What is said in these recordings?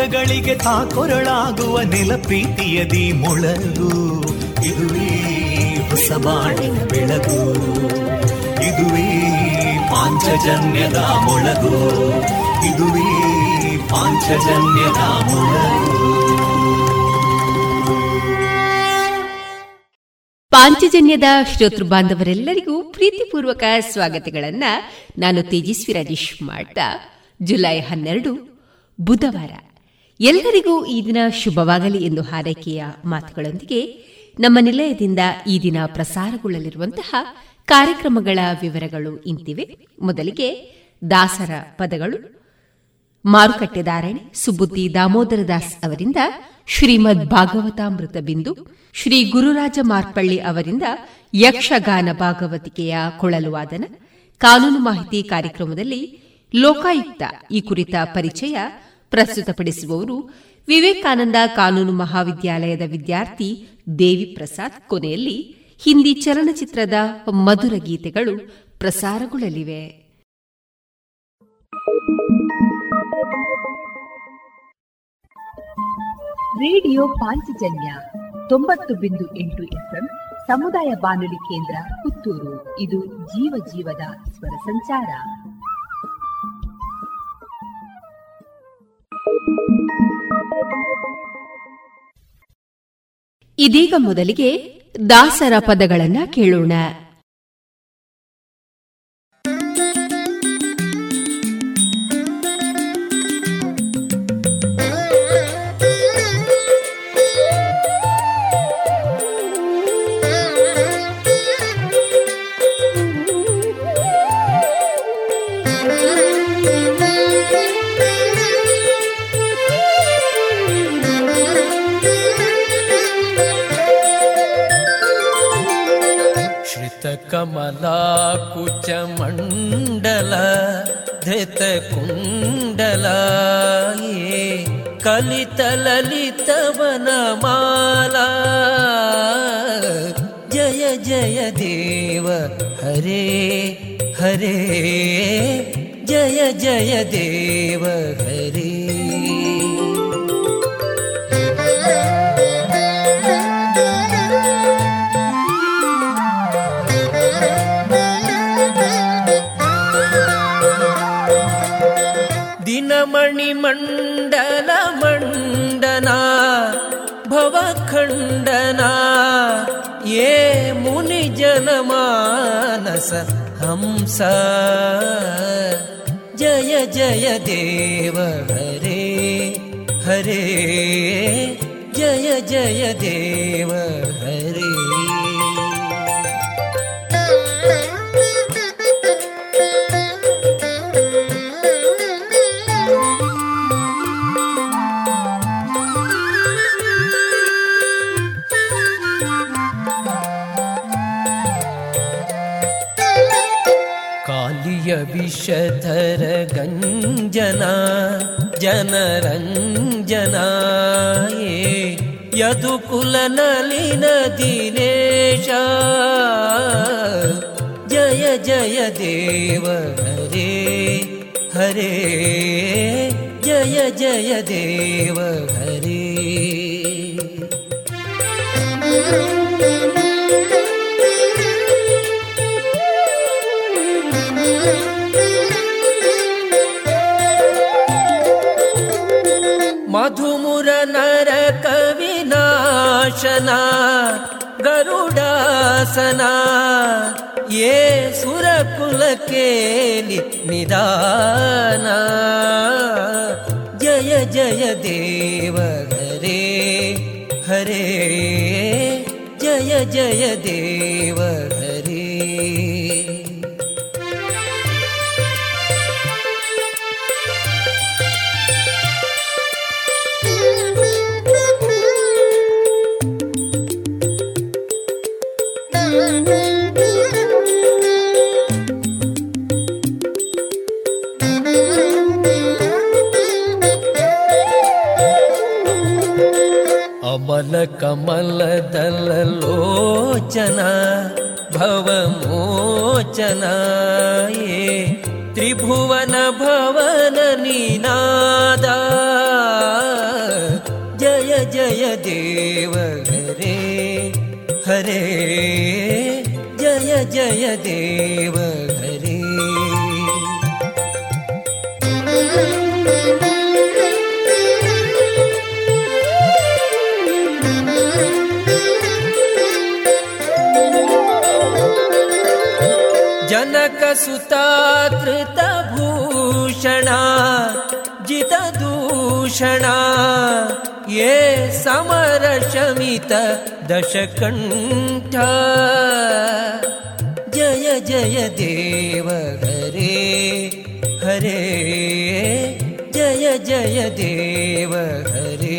ದುಃಖಗಳಿಗೆ ತಾಕೊರಳಾಗುವ ನೆಲಪ್ರೀತಿಯದಿ ಮೊಳಗು. ಇದುವೇ ಹೊಸಬಾಣಿನ ಬೆಳಗು. ಇದುವೇ ಪಾಂಚಜನ್ಯದ ಮೊಳಗು. ಇದುವೇ ಪಾಂಚಜನ್ಯದ ಮೊಳಗು. ಪಾಂಚಜನ್ಯದ ಶ್ರೋತೃ ಬಾಂಧವರೆಲ್ಲರಿಗೂ ಪ್ರೀತಿಪೂರ್ವಕ ಸ್ವಾಗತಗಳನ್ನು ನಾನು ತೇಜಸ್ವಿ ರಾಜೇಶ್ ಮಾಡ್ತಾ. ಜುಲೈ ಹನ್ನೆರಡು, ಬುಧವಾರ. ಎಲ್ಲರಿಗೂ ಈ ದಿನ ಶುಭವಾಗಲಿ ಎಂದು ಹಾರೈಕೆಯ ಮಾತುಗಳೊಂದಿಗೆ ನಮ್ಮ ನಿಲಯದಿಂದ ಈ ದಿನ ಪ್ರಸಾರಗೊಳ್ಳಲಿರುವಂತಹ ಕಾರ್ಯಕ್ರಮಗಳ ವಿವರಗಳು ಇಂತಿವೆ. ಮೊದಲಿಗೆ ದಾಸರ ಪದಗಳು. ಮಾರುಕಟ್ಟೆ ಧಾರಣೆ, ಸುಬುದ್ದಿ ದಾಮೋದರ ದಾಸ್ ಅವರಿಂದ ಶ್ರೀಮದ್ ಭಾಗವತಾಮೃತ ಬಿಂದು, ಶ್ರೀ ಗುರುರಾಜ ಮಾರ್ಪಳ್ಳಿ ಅವರಿಂದ ಯಕ್ಷಗಾನ ಭಾಗವತಿಕೆಯ ಕೊಳಲು ವಾದನ, ಕಾನೂನು ಮಾಹಿತಿ ಕಾರ್ಯಕ್ರಮದಲ್ಲಿ ಲೋಕಾಯುಕ್ತ ಈ ಕುರಿತ ಪರಿಚಯ ಪ್ರಸ್ತುತಪಡಿಸುವವರು ವಿವೇಕಾನಂದ ಕಾನೂನು ಮಹಾವಿದ್ಯಾಲಯದ ವಿದ್ಯಾರ್ಥಿ ದೇವಿ ಪ್ರಸಾದ್ ಕೊನೆಯಲ್ಲಿ ಹಿಂದಿ ಚಲನಚಿತ್ರದ ಮಧುರ ಗೀತೆಗಳು ಪ್ರಸಾರಗೊಳ್ಳಲಿವೆ. ರೇಡಿಯೋ ಪಾಂಚಜನ್ಯ ತೊಂಬತ್ತು ಬಿಂದು ಎಂಟು ಎಫ್ಎಂ ಸಮುದಾಯ ಬಾನುಲಿ ಕೇಂದ್ರ ಪುತ್ತೂರು. ಇದು ಜೀವ ಜೀವದ ಸ್ವರ ಸಂಚಾರ. ಇದೀಗ ಮೊದಲಿಗೆ ದಾಸರ ಪದಗಳನ್ನ ಕೇಳೋಣ. कमलाकुचमण्डल धृतकुण्डल ये कलितललितवनमाला। जय जय देव हरे हरे। जय जय देव हरे मणिमण्डल मण्डना भवखण्डना ये मुनिजनमानस हंस। जय जय देव हरे हरे। जय जय देव विषधर गञ्जना जनरञ्जना ये यदुकुलनलिन दिनेश जय जय देव हरे हरे। जय जय देव हरे गरुडासना ये केलि निदाना। जय जय देव हरे हरे। जय जय देव कमलदल लोचन त्रिभुवन भवन त्रिभुवन जय जय देव हरे हरे। जय जय देव हरे। कृतभूषणा जितदूषणा ये समरशमित दशकण्ठ। जय जय देव हरे हरे। जय जय देव हरे।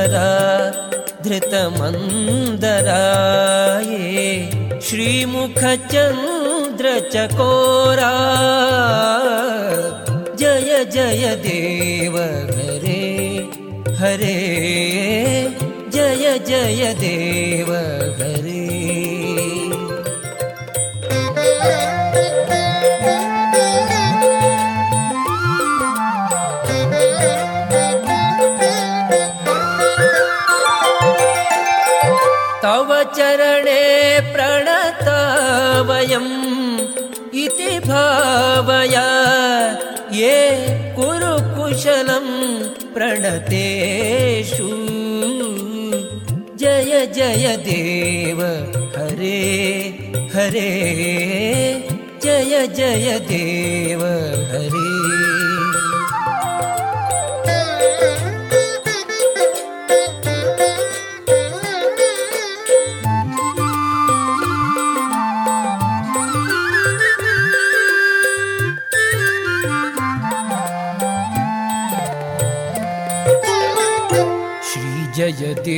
सुन्दरा धृतमन्दराये श्रीमुखचन्द्रचकोरा। जय जय देव हरे हरे। जय जय देव हरे। भावय। ये कुरु कुशलं प्रणतेषु। जय जय देव हरे हरे। जय जय देव हरे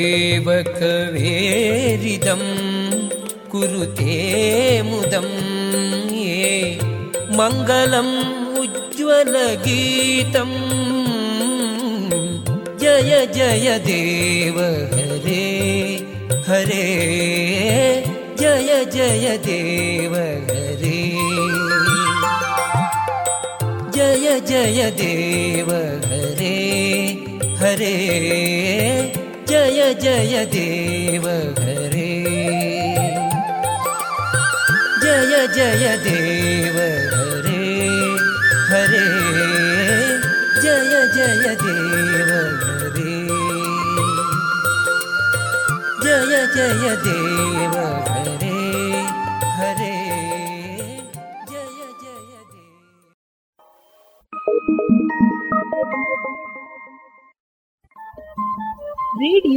श्रीजयदेव कवेरिदं कुरुते मुदं ये मङ्गलम् उज्ज्वलगीतम् जय जय देव हरे हरे। जय जय देव हरे। जय जय देव हरे हरे जय जय देव हरे जय जय देव हरे हरे जय जय देव हरे जय जय देव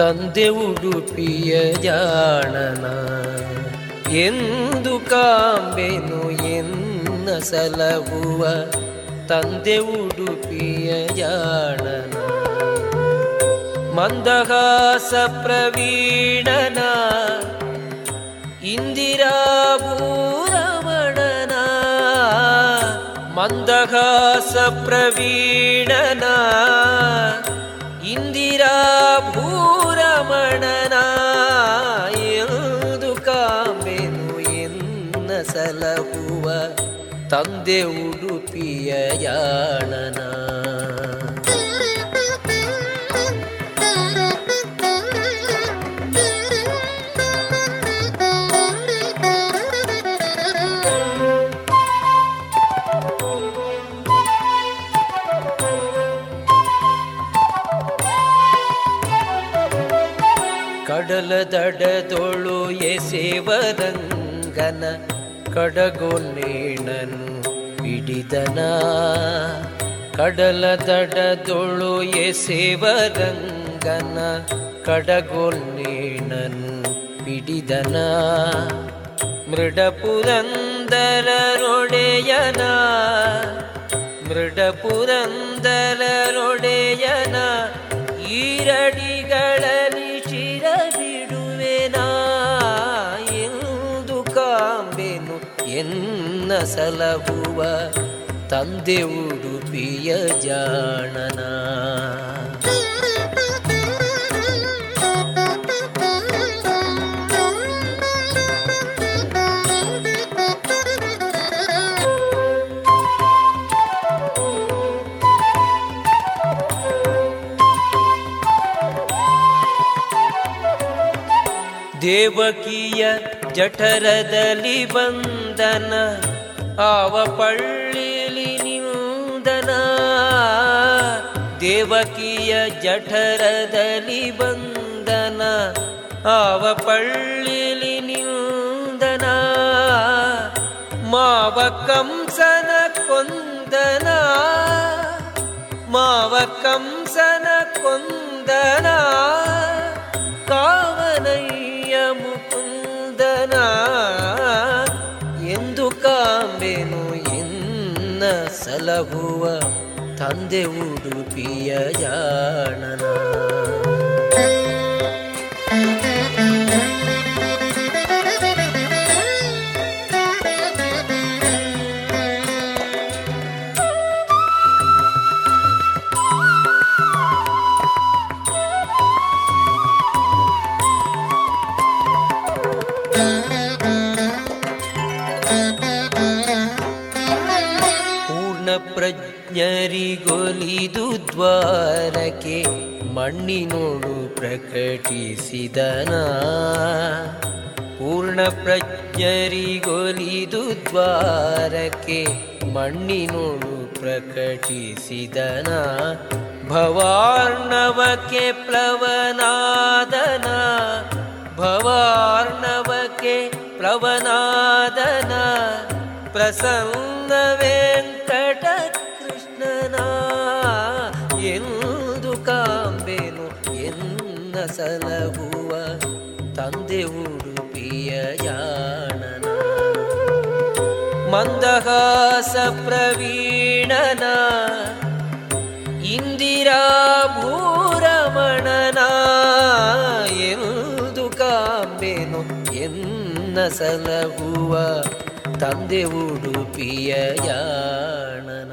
ತಂದೆ ಉಡುಪಿಯ ಜಾಣನ. ಎಂದು ಕಾಂಬೆನು ಎನ್ನ ಸಲಹುವ ತಂದೆ ಉಡುಪಿಯ ಜಾಣನ. ಮಂದಹಾಸ ಪ್ರವೀಣನ ಇಂದಿರಾ ಭೂರಮಣನ ಮಂದಹಾಸ ಪ್ರವೀಣನ ಇಂದಿರಾ ಭೂರಮಣನ ಎಂದು ಕಾಂಬೆನು ಎನ್ನ ಸಲಹುವ ತಂದೆ ಉಡುಪಿಯ ಯಾಣನ. ಕಡಲ ದಡದೊಳು ಎಸೆವರಂಗನ ಕಡಗೊನ್ನೇಣನು ಹಿಡಿದನ. ಕಡಲ ದಡದೊಳು ಎಸೆವರಂಗನ ಕಡಗೊನ್ನೇಣನು ಹಿಡಿದನ. ಮೃಡಪುರಂದರೊಡೆಯನ ಮೃಡಪುರಂದರೊಡೆಯನ ಈರಡಿಗಳಲ್ಲಿ ಎನ್ನ ಸಲಹುವ ತಂದೆ ಉಡುಪಿಯ ಜಾಣನ. ದೇವಕಿಯ ಜಠರದಲ್ಲಿ ಬಂದನ ಆವ ಪಳ್ಳಿಲಿ ನಿಂದನ ದೇವಕಿಯ ಜಠರದಲ್ಲಿ ಬಂದನ. ಆವ ಪಳ್ಳಿಲಿ ನಿಂದನ ಮಾವ ಕಂಸನ ಕೊಂದನ. ಮಾವ ಕಂಸನ ಕೊಂದನ ಕಾವನಯ್ಯ ಮುಕುಂದನ. ಎಂದು ಇನ್ನ ಸಲಹುವ ತಂದೆ ಉಡುಪಿಯ ಜಾಣನ ಪ್ರಜ್ಞರಿಗೊಲಿದು ದ್ವಾರಕ್ಕೆ ಮಣ್ಣಿನೋಡು ಪ್ರಕಟಿಸಿದನ. ಪೂರ್ಣ ಪ್ರಜ್ಞರಿಗೊಲಿದು ದ್ವಾರಕ್ಕೆ ಮಣ್ಣಿನೋಡು ಪ್ರಕಟಿಸಿದನ. ಭವಾರ್ಣವಕ್ಕೆ ಪ್ಲವನಾದನ. ಭವಾರ್ಣವಕ್ಕೆ ಪ್ಲವನಾದನ. ಪ್ರಸನ್ನ ವೆಂಕಟ ಕೃಷ್ಣನ ಎಂದು ಕಾಂಬೆನು ಎನ್ನ ಸಲಹುವ ತಂದೆ ಉಡುಪಿಯ ಜಾಣನ ಮಂದಹಾಸ ಪ್ರವೀಣನ, ಇಂದಿರಾ ಭೂರಮಣನ ಎಂದು ಕಾಂಬೆನು ಎನ್ನ ಸಲಹುವ ತಂದೆ ಉಡುಪಿಯ ಯಾಣನ.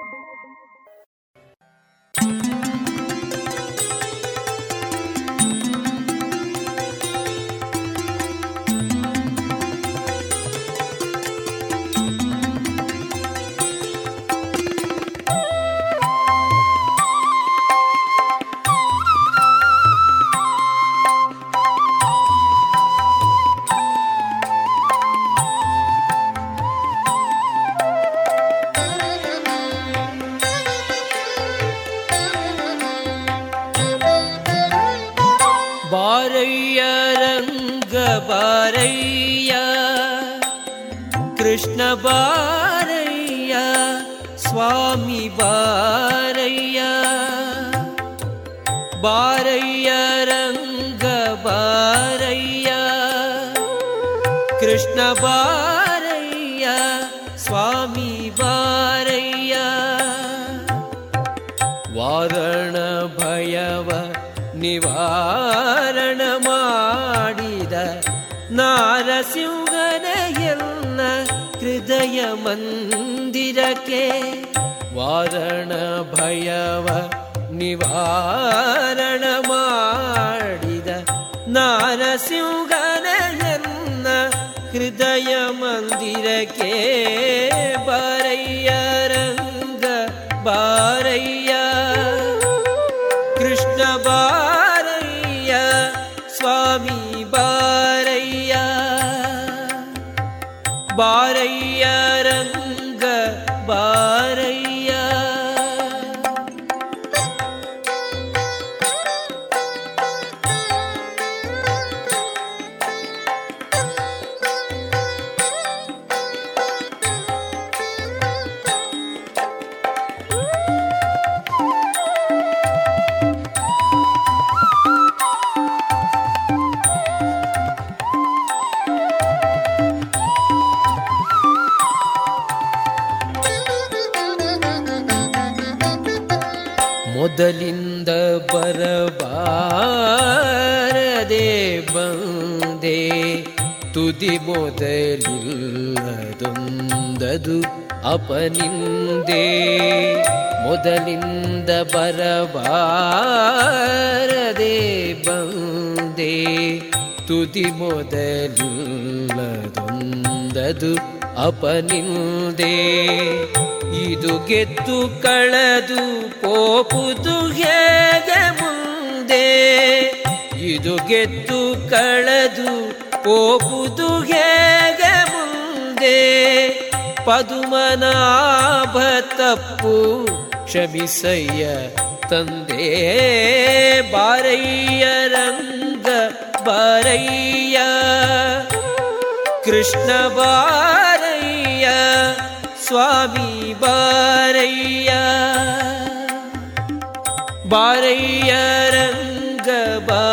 ಬಾರಯ್ಯ, ಕೃಷ್ಣ ಬಾರಯ್ಯ, ಸ್ವಾಮಿ ಬಾರಯ್ಯ. ಬಾರಯ್ಯ ರಂಗ ಬಾರಯ್ಯ, ಕೃಷ್ಣ ಬಾರಯ್ಯ, ಸ್ವಾಮಿ ಬಾರಯ್ಯ. ವಾರಣ ಭಯವ ನಿವಾರಣ ನಾರಸಿಂಹನ ಎಲ್ಲ ಹೃದಯ ಮಂದಿರಕ್ಕೆ ವಾರಣ ಭಯವ ನಿವಾರಣ ಮಾಡಿದ ನಾರಸಿಂಹನ ಎಲ್ಲ ಹೃದಯ ಮಂದಿರಕ್ಕೆ பாரை ತುದಿ ಮೊದಲಿಲ್ಲದೊಂದದು ಅಪನಿಂದೆ ಮೊದಲಿಂದ ಬರಬಾರದೆ ಬಂದೆ. ತುದಿ ಮೊದಲಿಲ್ಲದೊಂದದು ಅಪನಿಂದೆ. ಇದು ಗೆದ್ದು ಕಳೆದು ಕೋಪುದು ಹೇಗೆ ಮುಂದೆ. ಇದು ಗೆದ್ದು ಕಳೆದು ಪೋಪುದು ಹೇಗೆ ಮುಂದೆ ಪದುಮನಾಭ ತಪ್ಪು ಕ್ಷಮಿಸಯ್ಯ ತಂದೆ ಬಾರಯ್ಯ ರಂಗ ಬಾರಯ್ಯ. ಕೃಷ್ಣ ಬಾರಯ್ಯ, ಸ್ವಾಮಿ ಬಾರಯ್ಯ. ಬಾರಯ್ಯ ರಂಗ ಬಾರಯ್ಯ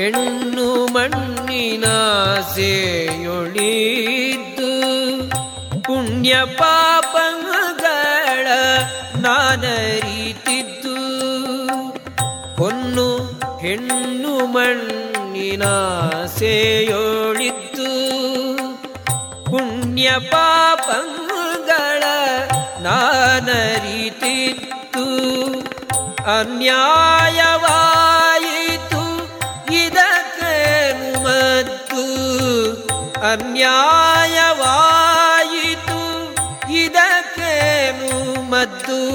ಹೆಣ್ಣು ಮಣ್ಣಿನ ಸೇಯೊಳಿದ್ದು ಪುಣ್ಯ ಪಾಪಗಳ ನಾನರಿತಿದ್ದು ಹೊನ್ನು ಹೆಣ್ಣು ಮಣ್ಣಿನ ಸೇಯೊಳಿದ್ದು ಪುಣ್ಯ ಪಾಪಗಳ ನಾನರಿತಿದ್ದು ಅನ್ಯಾಯವಾಯಿತು ಅನ್ಯಾಯವಾಯಿತು. ಇದಕ್ಕೆ ಮದ್ದು?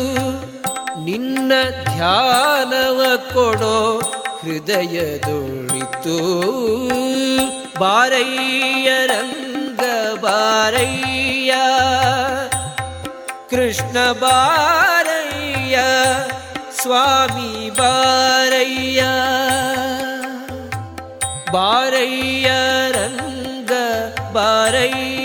ನಿನ್ನ ಧ್ಯಾನವ ಕೊಡೋ ಹೃದಯದೊಳಿತು. ಬಾರಯ್ಯ ರಂಗ ಬಾರಯ್ಯ. ಕೃಷ್ಣ ಬಾರಯ್ಯ, ಸ್ವಾಮಿ ಬಾರಯ್ಯ. ಬಾರಯ್ಯ ಬಾರಯ್ಯ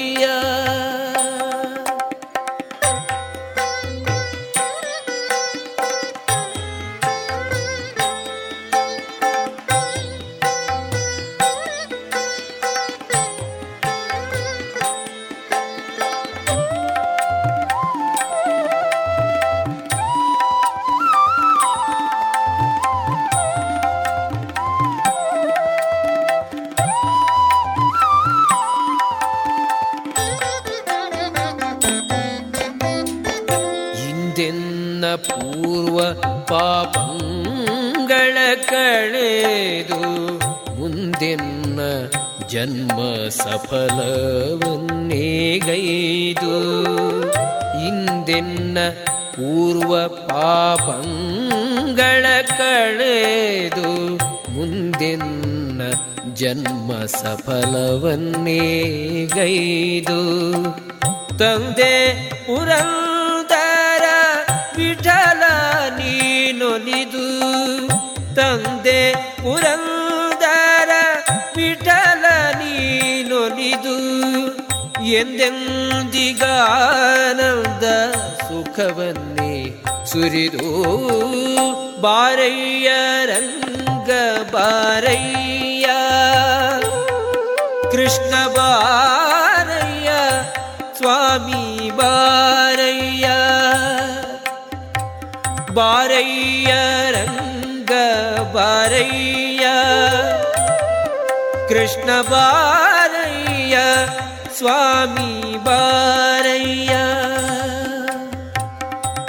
ಜನ್ಮ ಸಫಲವನ್ನೇಗೈದು. ಹಿಂದೆನ್ನ ಪೂರ್ವ ಪಾಪಂಗಳ ಕಳೆದು, ಮುಂದೆನ್ನ ಜನ್ಮ ಸಫಲವನ್ನೇಗೈದು. ತಂದೆ ಪುರಂದರ ವಿಠಲ ನೀನೊಲಿದು. ತಂದೆ ಪುರಂದರ ಎಂದೆಂದಿಗಾನಂದ ಸುಖವನ್ನೇ ಸುರಿದು ಬಾರಯ್ಯ ರಂಗ ಬಾರಯ್ಯ. ಕೃಷ್ಣ ಬಾರಯ್ಯ, ಸ್ವಾಮಿ ಬಾರಯ್ಯ. ಬಾರಯ್ಯ ರಂಗ ಬಾರಯ್ಯ. ಕೃಷ್ಣ ಬಾರಯ್ಯ ಸ್ವಾಮಿ ಬಾರಯ್ಯ.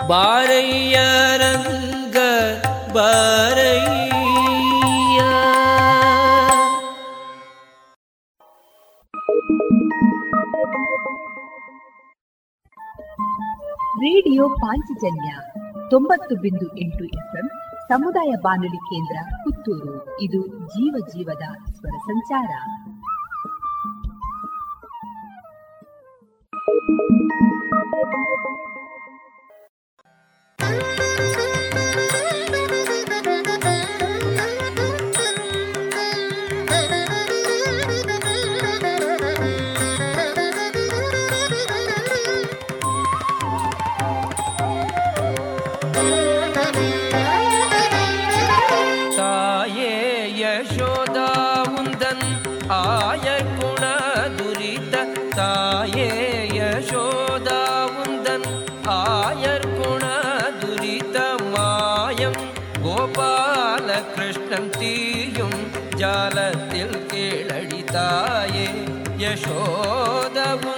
ಬಾರಯ್ಯ ರಂಗ ಬಾರಯ್ಯ. ರೇಡಿಯೋ ಪಾಂಚಜನ್ಯ ತೊಂಬತ್ತು ಬಿಂದು ಎಂಟು ಎಫ್ಎಂ ಸಮುದಾಯ ಬಾನುಲಿ ಕೇಂದ್ರ ಪುತ್ತೂರು. ಇದು ಜೀವ ಜೀವದ ಸ್ವರ ಸಂಚಾರ. Thank you. शोधमुदल्नायर्पुणा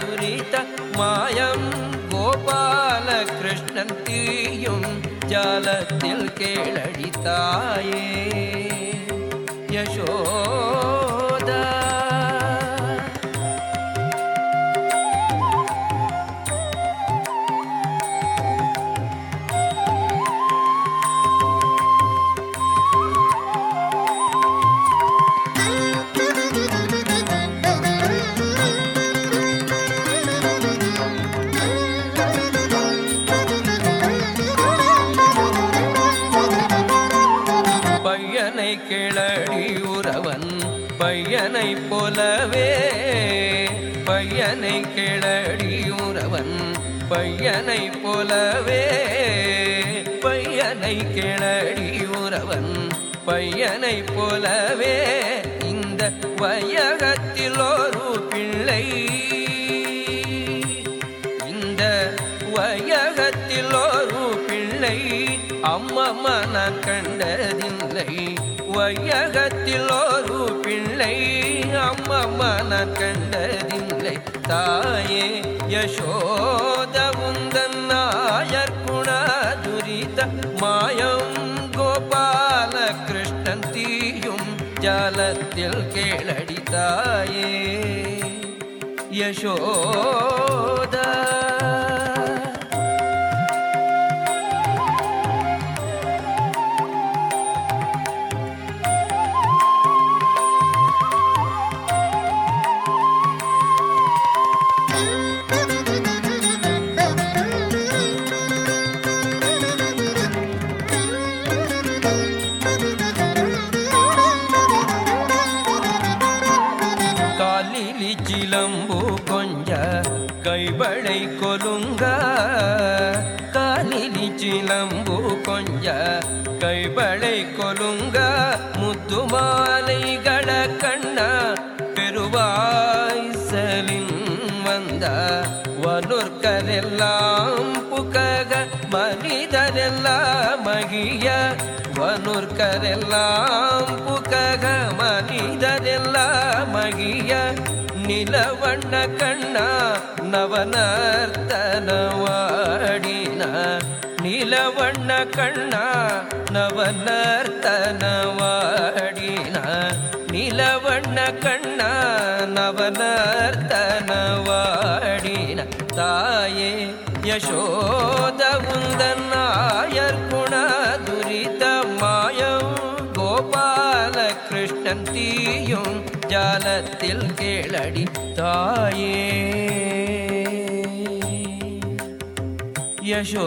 दुरित मायं गोपालकृष्णतीयं जाल केणिताय यशो பையனை போலவே பையனை கிளடியுறவன் பையனை போலவே இந்த வையகத்தில் ஒரு பிள்ளை. இந்த வையகத்தில் ஒரு பிள்ளை. அம்மம்மா நான் கண்டதில்லை. வையகத்தில் ஒரு பிள்ளை. அம்மம்மா நான் கண்டதில்லை. தாயே யசோத உந்தன் நாயர் குணதுரித மாயம். கோபால கிருஷ்ணன் தீயும் ஜலத்தில் கேளடி தாயே. யசோதா. ಮನಿದರೆಲ್ಲ ಮಗಿಯ ವನುರ್ಕರೆಲ್ಲ ಪುಕಗ ಮನಿದರೆಲ್ಲ ಮಗಿಯ ನಿಲವಣ್ಣ ಕಣ್ಣ ನವನರ್ತನವಾಡಿ ನೀಲವಣ್ಣ ಕಣ್ಣ ನವನರ್ತನವಾಡಿ ನೀಲವಣ್ಣ ಕಣ್ಣ ನವನರ್ತನವಾಡಿ ತಾಯೇ யசோத உந்தன் நாயர் குண துரித மாயம் கோபால கிருஷ்ணன் தீயும் ஜாலத்தில் கீழடி தாயே யசோ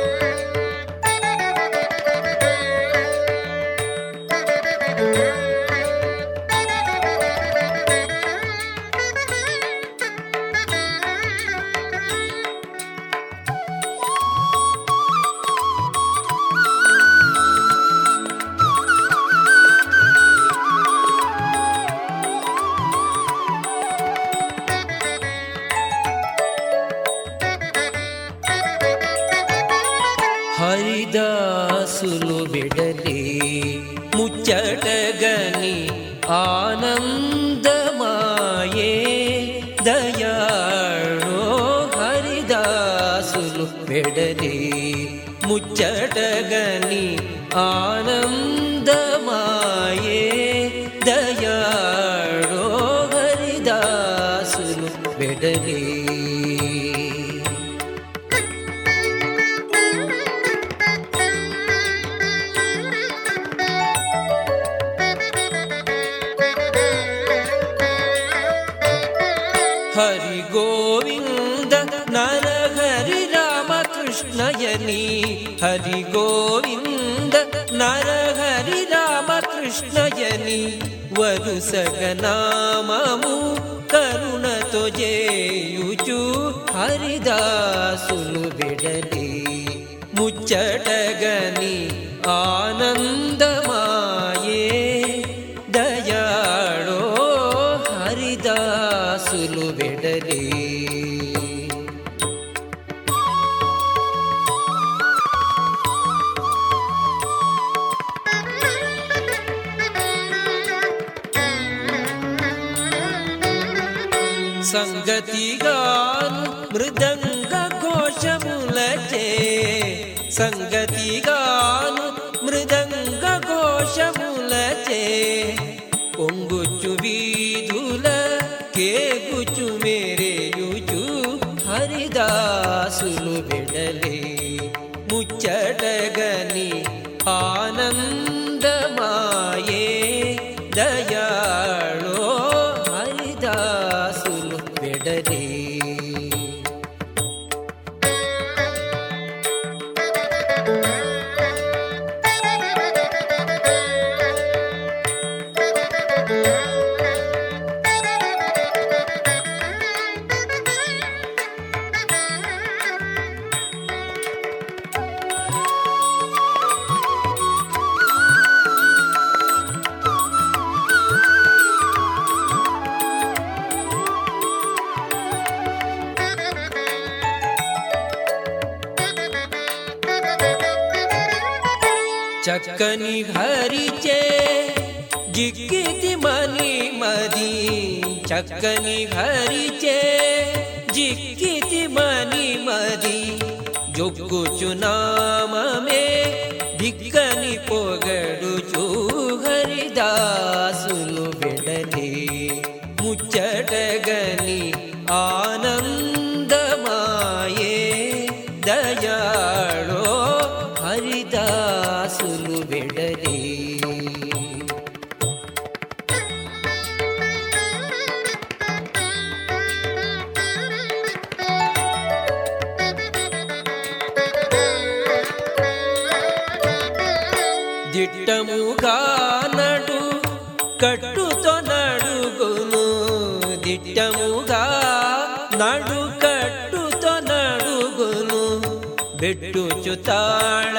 నయని వరుసగనామము కరుణతో జేయుచు హరిదాసును విడలి ముచ్చటగని ఆనందమా गति गा मृदङ्गोषमुले उङ्गुचु विरे नुचु हरिदासु मिटले मुच्चटगली आनन्द ಬಿಟ್ಟು ಚುತಾಳ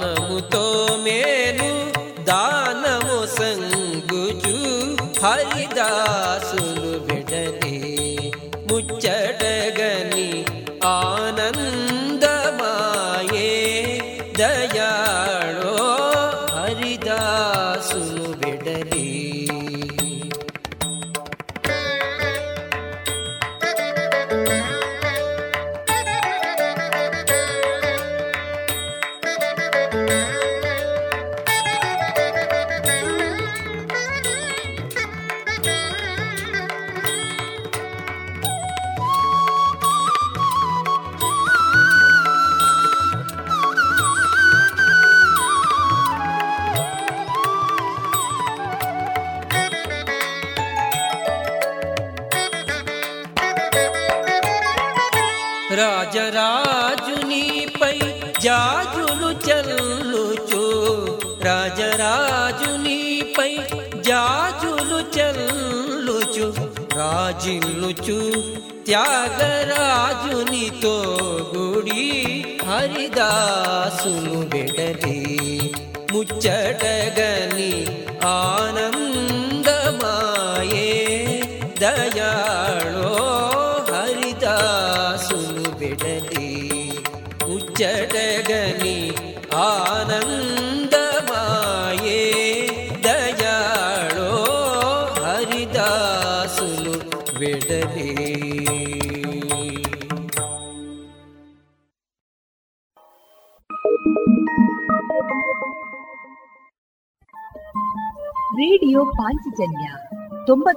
దానముతో మేలు దానము दानो హరిదాస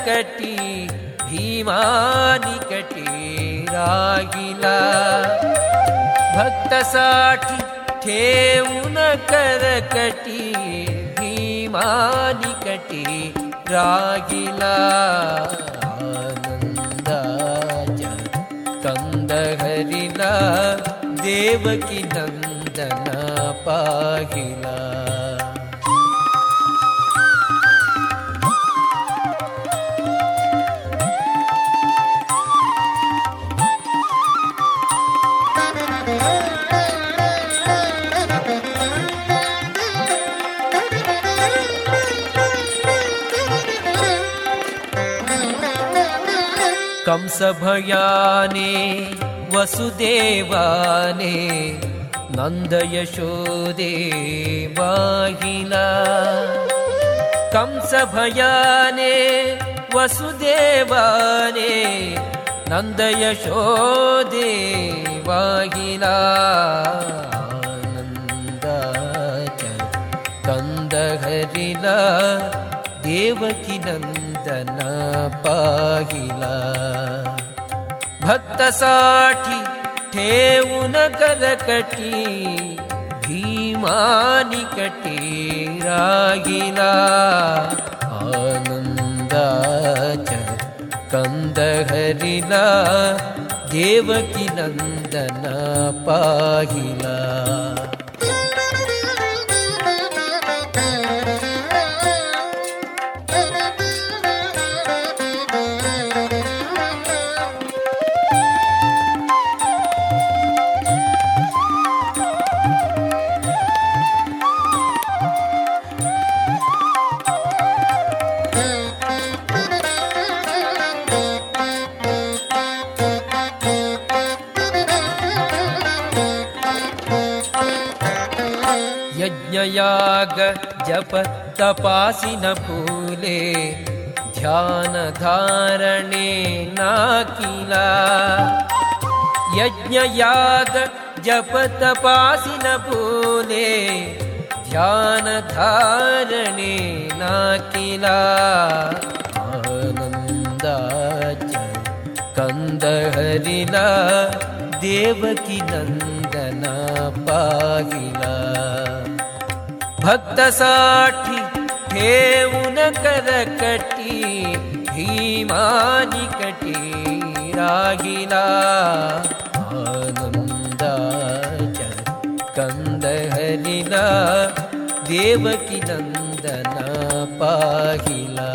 करकटी भीमानिकटी रागिला भक्तसाठी ठेवून करकटी भीमानिकटी रागिला आनन्दाच्या कंदहरिला देवकी नन्दना पाहिला कंसभयाने वसुदेवाने नन्दयशोदे वाहिला कंसभयाने वसुदेवाने नन्दयशोदे कन्दहरिला देवकी नन्दना पाहिला। भक्तसाठी ठेवून करकटी भीमानिकटी रागिला आनन्दाच कन्दहरिला देवकी नन्दना पाहिला जप तपासि न भूले ध्यान धारणे नाकिला। यज्ञयाग जप तपासि न भूले ध्यान धारणे नाकिला आनन्दाच कंदहरिला देवकी नन्दना पाहिला भक्तसाठिन करकटि भीमानि कटी रागिला गन्दहरिणा देवकी नन्दना पागिला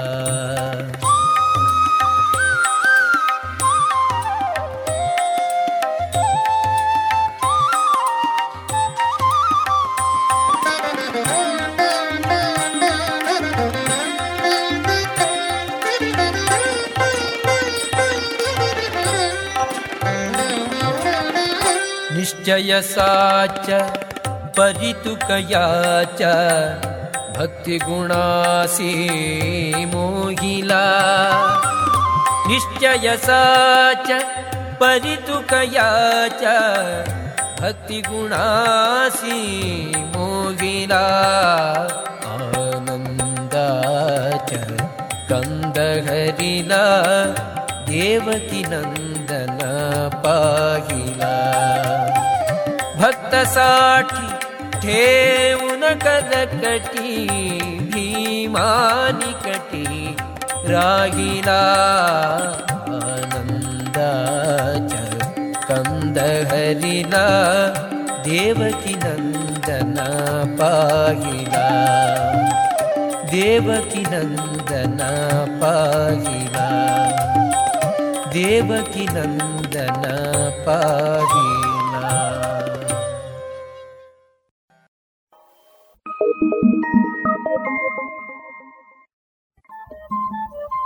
निश्चय साच परितुकया च भक्तिगुणासी मोहिला। निश्चय साच परितुकया च भक्तिगुणासी मोहिला। आनन्दा च कन्दहरिला देवकी नन्दन पाहिला भक्तसाठी ठेवून कदकटी भीमानिकटी राहिला आनन्दाच कन्दहरिला देवकी नन्दन पाहिला देवकी नन्दन पाहिला देवकी नन्दन पाहिला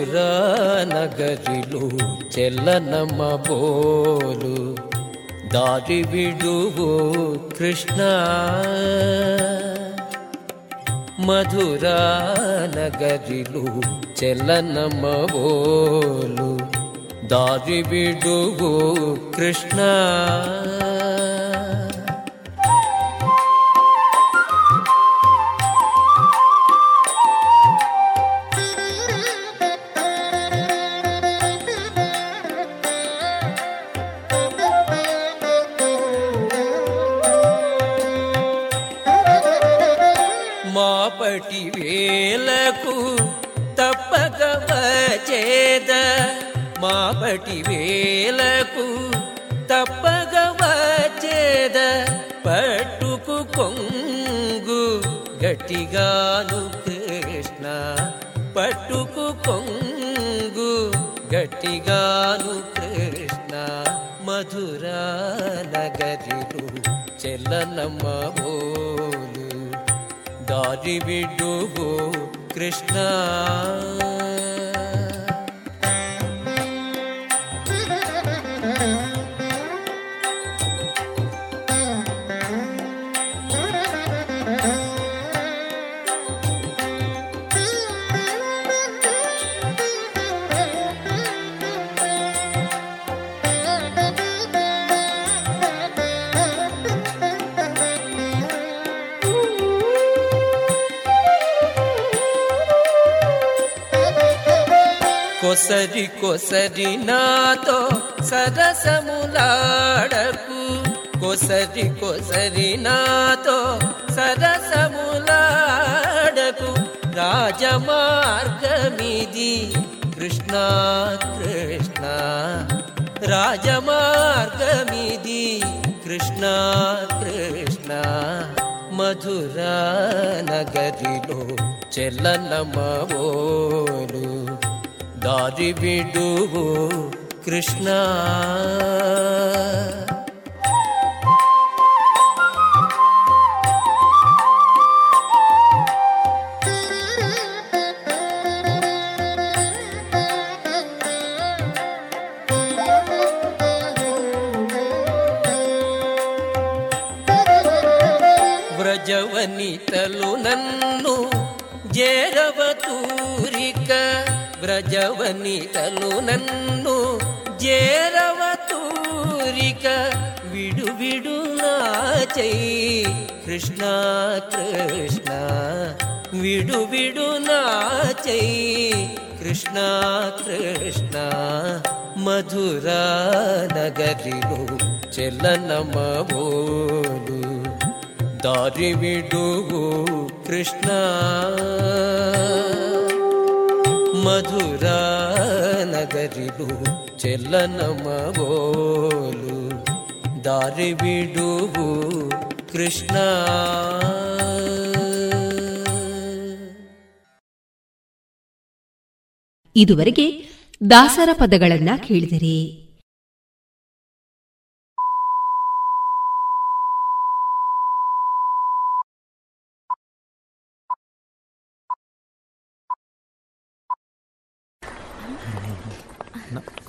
మధుర నగరిలు చెల్లనమ్మ బోలు దారి విడువు కృష్ణ. మధుర నగరిలు చెల్లనమ్మ బోలు దారి విడువు కృష్ణ. వచ్చేద మాపటి వేలకు తప్పక వచ్చేద. పట్టుకు కొంగు గట్టిగాను కృష్ణ. పట్టుకు కొంగు గట్టిగాను కృష్ణ. మధుర నగరిలు చెల్లనమ్మ బోలు. దారి బిడ్డువు కృష్ణ. కొసరి నాతో సరసములాడకు. కొసరి కొసరి నాతో సరసములాడకు. రాజమార్గమిది కృష్ణ కృష్ణ. రాజమార్గమిది కృష్ణ కృష్ణ. మధుర నగరిలో చెల్లనమోలు దాది విడు కృష్ణ. వ్రజవనితలు నన్ను జేరవ వ్రజవనితలు నన్ను జేరవతూరిక విడు విడు నాచై కృష్ణ కృష్ణ విడు విడు నాచై కృష్ణ కృష్ణ మధురా నగరిలో చెల్లనమోలు దారి విడుగు కృష్ణ మధురా నగరిలు చెల్లనమోలు దారి విడుగు ಕೃಷ್ಣ ಇದುವರೆಗೆ ದಾಸರ ಪದಗಳನ್ನ ಕೇಳಿದಿರಿ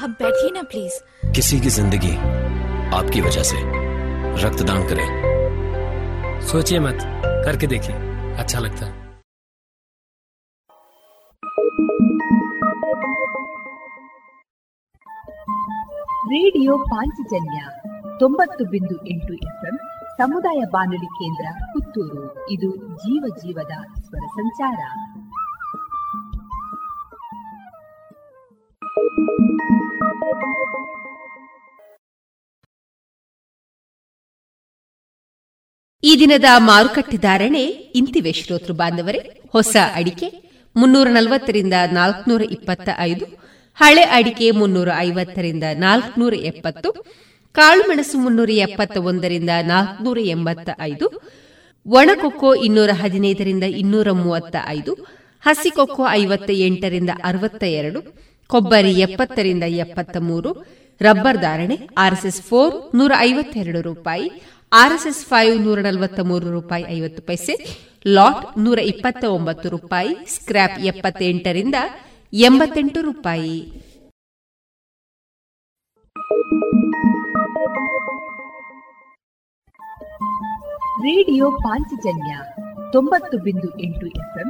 आप बैठिए ना प्लीज किसी की जिंदगी आपकी वजह से रक्तदान करें सोचिए मत करके देखिए अच्छा लगता है ರೇಡಿಯೋ ಪಾಂಚಜನ್ಯ ತೊಂಬತ್ತು ಬಿಂದು ಎಂಟು ಎಫ್ಎಂ ಸಮುದಾಯ ಬಾನುಲಿ ಕೇಂದ್ರ ಪುತ್ತೂರು ಇದು ಜೀವ ಜೀವದ ಸ್ವರ ಸಂಚಾರ ಈ ದಿನದ ಮಾರುಕಟ್ಟೆ ಧಾರಣೆ ಇಂತಿವೆ ಶ್ರೋತೃ ಬಾಂಧವರೇ. ಹೊಸ ಅಡಿಕೆ ಮುನ್ನೂರ ನಲವತ್ತರಿಂದ ನಾಲ್ಕನೂರ ಇಪ್ಪತ್ತ ಐದು ಹಳೆ ಅಡಿಕೆ ಮುನ್ನೂರ ಐವತ್ತರಿಂದ ನಾಲ್ಕನೂರ ಎಪ್ಪತ್ತು ಕಾಳುಮೆಣಸು ಮುನ್ನೂರ ಎಪ್ಪತ್ತ ಒಂದರಿಂದ ನಾಲ್ಕನೂರ ಎಂಬತ್ತ ಐದು ಒಣಕೊಕ್ಕೋ ಇನ್ನೂರ ಹದಿನೈದರಿಂದ ಇನ್ನೂರ ಮೂವತ್ತ ಐದು ಹಸಿಕೊಕ್ಕೋ ಐವತ್ತ ಎಂಟರಿಂದ ಅರವತ್ತ ಎರಡು ಕೊಬ್ಬರಿ ಎಪ್ಪತ್ತರಿಂದ ಎಪ್ಪತ್ತ ಮೂರು ರಬ್ಬರ್ ಧಾರಣೆ ಆರ್ಎಸ್ಎಸ್ ಫೋರ್ ನೂರ ಐವತ್ತೆರಡು ರೂಪಾಯಿ, ಆರ್ಎಸ್ಎಸ್ ಫೈವ್ ನೂರ ನಲವತ್ತ ಮೂರು ರೂಪಾಯಿ ಐವತ್ತು ಪೈಸೆ, ಲಾಟ್ ನೂರ ಇಪ್ಪತ್ತ ಒಂಬತ್ತು ರೂಪಾಯಿ ಸ್ಕ್ರಾಪ್ ಎಪ್ಪತ್ತೆಂಟರಿಂದ ಎಂಬತ್ತೆಂಟು ರೂಪಾಯಿ. ರೇಡಿಯೋ ಪಾಂಚಜನ್ಯ ತೊಂಬತ್ತು ಬಿಂದು ಎಂಟು ಎಫ್ಎಂ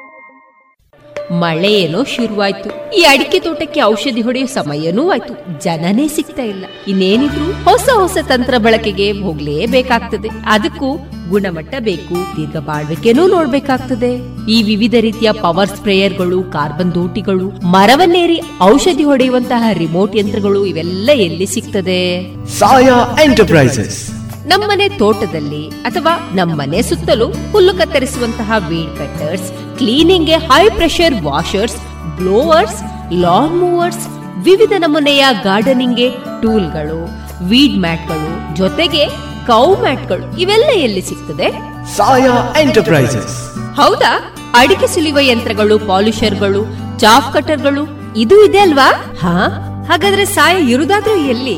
ಮಳೆ ಏನೋ ಶುರುವಾಯ್ತು. ಈ ಅಡಿಕೆ ತೋಟಕ್ಕೆ ಔಷಧಿ ಹೊಡೆಯೋ ಸಮಯನೂ ಆಯ್ತು ಜನನೇ ಸಿಗ್ತಾ ಇಲ್ಲ. ಇನ್ನೇನಿದ್ರು ಹೊಸ ಹೊಸ ತಂತ್ರ ಬಳಕೆಗೆ ಹೋಗ್ಲೇಬೇಕಾಗ್ತದೆ. ಅದಕ್ಕೂ ಗುಣಮಟ್ಟ ಬೇಕು, ದೀರ್ಘ ಬಾಳ್ವಿಕೆನೂ ನೋಡ್ಬೇಕಾಗ್ತದೆ. ಈ ವಿವಿಧ ರೀತಿಯ ಪವರ್ ಸ್ಪ್ರೇಯರ್ಗಳು, ಕಾರ್ಬನ್ ದೋಟಿಗಳು, ಮರವನ್ನೇರಿ ಔಷಧಿ ಹೊಡೆಯುವಂತಹ ರಿಮೋಟ್ ಯಂತ್ರಗಳು ಇವೆಲ್ಲ ಎಲ್ಲಿ ಸಿಗ್ತದೆ? ಸಾಯಾ ಎಂಟರ್ಪ್ರೈಸಸ್. ನಮ್ಮನೆ ತೋಟದಲ್ಲಿ ಅಥವಾ ನಮ್ಮನೆ ಸುತ್ತಲೂ ಹುಲ್ಲು ಕತ್ತರಿಸುವಂತಹ weed cutters cleaning high pressure washers blowers lawn mowers ವಿವಿಧ ನಮೂನೆಯ ಗಾರ್ಡನಿಂಗ್ ಟೂಲ್ಗಳು ವೀಡ್ ಮ್ಯಾಟ್ಗಳು ಜೊತೆಗೆ ಕೌ ಮ್ಯಾಟ್ಗಳು ಇವೆಲ್ಲ ಎಲ್ಲಿ ಸಿಗ್ತದೆ? ಸಾಯಾ ಎಂಟರ್ಪ್ರೈಸಸ್. ಹೌದಾ? ಅಡಿಕೆ ಸುಲಿಯುವ ಯಂತ್ರಗಳು ಪಾಲಿಷರ್ಗಳು ಚಾಫ್ ಕಟರ್ಗಳು ಇದು ಇದೆ ಅಲ್ವಾ? ಹಾ? ಹಾಗಾದ್ರೆ ಸಾಯ ಇರುದಾದ್ರೂ ಎಲ್ಲಿ?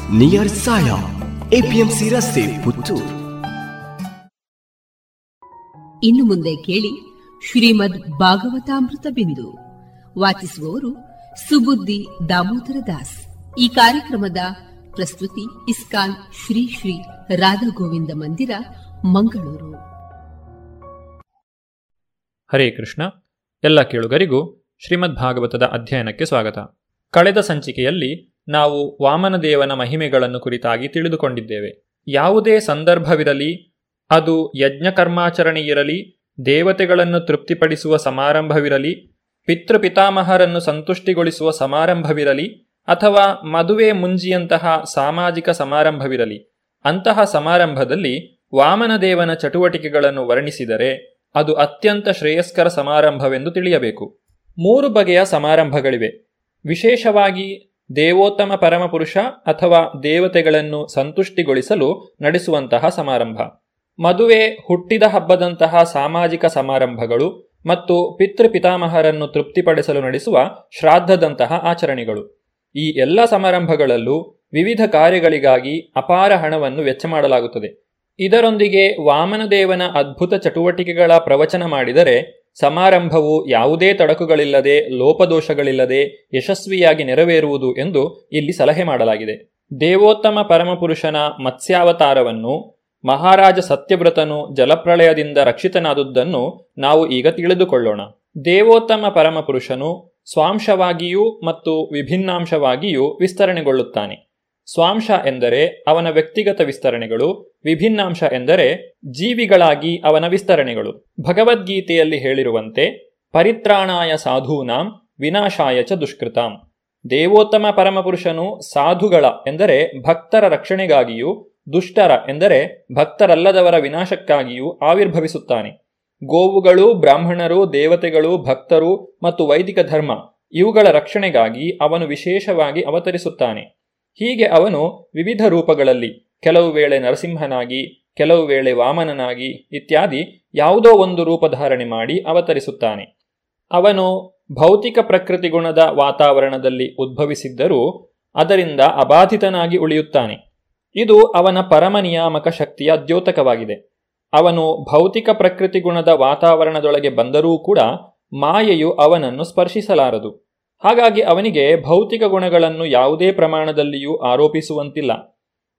Near Saya APMC ರಸ್ತೆ ಪುತ್ತೂರು. ಇನ್ನು ಮುಂದೆ ಕೇಳಿ ಶ್ರೀಮದ್ ಭಾಗವತಾಮೃತ ಬಿಂದು. ವಾಚಿಸುವವರು ಸುಬುದ್ದಿ ದಾಮೋದರ ದಾಸ್. ಈ ಕಾರ್ಯಕ್ರಮದ ಪ್ರಸ್ತುತಿ ಇಸ್ಕಾನ್ ಶ್ರೀ ಶ್ರೀ ರಾಧಾ ಗೋವಿಂದ ಮಂದಿರ ಮಂಗಳೂರು. ಹರೇ ಕೃಷ್ಣ. ಎಲ್ಲ ಕೇಳುಗರಿಗೂ ಶ್ರೀಮದ್ ಭಾಗವತದ ಅಧ್ಯಯನಕ್ಕೆ ಸ್ವಾಗತ. ಕಳೆದ ಸಂಚಿಕೆಯಲ್ಲಿ ನಾವು ವಾಮನದೇವನ ಮಹಿಮೆಗಳನ್ನು ಕುರಿತಾಗಿ ತಿಳಿದುಕೊಂಡಿದ್ದೇವೆ. ಯಾವುದೇ ಸಂದರ್ಭವಿರಲಿ, ಅದು ಯಜ್ಞಕರ್ಮಾಚರಣೆಯಿರಲಿ ದೇವತೆಗಳನ್ನು ತೃಪ್ತಿಪಡಿಸುವ ಸಮಾರಂಭವಿರಲಿ, ಪಿತೃಪಿತಾಮಹರನ್ನು ಸಂತುಷ್ಟಿಗೊಳಿಸುವ ಸಮಾರಂಭವಿರಲಿ, ಅಥವಾ ಮದುವೆ ಮುಂಜಿಯಂತಹ ಸಾಮಾಜಿಕ ಸಮಾರಂಭವಿರಲಿ, ಅಂತಹ ಸಮಾರಂಭದಲ್ಲಿ ವಾಮನದೇವನ ಚಟುವಟಿಕೆಗಳನ್ನು ವರ್ಣಿಸಿದರೆ ಅದು ಅತ್ಯಂತ ಶ್ರೇಯಸ್ಕರ ಸಮಾರಂಭವೆಂದು ತಿಳಿಯಬೇಕು. ಮೂರು ಬಗೆಯ ಸಮಾರಂಭಗಳಿವೆ. ವಿಶೇಷವಾಗಿ ದೇವೋತ್ತಮ ಪರಮಪುರುಷ ಅಥವಾ ದೇವತೆಗಳನ್ನು ಸಂತುಷ್ಟಿಗೊಳಿಸಲು ನಡೆಸುವಂತಹ ಸಮಾರಂಭ. ಮದುವೆ ಹುಟ್ಟಿದ ಹಬ್ಬದಂತಹ ಸಾಮಾಜಿಕ ಸಮಾರಂಭಗಳು ಮತ್ತು ಪಿತೃಪಿತಾಮಹರನ್ನು ತೃಪ್ತಿಪಡಿಸಲು ನಡೆಸುವ ಶ್ರಾದ್ದದಂತಹ ಆಚರಣೆಗಳು. ಈ ಎಲ್ಲ ಸಮಾರಂಭಗಳಲ್ಲೂ ವಿವಿಧ ಕಾರ್ಯಗಳಿಗಾಗಿ ಅಪಾರ ಹಣವನ್ನು ವೆಚ್ಚ ಮಾಡಲಾಗುತ್ತದೆ. ಇದರೊಂದಿಗೆ ವಾಮನದೇವನ ಅದ್ಭುತ ಚಟುವಟಿಕೆಗಳ ಪ್ರವಚನ ಮಾಡಿದರೆ ಸಮಾರಂಭವು ಯಾವುದೇ ತಡಕುಗಳಿಲ್ಲದೆ, ಲೋಪದೋಷಗಳಿಲ್ಲದೆ ಯಶಸ್ವಿಯಾಗಿ ನೆರವೇರುವುದು ಎಂದು ಇಲ್ಲಿ ಸಲಹೆ ಮಾಡಲಾಗಿದೆ. ದೇವೋತ್ತಮ ಪರಮಪುರುಷನ ಮತ್ಸ್ಯಾವತಾರವನ್ನು, ಮಹಾರಾಜ ಸತ್ಯವ್ರತನು ಜಲಪ್ರಳಯದಿಂದ ರಕ್ಷಿತನಾದುದನ್ನು ನಾವು ಈಗ ತಿಳಿದುಕೊಳ್ಳೋಣ. ದೇವೋತ್ತಮ ಪರಮಪುರುಷನು ಸ್ವಾಂಶವಾಗಿಯೂ ಮತ್ತು ವಿಭಿನ್ನಾಂಶವಾಗಿಯೂ ವಿಸ್ತರಣೆಗೊಳ್ಳುತ್ತಾನೆ. ಸ್ವಾಂಶ ಎಂದರೆ ಅವನ ವ್ಯಕ್ತಿಗತ ವಿಸ್ತರಣೆಗಳು, ವಿಭಿನ್ನಾಂಶ ಎಂದರೆ ಜೀವಿಗಳಾಗಿ ಅವನ ವಿಸ್ತರಣೆಗಳು. ಭಗವದ್ಗೀತೆಯಲ್ಲಿ ಹೇಳಿರುವಂತೆ, ಪರಿತ್ರಾಣಾಯ ಸಾಧೂನಾಂ, ವಿನಾಶಾಯ ಚ ದುಷ್ಕೃತಾಂ. ದೇವೋತ್ತಮ ಪರಮಪುರುಷನು ಸಾಧುಗಳ ಎಂದರೆ ಭಕ್ತರ ರಕ್ಷಣೆಗಾಗಿಯೂ, ದುಷ್ಟರ ಎಂದರೆ ಭಕ್ತರಲ್ಲದವರ ವಿನಾಶಕ್ಕಾಗಿಯೂ ಆವಿರ್ಭವಿಸುತ್ತಾನೆ. ಗೋವುಗಳು, ಬ್ರಾಹ್ಮಣರು, ದೇವತೆಗಳು, ಭಕ್ತರು ಮತ್ತು ವೈದಿಕ ಧರ್ಮ, ಇವುಗಳ ರಕ್ಷಣೆಗಾಗಿ ಅವನು ವಿಶೇಷವಾಗಿ ಅವತರಿಸುತ್ತಾನೆ. ಹೀಗೆ ಅವನು ವಿವಿಧ ರೂಪಗಳಲ್ಲಿ ಕೆಲವು ವೇಳೆ ನರಸಿಂಹನಾಗಿ, ಕೆಲವು ವೇಳೆ ವಾಮನನಾಗಿ ಇತ್ಯಾದಿ ಯಾವುದೋ ಒಂದು ರೂಪಧಾರಣೆ ಮಾಡಿ ಅವತರಿಸುತ್ತಾನೆ. ಅವನು ಭೌತಿಕ ಪ್ರಕೃತಿ ಗುಣದ ವಾತಾವರಣದಲ್ಲಿ ಉದ್ಭವಿಸಿದ್ದರೂ ಅದರಿಂದ ಅಬಾಧಿತನಾಗಿ ಉಳಿಯುತ್ತಾನೆ. ಇದು ಅವನ ಪರಮ ನಿಯಾಮಕ ಶಕ್ತಿಯ ದ್ಯೋತಕವಾಗಿದೆ. ಅವನು ಭೌತಿಕ ಪ್ರಕೃತಿ ಗುಣದ ವಾತಾವರಣದೊಳಗೆ ಬಂದರೂ ಕೂಡ ಮಾಯೆಯು ಅವನನ್ನು ಸ್ಪರ್ಶಿಸಲಾರದು. ಹಾಗಾಗಿ ಅವನಿಗೆ ಭೌತಿಕ ಗುಣಗಳನ್ನು ಯಾವುದೇ ಪ್ರಮಾಣದಲ್ಲಿಯೂ ಆರೋಪಿಸುವಂತಿಲ್ಲ.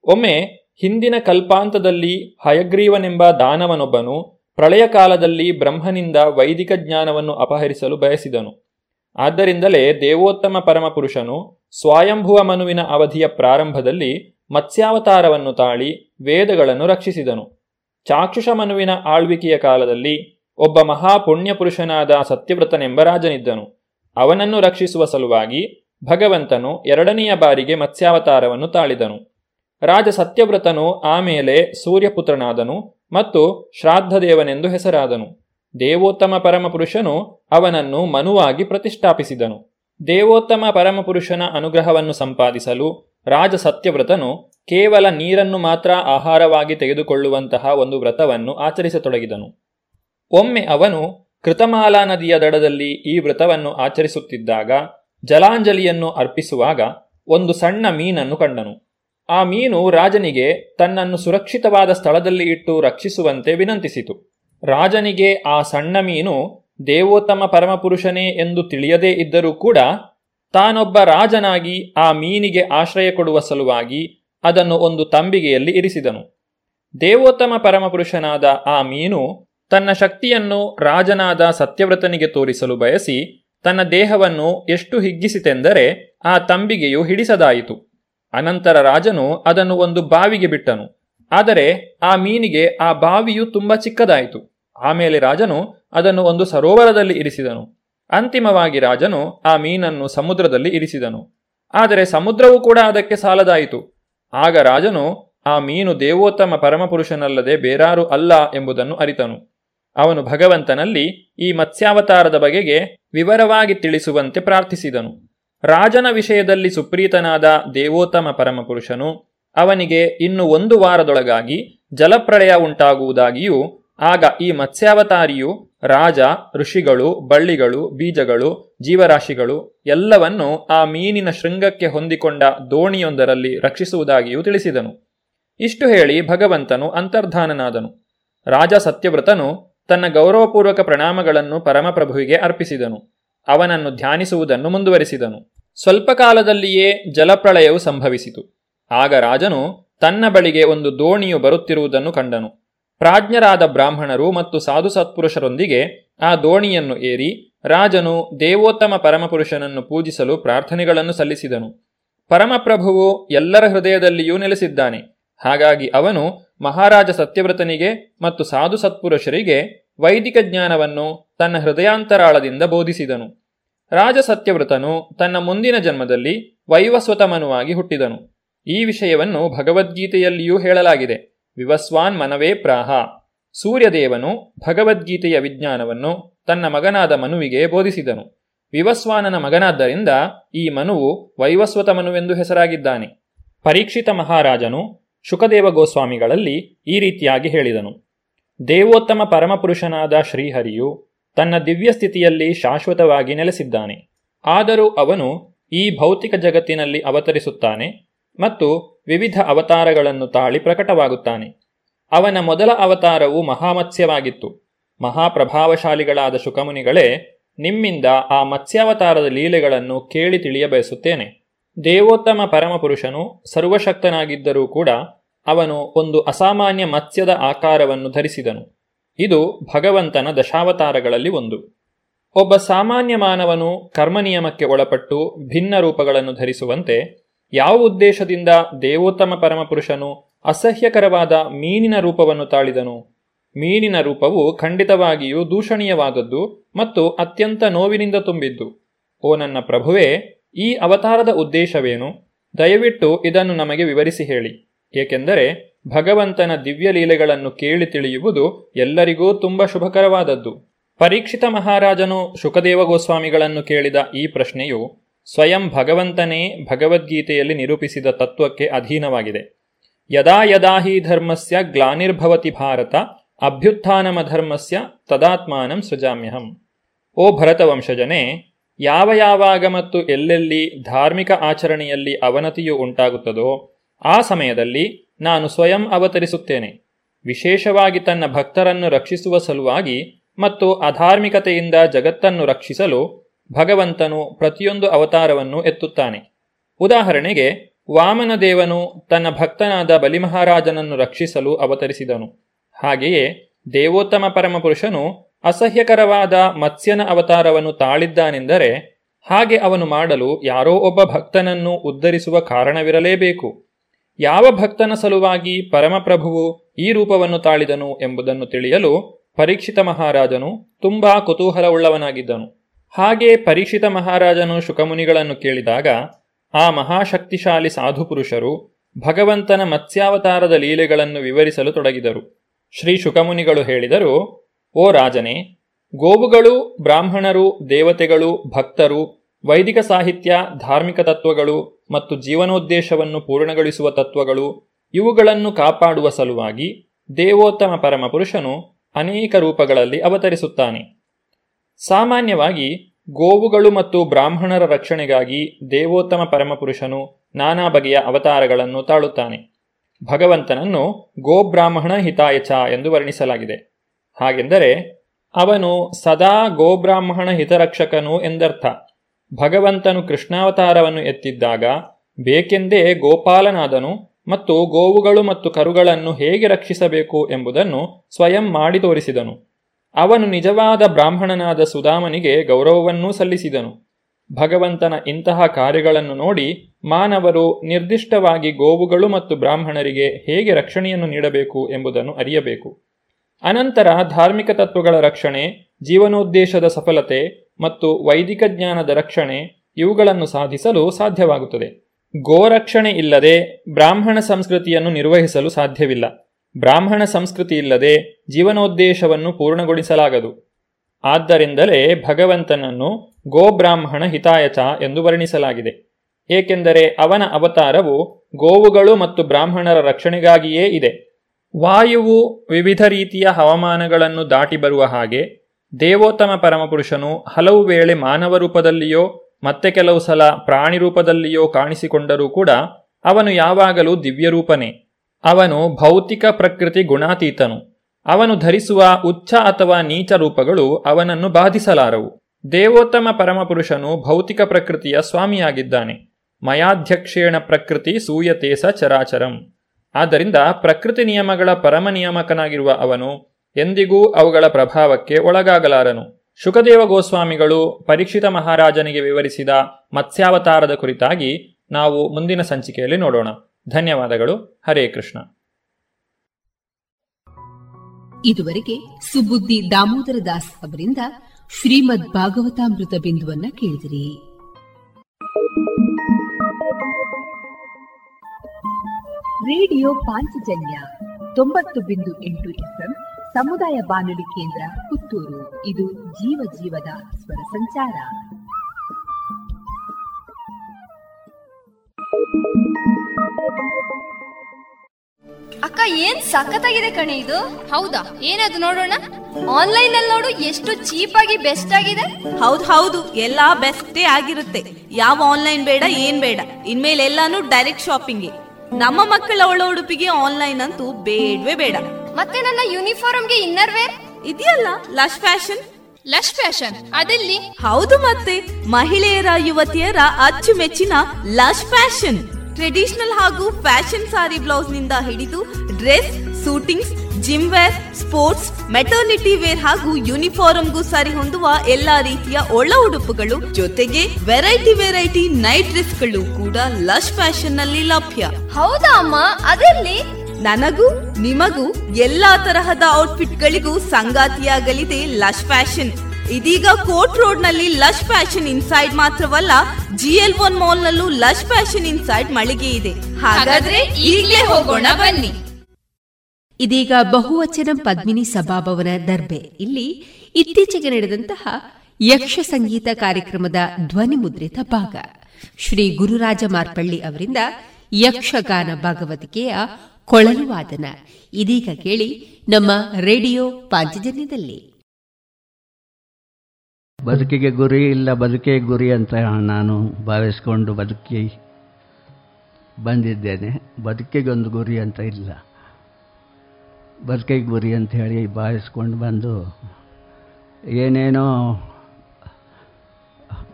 ಒಮ್ಮೆ ಹಿಂದಿನ ಕಲ್ಪಾಂತದಲ್ಲಿ ಹಯಗ್ರೀವನೆಂಬ ದಾನವನೊಬ್ಬನು ಪ್ರಳಯ ಕಾಲದಲ್ಲಿ ಬ್ರಹ್ಮನಿಂದ ವೈದಿಕ ಜ್ಞಾನವನ್ನು ಅಪಹರಿಸಲು ಬಯಸಿದನು. ಆದ್ದರಿಂದಲೇ ದೇವೋತ್ತಮ ಪರಮಪುರುಷನು ಸ್ವಾಯಂಭುವ ಮನುವಿನ ಅವಧಿಯ ಪ್ರಾರಂಭದಲ್ಲಿ ಮತ್ಸ್ಯಾವತಾರವನ್ನು ತಾಳಿ ವೇದಗಳನ್ನು ರಕ್ಷಿಸಿದನು. ಚಾಕ್ಷುಷ ಮನುವಿನ ಆಳ್ವಿಕೆಯ ಕಾಲದಲ್ಲಿ ಒಬ್ಬ ಮಹಾಪುಣ್ಯಪುರುಷನಾದ ಸತ್ಯವ್ರತನೆಂಬ ರಾಜನಿದ್ದನು. ಅವನನ್ನು ರಕ್ಷಿಸುವ ಸಲುವಾಗಿ ಭಗವಂತನು ಎರಡನೆಯ ಬಾರಿಗೆ ಮತ್ಸ್ಯಾವತಾರವನ್ನು ತಾಳಿದನು. ರಾಜ ಸತ್ಯವ್ರತನು ಆಮೇಲೆ ಸೂರ್ಯಪುತ್ರನಾದನು ಮತ್ತು ಶ್ರಾದ್ದದೇವನೆಂದು ಹೆಸರಾದನು. ದೇವೋತ್ತಮ ಪರಮಪುರುಷನು ಅವನನ್ನು ಮನುವಾಗಿ ಪ್ರತಿಷ್ಠಾಪಿಸಿದನು. ದೇವೋತ್ತಮ ಪರಮಪುರುಷನ ಅನುಗ್ರಹವನ್ನು ಸಂಪಾದಿಸಲು ರಾಜ ಸತ್ಯವ್ರತನು ಕೇವಲ ನೀರನ್ನು ಮಾತ್ರ ಆಹಾರವಾಗಿ ತೆಗೆದುಕೊಳ್ಳುವಂತಹ ಒಂದು ವ್ರತವನ್ನು ಆಚರಿಸತೊಡಗಿದನು. ಒಮ್ಮೆ ಅವನು ಕೃತಮಾಲಾ ನದಿಯ ದಡದಲ್ಲಿ ಈ ವ್ರತವನ್ನು ಆಚರಿಸುತ್ತಿದ್ದಾಗ ಜಲಾಂಜಲಿಯನ್ನು ಅರ್ಪಿಸುವಾಗ ಒಂದು ಸಣ್ಣ ಮೀನನ್ನು ಕಂಡನು. ಆ ಮೀನು ರಾಜನಿಗೆ ತನ್ನನ್ನು ಸುರಕ್ಷಿತವಾದ ಸ್ಥಳದಲ್ಲಿ ಇಟ್ಟು ರಕ್ಷಿಸುವಂತೆ ವಿನಂತಿಸಿತು. ರಾಜನಿಗೆ ಆ ಸಣ್ಣ ಮೀನು ದೇವೋತ್ತಮ ಪರಮಪುರುಷನೇ ಎಂದು ತಿಳಿಯದೇ ಇದ್ದರೂ ಕೂಡ ತಾನೊಬ್ಬ ರಾಜನಾಗಿ ಆ ಮೀನಿಗೆ ಆಶ್ರಯ ಕೊಡುವ ಸಲುವಾಗಿ ಅದನ್ನು ಒಂದು ತಂಬಿಗೆಯಲ್ಲಿ ಇರಿಸಿದನು. ದೇವೋತ್ತಮ ಪರಮಪುರುಷನಾದ ಆ ಮೀನು ತನ್ನ ಶಕ್ತಿಯನ್ನು ರಾಜನಾದ ಸತ್ಯವ್ರತನಿಗೆ ತೋರಿಸಲು ಬಯಸಿ ತನ್ನ ದೇಹವನ್ನು ಎಷ್ಟು ಹಿಗ್ಗಿಸಿತೆಂದರೆ ಆ ತಂಬಿಗೆಯು ಹಿಡಿಸದಾಯಿತು. ಅನಂತರ ರಾಜನು ಅದನ್ನು ಒಂದು ಬಾವಿಗೆ ಬಿಟ್ಟನು. ಆದರೆ ಆ ಮೀನಿಗೆ ಆ ಬಾವಿಯು ತುಂಬಾ ಚಿಕ್ಕದಾಯಿತು. ಆಮೇಲೆ ರಾಜನು ಅದನ್ನು ಒಂದು ಸರೋವರದಲ್ಲಿ ಇರಿಸಿದನು. ಅಂತಿಮವಾಗಿ ರಾಜನು ಆ ಮೀನನ್ನು ಸಮುದ್ರದಲ್ಲಿ ಇರಿಸಿದನು. ಆದರೆ ಸಮುದ್ರವೂ ಕೂಡ ಅದಕ್ಕೆ ಸಾಲದಾಯಿತು. ಆಗ ರಾಜನು ಆ ಮೀನು ದೇವೋತ್ತಮ ಪರಮಪುರುಷನಲ್ಲದೆ ಬೇರಾರು ಅಲ್ಲ ಎಂಬುದನ್ನು ಅರಿತನು. ಅವನು ಭಗವಂತನಲ್ಲಿ ಈ ಮತ್ಸ್ಯಾವತಾರದ ಬಗೆಗೆ ವಿವರವಾಗಿ ತಿಳಿಸುವಂತೆ ಪ್ರಾರ್ಥಿಸಿದನು. ರಾಜನ ವಿಷಯದಲ್ಲಿ ಸುಪ್ರೀತನಾದ ದೇವೋತ್ತಮ ಪರಮಪುರುಷನು ಅವನಿಗೆ ಇನ್ನು ಒಂದು ವಾರದೊಳಗಾಗಿ ಜಲಪ್ರಳಯ ಉಂಟಾಗುವುದಾಗಿಯೂ, ಆಗ ಈ ಮತ್ಸ್ಯಾವತಾರಿಯು ರಾಜ, ಋಷಿಗಳು, ಬಳ್ಳಿಗಳು, ಬೀಜಗಳು, ಜೀವರಾಶಿಗಳು ಎಲ್ಲವನ್ನು ಆ ಮೀನಿನ ಶೃಂಗಕ್ಕೆ ಹೊಂದಿಕೊಂಡ ದೋಣಿಯೊಂದರಲ್ಲಿ ರಕ್ಷಿಸುವುದಾಗಿಯೂ ತಿಳಿಸಿದನು. ಇಷ್ಟು ಹೇಳಿ ಭಗವಂತನು ಅಂತರ್ಧಾನನಾದನು. ರಾಜ ಸತ್ಯವ್ರತನು ತನ್ನ ಗೌರವಪೂರ್ವಕ ಪ್ರಣಾಮಗಳನ್ನು ಪರಮಪ್ರಭುವಿಗೆ ಅರ್ಪಿಸಿದನು. ಅವನನ್ನು ಧ್ಯಾನಿಸುವುದನ್ನು ಮುಂದುವರಿಸಿದನು. ಸ್ವಲ್ಪ ಕಾಲದಲ್ಲಿಯೇ ಜಲಪ್ರಳಯವು ಸಂಭವಿಸಿತು. ಆಗ ರಾಜನು ತನ್ನ ಬಳಿಗೆ ಒಂದು ದೋಣಿಯು ಬರುತ್ತಿರುವುದನ್ನು ಕಂಡನು. ಪ್ರಾಜ್ಞರಾದ ಬ್ರಾಹ್ಮಣರು ಮತ್ತು ಸಾಧು ಸತ್ಪುರುಷರೊಂದಿಗೆ ಆ ದೋಣಿಯನ್ನು ಏರಿ ರಾಜನು ದೇವೋತ್ತಮ ಪರಮಪುರುಷನನ್ನು ಪೂಜಿಸಲು ಪ್ರಾರ್ಥನೆಗಳನ್ನು ಸಲ್ಲಿಸಿದನು. ಪರಮಪ್ರಭುವು ಎಲ್ಲರ ಹೃದಯದಲ್ಲಿಯೂ ನೆಲೆಸಿದ್ದಾನೆ. ಹಾಗಾಗಿ ಅವನು ಮಹಾರಾಜ ಸತ್ಯವ್ರತನಿಗೆ ಮತ್ತು ಸಾಧು ಸತ್ಪುರುಷರಿಗೆ ವೈದಿಕ ಜ್ಞಾನವನ್ನು ತನ್ನ ಹೃದಯಾಂತರಾಳದಿಂದ ಬೋಧಿಸಿದನು. ರಾಜ ಸತ್ಯವ್ರತನು ತನ್ನ ಮುಂದಿನ ಜನ್ಮದಲ್ಲಿ ವೈವಸ್ವತಮನುವಾಗಿ ಹುಟ್ಟಿದನು. ಈ ವಿಷಯವನ್ನು ಭಗವದ್ಗೀತೆಯಲ್ಲಿಯೂ ಹೇಳಲಾಗಿದೆ. ವಿವಸ್ವಾನ್ ಮನವೇ ಪ್ರಾಹ. ಸೂರ್ಯದೇವನು ಭಗವದ್ಗೀತೆಯ ವಿಜ್ಞಾನವನ್ನು ತನ್ನ ಮಗನಾದ ಮನುವಿಗೆ ಬೋಧಿಸಿದನು. ವಿವಸ್ವಾನನ ಮಗನಾದ್ದರಿಂದ ಈ ಮನುವು ವೈವಸ್ವತ ಮನುವೆಂದು ಹೆಸರಾಗಿದ್ದಾನೆ. ಪರೀಕ್ಷಿತ ಮಹಾರಾಜನು ಶುಕದೇವ ಗೋಸ್ವಾಮಿಗಳಲ್ಲಿ ಈ ರೀತಿಯಾಗಿ ಹೇಳಿದನು. ದೇವೋತ್ತಮ ಪರಮಪುರುಷನಾದ ಶ್ರೀಹರಿಯು ತನ್ನ ದಿವ್ಯ ಸ್ಥಿತಿಯಲ್ಲಿ ಶಾಶ್ವತವಾಗಿ ನೆಲೆಸಿದ್ದಾನೆ. ಆದರೂ ಅವನು ಈ ಭೌತಿಕ ಜಗತ್ತಿನಲ್ಲಿ ಅವತರಿಸುತ್ತಾನೆ ಮತ್ತು ವಿವಿಧ ಅವತಾರಗಳನ್ನು ತಾಳಿ ಪ್ರಕಟವಾಗುತ್ತಾನೆ. ಅವನ ಮೊದಲ ಅವತಾರವು ಮಹಾಮತ್ಸ್ಯವಾಗಿತ್ತು. ಮಹಾಪ್ರಭಾವಶಾಲಿಗಳಾದ ಶುಕಮುನಿಗಳೇ ನಿಮ್ಮಿಂದ ಆ ಮತ್ಸ್ಯಾವತಾರದ ಲೀಲೆಗಳನ್ನು ಕೇಳಿ ತಿಳಿಯಬಯಸುತ್ತೇನೆ. ದೇವೋತ್ತಮ ಪರಮಪುರುಷನು ಸರ್ವಶಕ್ತನಾಗಿದ್ದರೂ ಕೂಡ ಅವನು ಒಂದು ಅಸಾಮಾನ್ಯ ಮತ್ಸ್ಯದ ಆಕಾರವನ್ನು ಧರಿಸಿದನು. ಇದು ಭಗವಂತನ ದಶಾವತಾರಗಳಲ್ಲಿ ಒಂದು. ಒಬ್ಬ ಸಾಮಾನ್ಯ ಮಾನವನು ಕರ್ಮನಿಯಮಕ್ಕೆ ಒಳಪಟ್ಟು ಭಿನ್ನ ರೂಪಗಳನ್ನು ಧರಿಸುವಂತೆ ಯಾವ ಉದ್ದೇಶದಿಂದ ದೇವೋತ್ತಮ ಪರಮಪುರುಷನು ಅಸಹ್ಯಕರವಾದ ಮೀನಿನ ರೂಪವನ್ನು ತಾಳಿದನು? ಮೀನಿನ ರೂಪವು ಖಂಡಿತವಾಗಿಯೂ ದೂಷಣೀಯವಾದದ್ದು ಮತ್ತು ಅತ್ಯಂತ ನೋವಿನಿಂದ ತುಂಬಿದ್ದು. ಓ ನನ್ನ ಪ್ರಭುವೇ ಈ ಅವತಾರದ ಉದ್ದೇಶವೇನು? ದಯವಿಟ್ಟು ಇದನ್ನು ನಮಗೆ ವಿವರಿಸಿ ಹೇಳಿ. ಏಕೆಂದರೆ ಭಗವಂತನ ದಿವ್ಯ ಲೀಲೆಗಳನ್ನು ಕೇಳಿ ತಿಳಿಯುವುದು ಎಲ್ಲರಿಗೂ ತುಂಬ ಶುಭಕರವಾದದ್ದು. ಪರೀಕ್ಷಿತ ಮಹಾರಾಜನು ಶುಕದೇವ ಗೋಸ್ವಾಮಿಗಳನ್ನು ಕೇಳಿದ ಈ ಪ್ರಶ್ನೆಯು ಸ್ವಯಂ ಭಗವಂತನೇ ಭಗವದ್ಗೀತೆಯಲ್ಲಿ ನಿರೂಪಿಸಿದ ತತ್ವಕ್ಕೆ ಅಧೀನವಾಗಿದೆ. ಯದಾ ಯದಾ ಹಿ ಧರ್ಮಸ್ಯ ಗ್ಲಾನಿರ್ಭವತಿ ಭಾರತ ಅಭ್ಯುತ್ಥಾನಮಧರ್ಮಸ್ಯ ತದಾತ್ಮಾನಂ ಸೃಜಾಮ್ಯಹಂ. ಓ ಭರತವಂಶಜನೇ ಯಾವ ಯಾವಾಗ ಮತ್ತು ಎಲ್ಲೆಲ್ಲಿ ಧಾರ್ಮಿಕ ಆಚರಣೆಯಲ್ಲಿ ಅವನತಿಯು ಉಂಟಾಗುತ್ತದೋ ಆ ಸಮಯದಲ್ಲಿ ನಾನು ಸ್ವಯಂ ಅವತರಿಸುತ್ತೇನೆ. ವಿಶೇಷವಾಗಿ ತನ್ನ ಭಕ್ತರನ್ನು ರಕ್ಷಿಸುವ ಸಲುವಾಗಿ ಮತ್ತು ಅಧಾರ್ಮಿಕತೆಯಿಂದ ಜಗತ್ತನ್ನು ರಕ್ಷಿಸಲು ಭಗವಂತನು ಪ್ರತಿಯೊಂದು ಅವತಾರವನ್ನು ಎತ್ತುತ್ತಾನೆ. ಉದಾಹರಣೆಗೆ, ವಾಮನ ದೇವನು ತನ್ನ ಭಕ್ತನಾದ ಬಲಿಮಹಾರಾಜನನ್ನು ರಕ್ಷಿಸಲು ಅವತರಿಸಿದನು. ಹಾಗೆಯೇ ದೇವೋತ್ತಮ ಪರಮಪುರುಷನು ಅಸಹ್ಯಕರವಾದ ಮತ್ಸ್ಯನ ಅವತಾರವನ್ನು ತಾಳಿದ್ದಾನೆಂದರೆ ಹಾಗೆ ಅವನು ಮಾಡಲು ಯಾರೋ ಒಬ್ಬ ಭಕ್ತನನ್ನು ಉದ್ಧರಿಸುವ ಕಾರಣವಿರಲೇಬೇಕು. ಯಾವ ಭಕ್ತನ ಸಲುವಾಗಿ ಪರಮಪ್ರಭುವು ಈ ರೂಪವನ್ನು ತಾಳಿದನು ಎಂಬುದನ್ನು ತಿಳಿಯಲು ಪರೀಕ್ಷಿತ ಮಹಾರಾಜನು ತುಂಬಾ ಕುತೂಹಲವುಳ್ಳವನಾಗಿದ್ದನು. ಹಾಗೆ ಪರೀಕ್ಷಿತ ಮಹಾರಾಜನು ಶುಕಮುನಿಗಳನ್ನು ಕೇಳಿದಾಗ ಆ ಮಹಾಶಕ್ತಿಶಾಲಿ ಸಾಧುಪುರುಷರು ಭಗವಂತನ ಮತ್ಸ್ಯಾವತಾರದ ಲೀಲೆಗಳನ್ನು ವಿವರಿಸಲು ತೊಡಗಿದರು. ಶ್ರೀ ಶುಕಮುನಿಗಳು ಹೇಳಿದರು ಓ ರಾಜನೇ, ಗೋವುಗಳು, ಬ್ರಾಹ್ಮಣರು, ದೇವತೆಗಳು, ಭಕ್ತರು, ವೈದಿಕ ಸಾಹಿತ್ಯ, ಧಾರ್ಮಿಕ ತತ್ವಗಳು ಮತ್ತು ಜೀವನೋದ್ದೇಶವನ್ನು ಪೂರ್ಣಗೊಳಿಸುವ ತತ್ವಗಳು, ಇವುಗಳನ್ನು ಕಾಪಾಡುವ ಸಲುವಾಗಿ ದೇವೋತ್ತಮ ಪರಮಪುರುಷನು ಅನೇಕ ರೂಪಗಳಲ್ಲಿ ಅವತರಿಸುತ್ತಾನೆ. ಸಾಮಾನ್ಯವಾಗಿ ಗೋವುಗಳು ಮತ್ತು ಬ್ರಾಹ್ಮಣರ ರಕ್ಷಣೆಗಾಗಿ ದೇವೋತ್ತಮ ಪರಮಪುರುಷನು ನಾನಾ ಬಗೆಯ ಅವತಾರಗಳನ್ನು ತಾಳುತ್ತಾನೆ. ಭಗವಂತನನ್ನು ಗೋಬ್ರಾಹ್ಮಣ ಹಿತಾಯಚ ಎಂದು ವರ್ಣಿಸಲಾಗಿದೆ. ಹಾಗೆಂದರೆ ಅವನು ಸದಾ ಗೋಬ್ರಾಹ್ಮಣ ಹಿತರಕ್ಷಕನು ಎಂದರ್ಥ. ಭಗವಂತನು ಕೃಷ್ಣಾವತಾರವನ್ನು ಎತ್ತಿದ್ದಾಗ ಬೇಕೆಂದೇ ಗೋಪಾಲನಾದನು ಮತ್ತು ಗೋವುಗಳು ಮತ್ತು ಕರುಗಳನ್ನು ಹೇಗೆ ರಕ್ಷಿಸಬೇಕು ಎಂಬುದನ್ನು ಸ್ವಯಂ ಮಾಡಿ ತೋರಿಸಿದನು. ಅವನು ನಿಜವಾದ ಬ್ರಾಹ್ಮಣನಾದ ಸುಧಾಮನಿಗೆ ಗೌರವವನ್ನೂ ಸಲ್ಲಿಸಿದನು. ಭಗವಂತನ ಇಂತಹ ಕಾರ್ಯಗಳನ್ನು ನೋಡಿ ಮಾನವರು ನಿರ್ದಿಷ್ಟವಾಗಿ ಗೋವುಗಳು ಮತ್ತು ಬ್ರಾಹ್ಮಣರಿಗೆ ಹೇಗೆ ರಕ್ಷಣೆಯನ್ನು ನೀಡಬೇಕು ಎಂಬುದನ್ನು ಅರಿಯಬೇಕು. ಅನಂತರ ಧಾರ್ಮಿಕ ತತ್ವಗಳ ರಕ್ಷಣೆ, ಜೀವನೋದ್ದೇಶದ ಸಫಲತೆ ಮತ್ತು ವೈದಿಕ ಜ್ಞಾನದ ರಕ್ಷಣೆ ಇವುಗಳನ್ನು ಸಾಧಿಸಲು ಸಾಧ್ಯವಾಗುತ್ತದೆ. ಗೋರಕ್ಷಣೆ ಇಲ್ಲದೆ ಬ್ರಾಹ್ಮಣ ಸಂಸ್ಕೃತಿಯನ್ನು ನಿರ್ವಹಿಸಲು ಸಾಧ್ಯವಿಲ್ಲ. ಬ್ರಾಹ್ಮಣ ಸಂಸ್ಕೃತಿ ಇಲ್ಲದೆ ಜೀವನೋದ್ದೇಶವನ್ನು ಪೂರ್ಣಗೊಳಿಸಲಾಗದು. ಆದ್ದರಿಂದಲೇ ಭಗವಂತನನ್ನು ಗೋಬ್ರಾಹ್ಮಣ ಹಿತಾಯಚ ಎಂದು ವರ್ಣಿಸಲಾಗಿದೆ. ಏಕೆಂದರೆ ಅವನ ಅವತಾರವು ಗೋವುಗಳು ಮತ್ತು ಬ್ರಾಹ್ಮಣರ ರಕ್ಷಣೆಗಾಗಿಯೇ ಇದೆ. ವಾಯುವು ವಿವಿಧ ರೀತಿಯ ಹವಾಮಾನಗಳನ್ನು ದಾಟಿ ಬರುವ ಹಾಗೆ ದೇವೋತ್ತಮ ಪರಮಪುರುಷನು ಹಲವು ವೇಳೆ ಮಾನವ ರೂಪದಲ್ಲಿಯೋ ಮತ್ತೆ ಕೆಲವು ಸಲ ಪ್ರಾಣಿ ರೂಪದಲ್ಲಿಯೋ ಕಾಣಿಸಿಕೊಂಡರೂ ಕೂಡ ಅವನು ಯಾವಾಗಲೂ ದಿವ್ಯರೂಪನೇ ಅವನು ಭೌತಿಕ ಪ್ರಕೃತಿ ಗುಣಾತೀತನು. ಅವನು ಧರಿಸುವ ಉಚ್ಚ ಅಥವಾ ನೀಚ ರೂಪಗಳು ಅವನನ್ನು ಬಾಧಿಸಲಾರವು. ದೇವೋತ್ತಮ ಪರಮಪುರುಷನು ಭೌತಿಕ ಪ್ರಕೃತಿಯ ಸ್ವಾಮಿಯಾಗಿದ್ದಾನೆ. ಮಯಾಧ್ಯಕ್ಷೇಣ ಪ್ರಕೃತಿ ಸೂಯತೇಸ ಚರಾಚರಂ. ಆದ್ದರಿಂದ ಪ್ರಕೃತಿ ನಿಯಮಗಳ ಪರಮ ನಿಯಾಮಕನಾಗಿರುವ ಅವನು ಎಂದಿಗೂ ಅವುಗಳ ಪ್ರಭಾವಕ್ಕೆ ಒಳಗಾಗಲಾರನು. ಶುಕದೇವ ಗೋಸ್ವಾಮಿಗಳು ಪರೀಕ್ಷಿತ ಮಹಾರಾಜನಿಗೆ ವಿವರಿಸಿದ ಮತ್ಸ್ಯಾವತಾರದ ಕುರಿತಾಗಿ ನಾವು ಮುಂದಿನ ಸಂಚಿಕೆಯಲ್ಲಿ ನೋಡೋಣ. ಧನ್ಯವಾದಗಳು. ಹರೇ ಕೃಷ್ಣ. ಇದುವರೆಗೆ ಸುಬುದ್ದಿ ದಾಮೋದರ ದಾಸ್ ಅವರಿಂದ ಶ್ರೀಮದ್ ಭಾಗವತಾಮೃತ ಬಿಂದುವನ್ನ ಕೇಳಿದಿರಿ. ರೇಡಿಯೋ ಪಾಂಚಜನ್ಯ ತೊಂಬತ್ತು ಬಿಂದು ಎಂಟು ಎಫ್ಎಂ ಸಮುದಾಯ ಬಾನುಲಿ ಕೇಂದ್ರ ಪುತ್ತೂರು. ಇದು ಜೀವ ಜೀವದ ಸ್ವರ ಸಂಚಾರ. ಅಕ್ಕ ಏನ್ ಸಖತ್ತಾಗಿದೆ ಕಣೆ ಇದು? ಹೌದಾ? ಏನದು ನೋಡೋಣ. ಆನ್ಲೈನ್ ಅಲ್ಲಿ ನೋಡು ಎಷ್ಟು ಚೀಪ್ ಆಗಿ ಬೆಸ್ಟ್ ಆಗಿದೆ. ಹೌದು ಹೌದು ಎಲ್ಲಾ ಬೆಸ್ಟೇ ಆಗಿರುತ್ತೆ. ಯಾವ ಆನ್ಲೈನ್ ಬೇಡ ಏನ್ ಬೇಡ. ಇನ್ಮೇಲೆ ಎಲ್ಲಾನು ಡೈರೆಕ್ಟ್ ಶಾಪಿಂಗ್. ನಮ್ಮ ಮಕ್ಕಳ ಒಳ ಉಡುಪಿಗೆ ಆನ್ಲೈನ್ ಅಂತೂ ಬೇಡವೇ ಬೇಡ. ಮತ್ತೆ ನನ್ನ ಯೂನಿಫಾರ್ಮ್ಗೆ ಇನ್ನರ್ ವೇರ್ ಇದೆಯಲ್ಲ ಲಶ್ ಫ್ಯಾಷನ್ ಲಶ್ ಫ್ಯಾಷನ್ ಅದೆಲ್ಲಿ? ಹೌದು ಮತ್ತೆ ಮಹಿಳೆಯರ ಯುವತಿಯರ ಅಚ್ಚುಮೆಚ್ಚಿನ ಲಶ್ ಫ್ಯಾಷನ್ ಟ್ರೆಡಿಷನಲ್ ಹಾಗೂ ಫ್ಯಾಷನ್ ಸಾರಿ ಬ್ಲೌಸ್ನಿಂದ ಹಿಡಿದು dress suitings gym wear sports maternity wear ಹಾಗೂ ಯೂನಿಫಾರ್ಮ್ಗೂ ಸರಿ ಹೊಂದುವ ಎಲ್ಲಾ ರೀತಿಯ ಒಳ ಉಡುಪುಗಳು ಜೊತೆಗೆ ವೆರೈಟಿ ವೆರೈಟಿ ನೈಟ್ ಡ್ರೆಸ್ಗಳು ಕೂಡ ಲಶ್ ಫ್ಯಾಷನ್ನಲ್ಲಿ ಲಭ್ಯ. ಹೌದಾ ಅಮ್ಮ? ಅದೆಲ್ಲಿ? ನನಗೂ ನಿಮಗೂ ಎಲ್ಲಾ ತರಹದ ಔಟ್ಫಿಟ್ ಗಳಿಗೂ ಸಂಗಾತಿಯಾಗಲಿದೆ ಲಶ್ ಫ್ಯಾಷನ್. ಇದೀಗ ಕೋರ್ಟ್ ರೋಡ್ನಲ್ಲಿ ಲಶ್ ಫ್ಯಾಷನ್ ಇನ್ಸೈಡ್ ಮಾತ್ರವಲ್ಲ ಜಿಎಲ್ ಒನ್ ಮಾಲ್ ನಲ್ಲೂ ಲಶ್ ಫ್ಯಾಷನ್ ಇನ್ಸೈಡ್ ಮಳಿಗೆ ಇದೆ. ಹಾಗಾದ್ರೆ ಈಗಲೇ ಹೋಗೋಣ ಬನ್ನಿ. ಇದೀಗ ಬಹುವಚನ ಪದ್ಮಿನಿ ಸಭಾಭವನ ದರ್ಬೆ. ಇಲ್ಲಿ ಇತ್ತೀಚೆಗೆ ನಡೆದಂತಹ ಯಕ್ಷ ಸಂಗೀತ ಕಾರ್ಯಕ್ರಮದ ಧ್ವನಿ ಮುದ್ರಿತ ಭಾಗ. ಶ್ರೀ ಗುರುರಾಜ ಮಾರ್ಪಳ್ಳಿ ಅವರಿಂದ ಯಕ್ಷಗಾನ ಭಾಗವತಿಕೆಯ ಕೊಳಲು ವಾದನ. ಇದೀಗ ಕೇಳಿ ನಮ್ಮ ರೇಡಿಯೋ ಪಾಂಚಜನ್ಯದಲ್ಲಿ. ಬದುಕಿಗೆ ಗುರಿ ಇಲ್ಲ, ಬದುಕೇ ಗುರಿ ಅಂತ ನಾನು ಭಾವಿಸಿಕೊಂಡು ಬದುಕಿ ಬಂದಿದ್ದೇನೆ. ಬದುಕಿಗೆ ಒಂದು ಗುರಿ ಅಂತ ಇಲ್ಲ. ಬದುಕಿಗೆ ಗುರಿ ಅಂತ ಹೇಳಿ ಭಾವಿಸ್ಕೊಂಡು ಬಂದು ಏನೇನೋ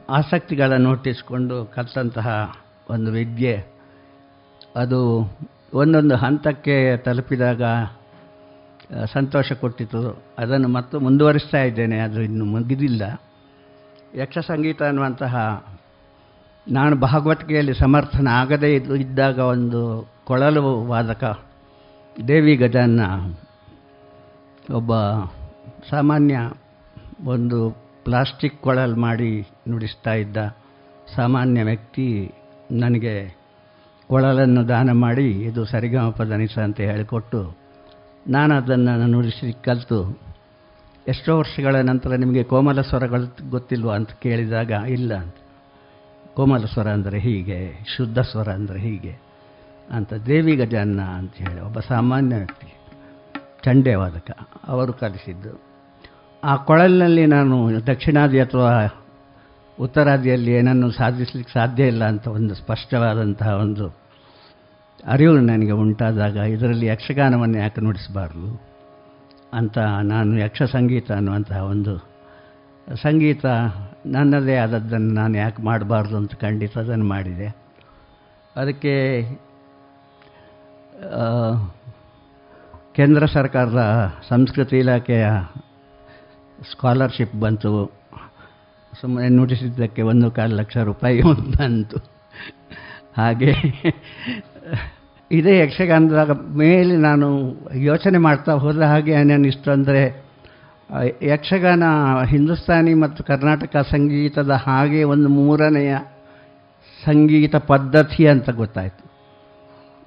ಆಸಕ್ತಿಗಳನ್ನು ನೋಟಿಸ್ಕೊಂಡು ಕಲಿತಂತಹ ಒಂದು ವಿದ್ಯೆ. ಅದು ಒಂದೊಂದು ಹಂತಕ್ಕೆ ತಲುಪಿದಾಗ ಸಂತೋಷ ಕೊಟ್ಟಿತು. ಅದನ್ನು ಮತ್ತು ಮುಂದುವರಿಸ್ತಾ ಇದ್ದೇನೆ, ಅದು ಇನ್ನು ಮುಗಿದಿಲ್ಲ. ಯಕ್ಷ ಸಂಗೀತ ಅನ್ನುವಂತಹ ನಾನು ಭಾಗವತಿಕೆಯಲ್ಲಿ ಸಮರ್ಥನ ಆಗದೇ ಇದ್ದು, ಇದ್ದಾಗ ಒಂದು ಕೊಳಲು ವಾದಕ ದೇವಿ ಗಜನ್ನ ಒಬ್ಬ ಸಾಮಾನ್ಯ ಒಂದು ಪ್ಲಾಸ್ಟಿಕ್ ಕೊಳಲ್ ಮಾಡಿ ನುಡಿಸ್ತಾ ಇದ್ದ ಸಾಮಾನ್ಯ ವ್ಯಕ್ತಿ ನನಗೆ ಕೊಳಲನ್ನು ದಾನ ಮಾಡಿ ಇದು ಸರಿಗಮಪ ದನಿಸ ಅಂತ ಹೇಳಿಕೊಟ್ಟು ನಾನು ಅದನ್ನು ನುಡಿಸಿ ಕಲಿತು. ಎಷ್ಟೋ ವರ್ಷಗಳ ನಂತರ ನಿಮಗೆ ಕೋಮಲ ಸ್ವರಗಳು ಗೊತ್ತಿಲ್ವ ಅಂತ ಕೇಳಿದಾಗ ಇಲ್ಲ ಅಂತ. ಕೋಮಲ ಸ್ವರ ಅಂದರೆ ಹೀಗೆ, ಶುದ್ಧ ಸ್ವರ ಅಂದರೆ ಹೀಗೆ. ಅಂತ, ದೇವಿ ಗಜಾನ್ನ ಅಂತ ಹೇಳಿ ಒಬ್ಬ ಸಾಮಾನ್ಯ ವ್ಯಕ್ತಿ ಚಂಡೆ ವಾದಕ ಅವರು ಕಲಿಸಿದ್ದು ಆ ಕೊಳಲಿನಲ್ಲಿ ನಾನು ದಕ್ಷಿಣಾದಿ ಅಥವಾ ಉತ್ತರಾದಿಯಲ್ಲಿ ಏನನ್ನು ಸಾಧಿಸಲಿಕ್ಕೆ ಸಾಧ್ಯ ಇಲ್ಲ ಅಂತ ಒಂದು ಸ್ಪಷ್ಟವಾದಂತಹ ಒಂದು ಅರಿವು ನನಗೆ ಉಂಟಾದಾಗ ಇದರಲ್ಲಿ ಯಕ್ಷಗಾನವನ್ನು ಯಾಕೆ ನುಡಿಸಬಾರ್ದು ಅಂತ ನಾನು ಯಕ್ಷ ಸಂಗೀತ ಅನ್ನುವಂತಹ ಒಂದು ಸಂಗೀತ ನನ್ನದೇ ಆದದ್ದನ್ನು ನಾನು ಯಾಕೆ ಮಾಡಬಾರ್ದು ಅಂತ ಖಂಡಿತ ಅದನ್ನು ಮಾಡಿದೆ. ಅದಕ್ಕೆ ಕೇಂದ್ರ ಸರ್ಕಾರದ ಸಂಸ್ಕೃತಿ ಇಲಾಖೆಯ ಸ್ಕಾಲರ್ಶಿಪ್ ಬಂತು. ಸುಮ್ಮನೆ ನುಡಿಸಿದ್ದಕ್ಕೆ ಒಂದು ಕಾಲು ಲಕ್ಷ ರೂಪಾಯಿ ಬಂತು. ಹಾಗೆ ಇದೇ ಯಕ್ಷಗಾನದ ಮೇಲೆ ನಾನು ಯೋಚನೆ ಮಾಡ್ತಾ ಹೋದ ಹಾಗೆ ಏನೇನಿಷ್ಟು ಅಂದರೆ ಯಕ್ಷಗಾನ ಹಿಂದೂಸ್ತಾನಿ ಮತ್ತು ಕರ್ನಾಟಕ ಸಂಗೀತದ ಹಾಗೆ ಒಂದು ಮೂರನೆಯ ಸಂಗೀತ ಪದ್ಧತಿ ಅಂತ ಗೊತ್ತಾಯಿತು.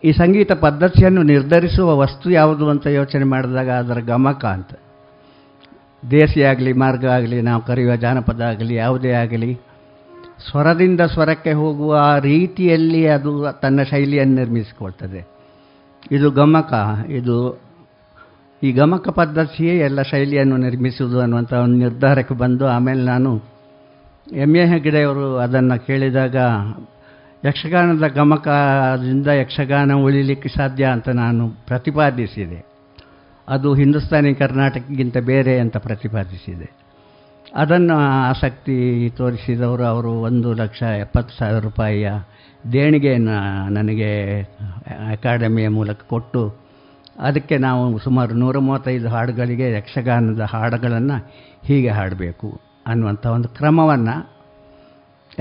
ಈ ಸಂಗೀತ ಪದ್ಧತಿಯನ್ನು ನಿರ್ಧರಿಸುವ ವಸ್ತು ಯಾವುದು ಅಂತ ಯೋಚನೆ ಮಾಡಿದಾಗ ಅದರ ಗಮಕ ಅಂತ. ದೇಸಿ ಆಗಲಿ, ಮಾರ್ಗ ಆಗಲಿ, ನಾವು ಕರೆಯುವ ಜಾನಪದ ಆಗಲಿ, ಯಾವುದೇ ಆಗಲಿ, ಸ್ವರದಿಂದ ಸ್ವರಕ್ಕೆ ಹೋಗುವ ರೀತಿಯಲ್ಲಿ ಅದು ತನ್ನ ಶೈಲಿಯನ್ನು ನಿರ್ಮಿಸಿಕೊಳ್ತದೆ. ಇದು ಗಮಕ, ಇದು ಈ ಗಮಕ ಪದ್ಧತಿಯೇ ಎಲ್ಲ ಶೈಲಿಯನ್ನು ನಿರ್ಮಿಸುವುದು ಅನ್ನುವಂಥ ಒಂದು ನಿರ್ಧಾರಕ್ಕೆ ಬಂದು ಆಮೇಲೆ ನಾನು ಎಂ ಎ ಹೆಗ್ಡೆಯವರು ಅದನ್ನು ಕೇಳಿದಾಗ ಯಕ್ಷಗಾನದ ಗಮಕದಿಂದ ಯಕ್ಷಗಾನ ಉಳಿಲಿಕ್ಕೆ ಸಾಧ್ಯ ಅಂತ ನಾನು ಪ್ರತಿಪಾದಿಸಿದೆ. ಅದು ಹಿಂದೂಸ್ತಾನಿ ಕರ್ನಾಟಕಕ್ಕಿಂತ ಬೇರೆ ಅಂತ ಪ್ರತಿಪಾದಿಸಿದೆ. ಅದನ್ನು ಆಸಕ್ತಿ ತೋರಿಸಿದವರು ಅವರು ಒಂದು ಲಕ್ಷ ಎಪ್ಪತ್ತು ಸಾವಿರ ರೂಪಾಯಿಯ ದೇಣಿಗೆಯನ್ನು ನನಗೆ ಅಕಾಡೆಮಿಯ ಮೂಲಕ ಕೊಟ್ಟು, ಅದಕ್ಕೆ ನಾವು ಸುಮಾರು ನೂರ ಮೂವತ್ತೈದು ಹಾಡುಗಳಿಗೆ ಯಕ್ಷಗಾನದ ಹಾಡುಗಳನ್ನು ಹೀಗೆ ಹಾಡಬೇಕು ಅನ್ನುವಂಥ ಒಂದು ಕ್ರಮವನ್ನು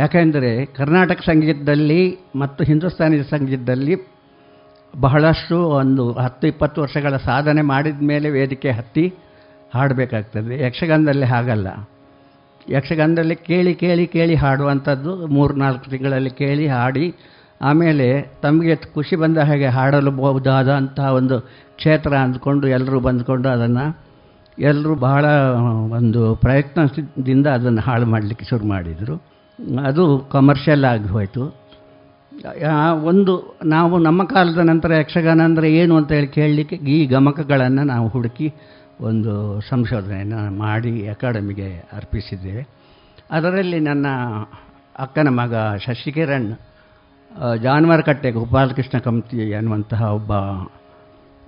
ಯಾಕೆಂದರೆ ಕರ್ನಾಟಕ ಸಂಗೀತದಲ್ಲಿ ಮತ್ತು ಹಿಂದೂಸ್ತಾನಿ ಸಂಗೀತದಲ್ಲಿ ಬಹಳಷ್ಟು ಒಂದು ಹತ್ತು, ಇಪ್ಪತ್ತು ವರ್ಷಗಳ ಸಾಧನೆ ಮಾಡಿದ ಮೇಲೆ ವೇದಿಕೆ ಹತ್ತಿ ಹಾಡಬೇಕಾಗ್ತದೆ. ಯಕ್ಷಗಾನದಲ್ಲಿ ಹಾಗಲ್ಲ. ಯಕ್ಷಗಾನದಲ್ಲಿ ಕೇಳಿ ಕೇಳಿ ಕೇಳಿ ಹಾಡುವಂಥದ್ದು ಮೂರು ನಾಲ್ಕು ತಿಂಗಳಲ್ಲಿ ಕೇಳಿ ಹಾಡಿ, ಆಮೇಲೆ ತಮಗೆ ಖುಷಿ ಬಂದ ಹಾಗೆ ಹಾಡಲು ಬಹುದಾದಂತಹ ಒಂದು ಕ್ಷೇತ್ರ ಅಂದ್ಕೊಂಡು ಎಲ್ಲರೂ ಬಂದ್ಕೊಂಡು ಅದನ್ನು, ಎಲ್ಲರೂ ಬಹಳ ಒಂದು ಪ್ರಯತ್ನದಿಂದ ಅದನ್ನು ಹಾಳು ಮಾಡಲಿಕ್ಕೆ ಶುರು ಮಾಡಿದರು. ಅದು ಕಮರ್ಷಿಯಲ್ ಆಗಿ ಹೋಯಿತು. ಒಂದು, ನಾವು ನಮ್ಮ ಕಾಲದ ನಂತರ ಯಕ್ಷಗಾನ ಅಂದರೆ ಏನು ಅಂತ ಹೇಳಿ ಕೇಳಲಿಕ್ಕೆ ಈ ಗಮಕಗಳನ್ನು ನಾವು ಹುಡುಕಿ ಒಂದು ಸಂಶೋಧನೆಯನ್ನು ಮಾಡಿ ಅಕಾಡೆಮಿಗೆ ಅರ್ಪಿಸಿದ್ದೇವೆ. ಅದರಲ್ಲಿ ನನ್ನ ಅಕ್ಕನ ಮಗ ಶಶಿಕಿರಣ್ ಜಾನುವಾರು ಕಟ್ಟೆ ಗೋಪಾಲಕೃಷ್ಣ ಕಮತಿ ಅನ್ನುವಂತಹ ಒಬ್ಬ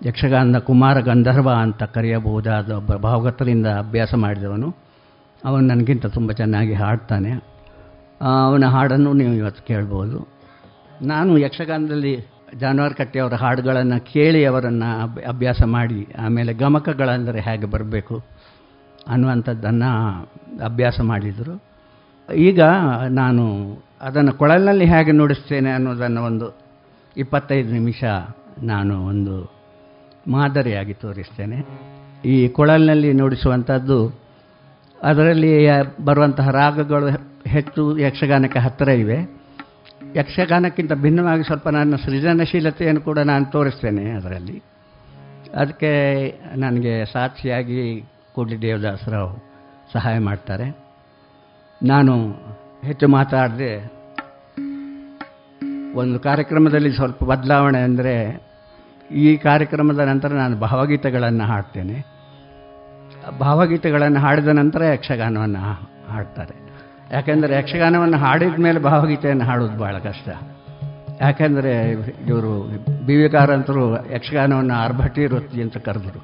ಯಕ್ಷಗಾನದ ಕುಮಾರ ಗಂಧರ್ವ ಅಂತ ಕರೆಯಬಹುದಾದ ಒಬ್ಬ ಭಾವಗತರಿಂದ ಅಭ್ಯಾಸ ಮಾಡಿದವನು. ಅವನು ನನಗಿಂತ ತುಂಬ ಚೆನ್ನಾಗಿ ಹಾಡ್ತಾನೆ. ಅವನ ಹಾಡನ್ನು ನೀವು ಇವತ್ತು ಕೇಳ್ಬೋದು. ನಾನು ಯಕ್ಷಗಾನದಲ್ಲಿ ಜಾನುವಾರು ಕಟ್ಟೆಯವರ ಹಾಡುಗಳನ್ನು ಕೇಳಿ ಅವರನ್ನು ಅಭ್ಯಾಸ ಮಾಡಿ, ಆಮೇಲೆ ಗಮಕಗಳಂದರೆ ಹೇಗೆ ಬರಬೇಕು ಅನ್ನುವಂಥದ್ದನ್ನು ಅಭ್ಯಾಸ ಮಾಡಿದರು. ಈಗ ನಾನು ಅದನ್ನು ಕೊಳಲಿನಲ್ಲಿ ಹೇಗೆ ನುಡಿಸ್ತೇನೆ ಅನ್ನೋದನ್ನು ಒಂದು ಇಪ್ಪತ್ತೈದು ನಿಮಿಷ ನಾನು ಒಂದು ಮಾದರಿಯಾಗಿ ತೋರಿಸ್ತೇನೆ. ಈ ಕೊಳಲಿನಲ್ಲಿ ನುಡಿಸುವಂಥದ್ದು ಅದರಲ್ಲಿ ಬರುವಂತಹ ರಾಗಗಳು ಹೆಚ್ಚು ಯಕ್ಷಗಾನಕ್ಕೆ ಹತ್ತಿರ ಇವೆ. ಯಕ್ಷಗಾನಕ್ಕಿಂತ ಭಿನ್ನವಾಗಿ ಸ್ವಲ್ಪ ನನ್ನ ಸೃಜನಶೀಲತೆಯನ್ನು ಕೂಡ ನಾನು ತೋರಿಸ್ತೇನೆ ಅದರಲ್ಲಿ. ಅದಕ್ಕೆ ನನಗೆ ಸಾಕ್ಷಿಯಾಗಿ ಕೂಡ್ಲಿ ದೇವದಾಸರಾವ್ ಸಹಾಯ ಮಾಡ್ತಾರೆ. ನಾನು ಹೆಚ್ಚು ಮಾತಾಡದೆ ಒಂದು ಕಾರ್ಯಕ್ರಮದಲ್ಲಿ ಸ್ವಲ್ಪ ಬದಲಾವಣೆ ಅಂದರೆ ಈ ಕಾರ್ಯಕ್ರಮದ ನಂತರ ನಾನು ಭಾವಗೀತೆಗಳನ್ನು ಹಾಡ್ತೇನೆ. ಭಾವಗೀತೆಗಳನ್ನು ಹಾಡಿದ ನಂತರ ಯಕ್ಷಗಾನವನ್ನು ಹಾಡ್ತಾರೆ. ಯಾಕೆಂದರೆ ಯಕ್ಷಗಾನವನ್ನು ಹಾಡಿದ ಮೇಲೆ ಭಾವಗೀತೆಯನ್ನು ಹಾಡೋದು ಭಾಳ ಕಷ್ಟ. ಯಾಕೆಂದರೆ ಇವರು ಬಿ ವಿ ಕಾರಂತರು ಯಕ್ಷಗಾನವನ್ನು ಆರ್ಭಟಿ ವೃತ್ತಿ ಅಂತ ಕರೆದರು.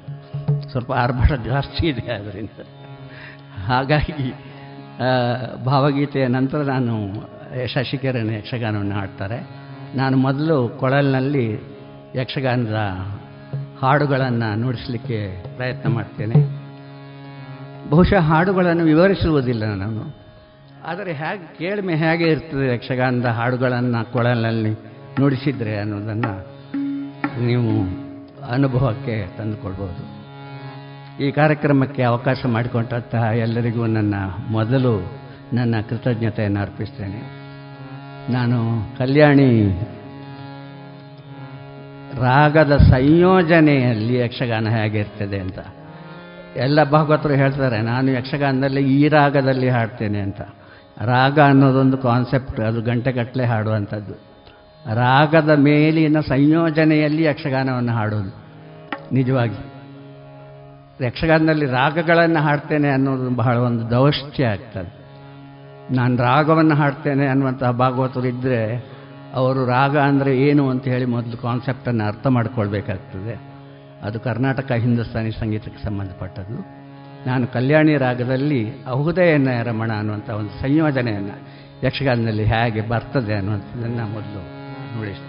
ಸ್ವಲ್ಪ ಆರ್ಭಟ ಜಾಸ್ತಿ ಇದೆ ಅದರಿಂದ. ಹಾಗಾಗಿ ಭಾವಗೀತೆಯ ನಂತರ ನಾನು ಶಶಿಕಿರಣ ಯಕ್ಷಗಾನವನ್ನು ಹಾಡ್ತಾರೆ. ನಾನು ಮೊದಲು ಕೊಳಲಿನಲ್ಲಿ ಯಕ್ಷಗಾನದ ಹಾಡುಗಳನ್ನು ನುಡಿಸಲಿಕ್ಕೆ ಪ್ರಯತ್ನ ಮಾಡ್ತೇನೆ. ಬಹುಶಃ ಹಾಡುಗಳನ್ನು ವಿವರಿಸುವುದಿಲ್ಲ ನಾನು. ಆದರೆ ಹೇಗೆ ಕೇಳ್ಮೆ ಹೇಗೆ ಇರ್ತದೆ ಯಕ್ಷಗಾನದ ಹಾಡುಗಳನ್ನು ಕೊಳಲಲ್ಲಿ ನುಡಿಸಿದರೆ ಅನ್ನೋದನ್ನು ನೀವು ಅನುಭವಕ್ಕೆ ತಂದುಕೊಡ್ಬೋದು. ಈ ಕಾರ್ಯಕ್ರಮಕ್ಕೆ ಅವಕಾಶ ಮಾಡಿಕೊಂಡಂತಹ ಎಲ್ಲರಿಗೂ ನನ್ನ ಮೊದಲು ನನ್ನ ಕೃತಜ್ಞತೆಯನ್ನು ಅರ್ಪಿಸ್ತೇನೆ. ನಾನು ಕಲ್ಯಾಣಿ ರಾಗದ ಸಂಯೋಜನೆಯಲ್ಲಿ ಯಕ್ಷಗಾನ ಹೇಗಿರ್ತದೆ ಅಂತ. ಎಲ್ಲ ಭಾಗವತರು ಹೇಳ್ತಾರೆ, ನಾನು ಯಕ್ಷಗಾನದಲ್ಲಿ ಈ ರಾಗದಲ್ಲಿ ಹಾಡ್ತೇನೆ ಅಂತ. ರಾಗ ಅನ್ನೋದೊಂದು ಕಾನ್ಸೆಪ್ಟ್ ಅದು ಗಂಟೆಗಟ್ಟಲೆ ಹಾಡುವಂಥದ್ದು. ರಾಗದ ಮೇಲಿನ ಸಂಯೋಜನೆಯಲ್ಲಿ ಯಕ್ಷಗಾನವನ್ನು ಹಾಡೋದು. ನಿಜವಾಗಿ. ಯಕ್ಷಗಾನದಲ್ಲಿ ರಾಗಗಳನ್ನು ಹಾಡ್ತೇನೆ ಅನ್ನೋದು ಬಹಳ ಒಂದು ದೌಷ್ಟ್ಯ ಆಗ್ತದೆ. ನಾನು ರಾಗವನ್ನು ಹಾಡ್ತೇನೆ ಅನ್ನುವಂತಹ ಭಾಗವತರು ಇದ್ದರೆ ಅವರು ರಾಗ ಅಂದರೆ ಏನು ಅಂತ ಹೇಳಿ ಮೊದಲು ಕಾನ್ಸೆಪ್ಟನ್ನು ಅರ್ಥ ಮಾಡಿಕೊಳ್ಬೇಕಾಗ್ತದೆ. ಅದು ಕರ್ನಾಟಕ, ಹಿಂದೂಸ್ತಾನಿ ಸಂಗೀತಕ್ಕೆ ಸಂಬಂಧಪಟ್ಟದ್ದು. ನಾನು ಕಲ್ಯಾಣಿ ರಾಗದಲ್ಲಿ ಅಹುದಯನ ರಮಣ ಅನ್ನುವಂಥ ಒಂದು ಸಂಯೋಜನೆಯನ್ನು ಯಕ್ಷಗಾನದಲ್ಲಿ ಹೇಗೆ ಬರ್ತದೆ ಅನ್ನುವಂಥದ್ದನ್ನು ಮೊದಲು ನುಡಿಸ್ತೇನೆ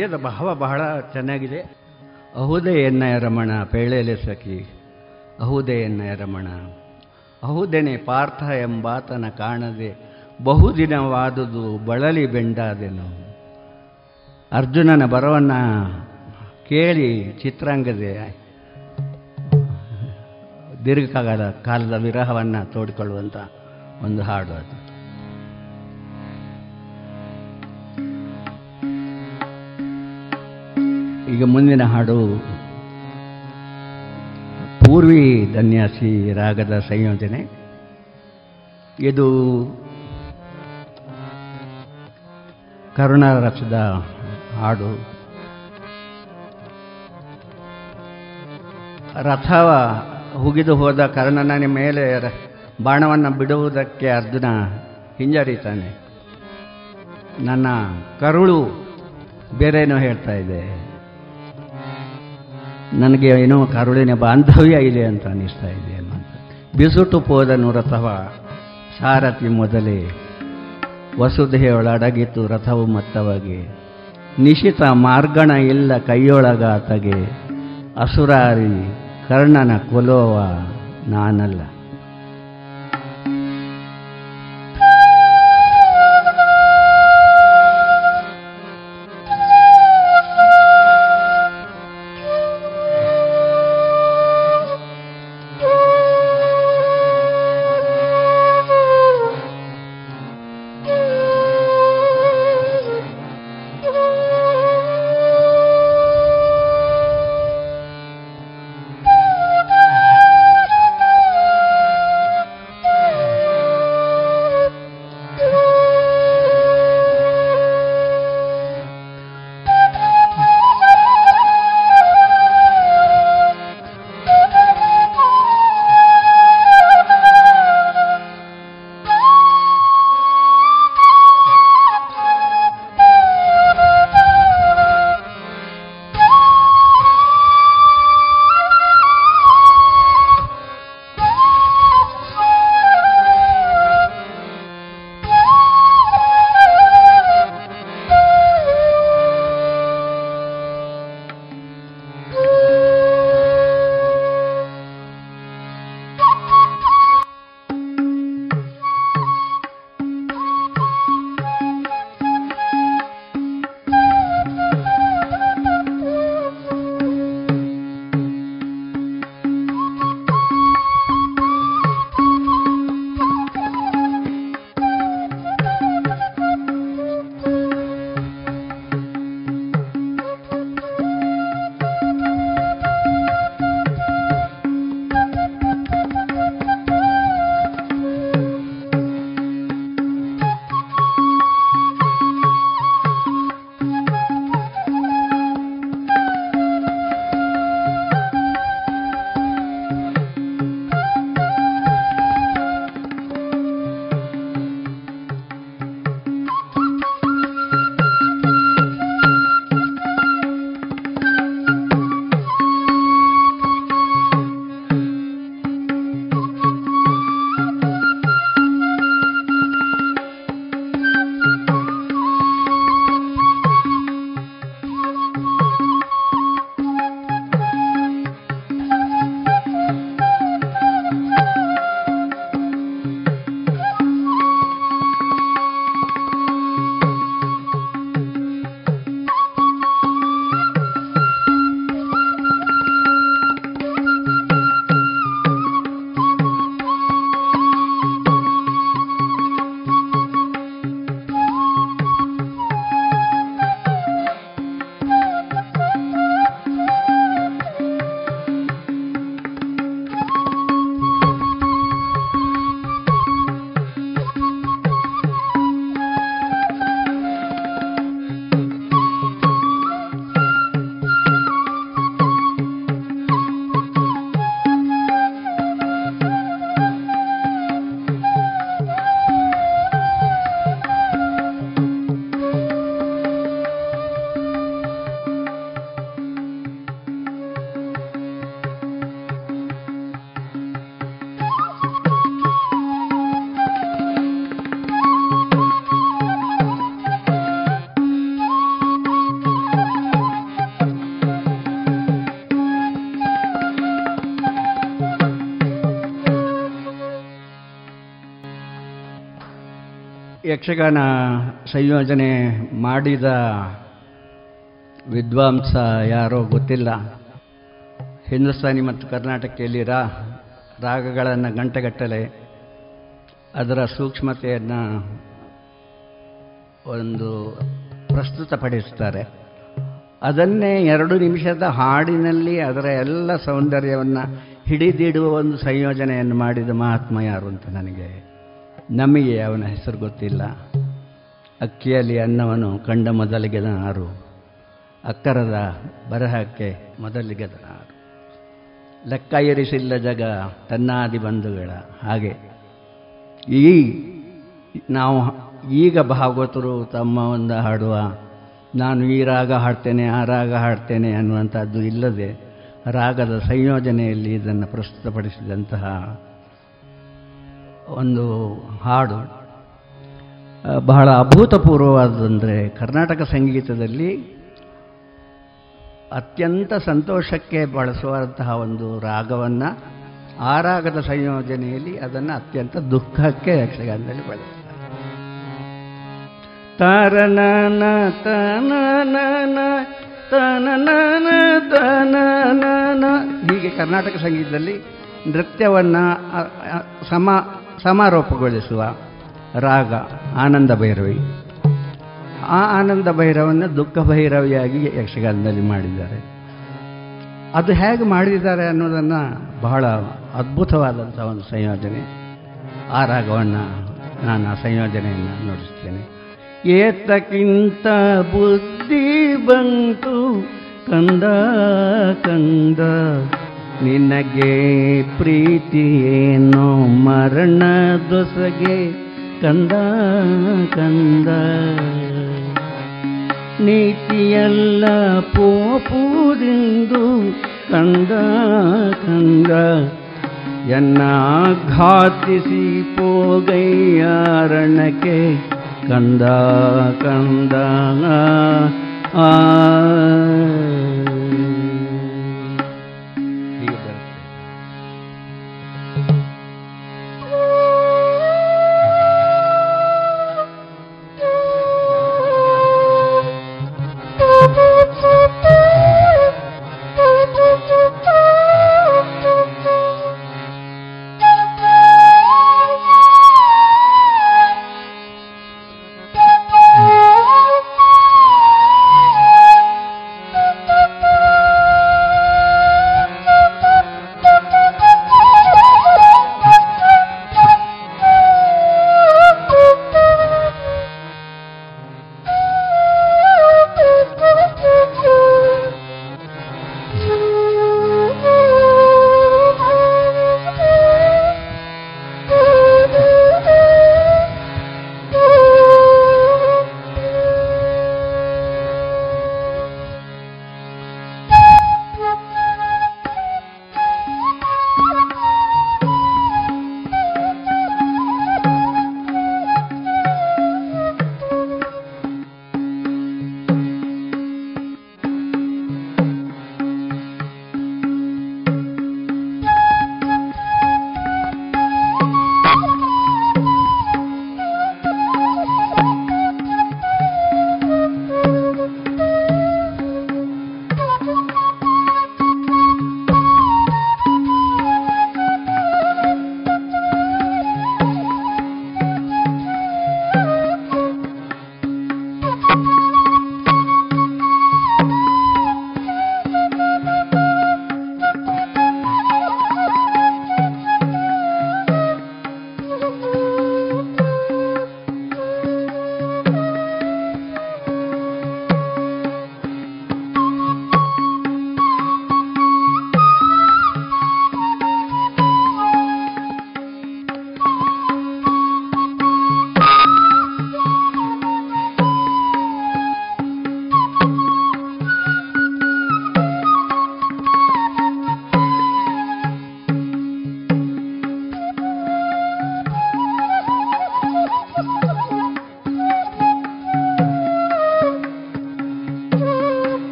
ಪದ್ಯದ ಭಾವ ಬಹಳ ಚೆನ್ನಾಗಿದೆ. ಅಹುದೆ ಎನ್ನಯ ರಮಣ, ಪೇಳೆಲೆ ಸಖಿ ಅಹುದೆ ಎನ್ನಯ ರಮಣ. ಅಹುದೆನೆ ಪಾರ್ಥ ಎಂಬಾತನ ಕಾಣದೆ, ಬಹುದಿನವಾದುದು ಬಳಲಿ ಬೆಂಡಾದೆನು. ಅರ್ಜುನನ ಬರವನ್ನ ಕೇಳಿ ಚಿತ್ರಾಂಗದೆ ದೀರ್ಘಕಾಲ ಕಾಲದ ವಿರಹವನ್ನು ತೋಡಿಕೊಳ್ಳುವಂಥ ಒಂದು ಹಾಡು ಅದು. ಈಗ ಮುಂದಿನ ಹಾಡು. ಪೂರ್ವಿ ಧನ್ಯಾಸಿ ರಾಗದ ಸಂಯೋಜನೆ. ಇದು ಕರುಣಾರಸದ ಹಾಡು. ರಥವ ಹುಗಿದು ಹೋದ ಕರ್ಣನ ಮೇಲೆ ಬಾಣವನ್ನು ಬಿಡುವುದಕ್ಕೆ ಅರ್ಜುನ ಹಿಂಜರಿತಾನೆ. ನನ್ನ ಕರುಳು ಬೇರೇನೋ ಹೇಳ್ತಾ ಇದೆ. ನನಗೆ ಏನೋ ಕರುಳಿನ ಬಾಂಧವ್ಯ ಇದೆ ಅಂತ ಅನ್ನಿಸ್ತಾ ಇದೆ ಅನ್ನುವಂಥ ಬಿಸುಟು ಪೋದನು ರಥವ ಸಾರಥಿ ಮೊದಲೇ. ವಸುಧೆಯೊಳಡಗಿತು ರಥವು ಮತ್ತವಾಗಿ. ನಿಶಿತ ಮಾರ್ಗಣ ಇಲ್ಲ ಕೈಯೊಳಗಾತಗೆ. ಅಸುರಾರಿ, ಕರ್ಣನ ಕೊಲೋವ ನಾನಲ್ಲ. ಯಕ್ಷಗಾನ ಸಂಯೋಜನೆ ಮಾಡಿದ ವಿದ್ವಾಂಸ ಯಾರೋ ಗೊತ್ತಿಲ್ಲ. ಹಿಂದೂಸ್ತಾನಿ ಮತ್ತು ಕರ್ನಾಟಕದಲ್ಲಿ ರಾ, ರಾಗಗಳನ್ನು ಗಂಟೆಗಟ್ಟಲೆ ಅದರ ಸೂಕ್ಷ್ಮತೆಯನ್ನು ಒಂದು ಪ್ರಸ್ತುತಪಡಿಸ್ತಾರೆ. ಅದನ್ನೇ ಎರಡು ನಿಮಿಷದ ಹಾಡಿನಲ್ಲಿ ಅದರ ಎಲ್ಲ ಸೌಂದರ್ಯವನ್ನು ಹಿಡಿದಿಡುವ ಒಂದು ಸಂಯೋಜನೆಯನ್ನು ಮಾಡಿದ ಮಹಾತ್ಮ ಯಾರು ಅಂತ ನನಗೆ ನಮಗೆ ಅವನ ಹೆಸರು ಗೊತ್ತಿಲ್ಲ. ಅಕ್ಕಿಯಲ್ಲಿ ಅನ್ನವನ್ನು ಕಂಡ ಮೊದಲಿಗೆ ನಾರು ಅಕ್ಕರದ ಬರಹಕ್ಕೆ ಮೊದಲಿಗೆ ನಾರು ಲೆಕ್ಕ ಇರಿಸಿಲ್ಲ ಜಗ, ತನ್ನಾದಿ ಬಂಧುಗಳ ಹಾಗೆ. ಈ ನಾವು ಈಗ ಭಾಗವತರು ತಮ್ಮ ಒಂದು ಹಾಡುವ, ನಾನು ಈ ರಾಗ ಹಾಡ್ತೇನೆ, ಆ ರಾಗ ಹಾಡ್ತೇನೆ ಅನ್ನುವಂಥದ್ದು ಇಲ್ಲದೆ, ರಾಗದ ಸಂಯೋಜನೆಯಲ್ಲಿ ಇದನ್ನು ಪ್ರಸ್ತುತಪಡಿಸಿದಂತಹ ಒಂದು ಹಾಡು ಬಹಳ ಅಭೂತಪೂರ್ವವಾದಂದರೆ ಕರ್ನಾಟಕ ಸಂಗೀತದಲ್ಲಿ ಅತ್ಯಂತ ಸಂತೋಷಕ್ಕೆ ಬಳಸುವಂತಹ ಒಂದು ರಾಗವನ್ನು ಆ ರಾಗದ ಸಂಯೋಜನೆಯಲ್ಲಿ ಅದನ್ನು ಅತ್ಯಂತ ದುಃಖಕ್ಕೆ ಯಕ್ಷಗಾನದಲ್ಲಿ ಬಳಸ್ತಾರೆ. ತರನನ ತನನನ ತನನ ತನನನ, ಹೀಗೆ ಕರ್ನಾಟಕ ಸಂಗೀತದಲ್ಲಿ ನೃತ್ಯವನ್ನು ಸಮ ಸಮಾರೋಪಗೊಳಿಸುವ ರಾಗ ಆನಂದ ಭೈರವಿ. ಆ ಆನಂದ ಭೈರವನ್ನು ದುಃಖ ಭೈರವಿಯಾಗಿ ಯಕ್ಷಗಾನದಲ್ಲಿ ಮಾಡಿದ್ದಾರೆ. ಅದು ಹೇಗೆ ಮಾಡಿದ್ದಾರೆ ಅನ್ನೋದನ್ನು ಬಹಳ ಅದ್ಭುತವಾದಂಥ ಒಂದು ಸಂಯೋಜನೆ. ಆ ರಾಗವನ್ನು ನಾನು ಆ ಸಂಯೋಜನೆಯನ್ನು ನೋಡಿಸ್ತೇನೆ. ಏತಕ್ಕಿಂತ ಬುದ್ಧಿ ಬಂತು ಕಂದ ಕಂದ ನಿನಗೆ ಪ್ರೀತಿ ಏನೋ ಮರಣ ದೊಸಗೆ ಕಂದ ಕಂದ. ನೀತಿಯಲ್ಲ ಪೋಪೂರಿಂದು ಕಂದ ಕಂದ. ಎನ್ನ ಘಾತಿಸಿ ಪೋಗೈಯಾರಣಕ್ಕೆ ಕಂದ ಕಂದ ಆ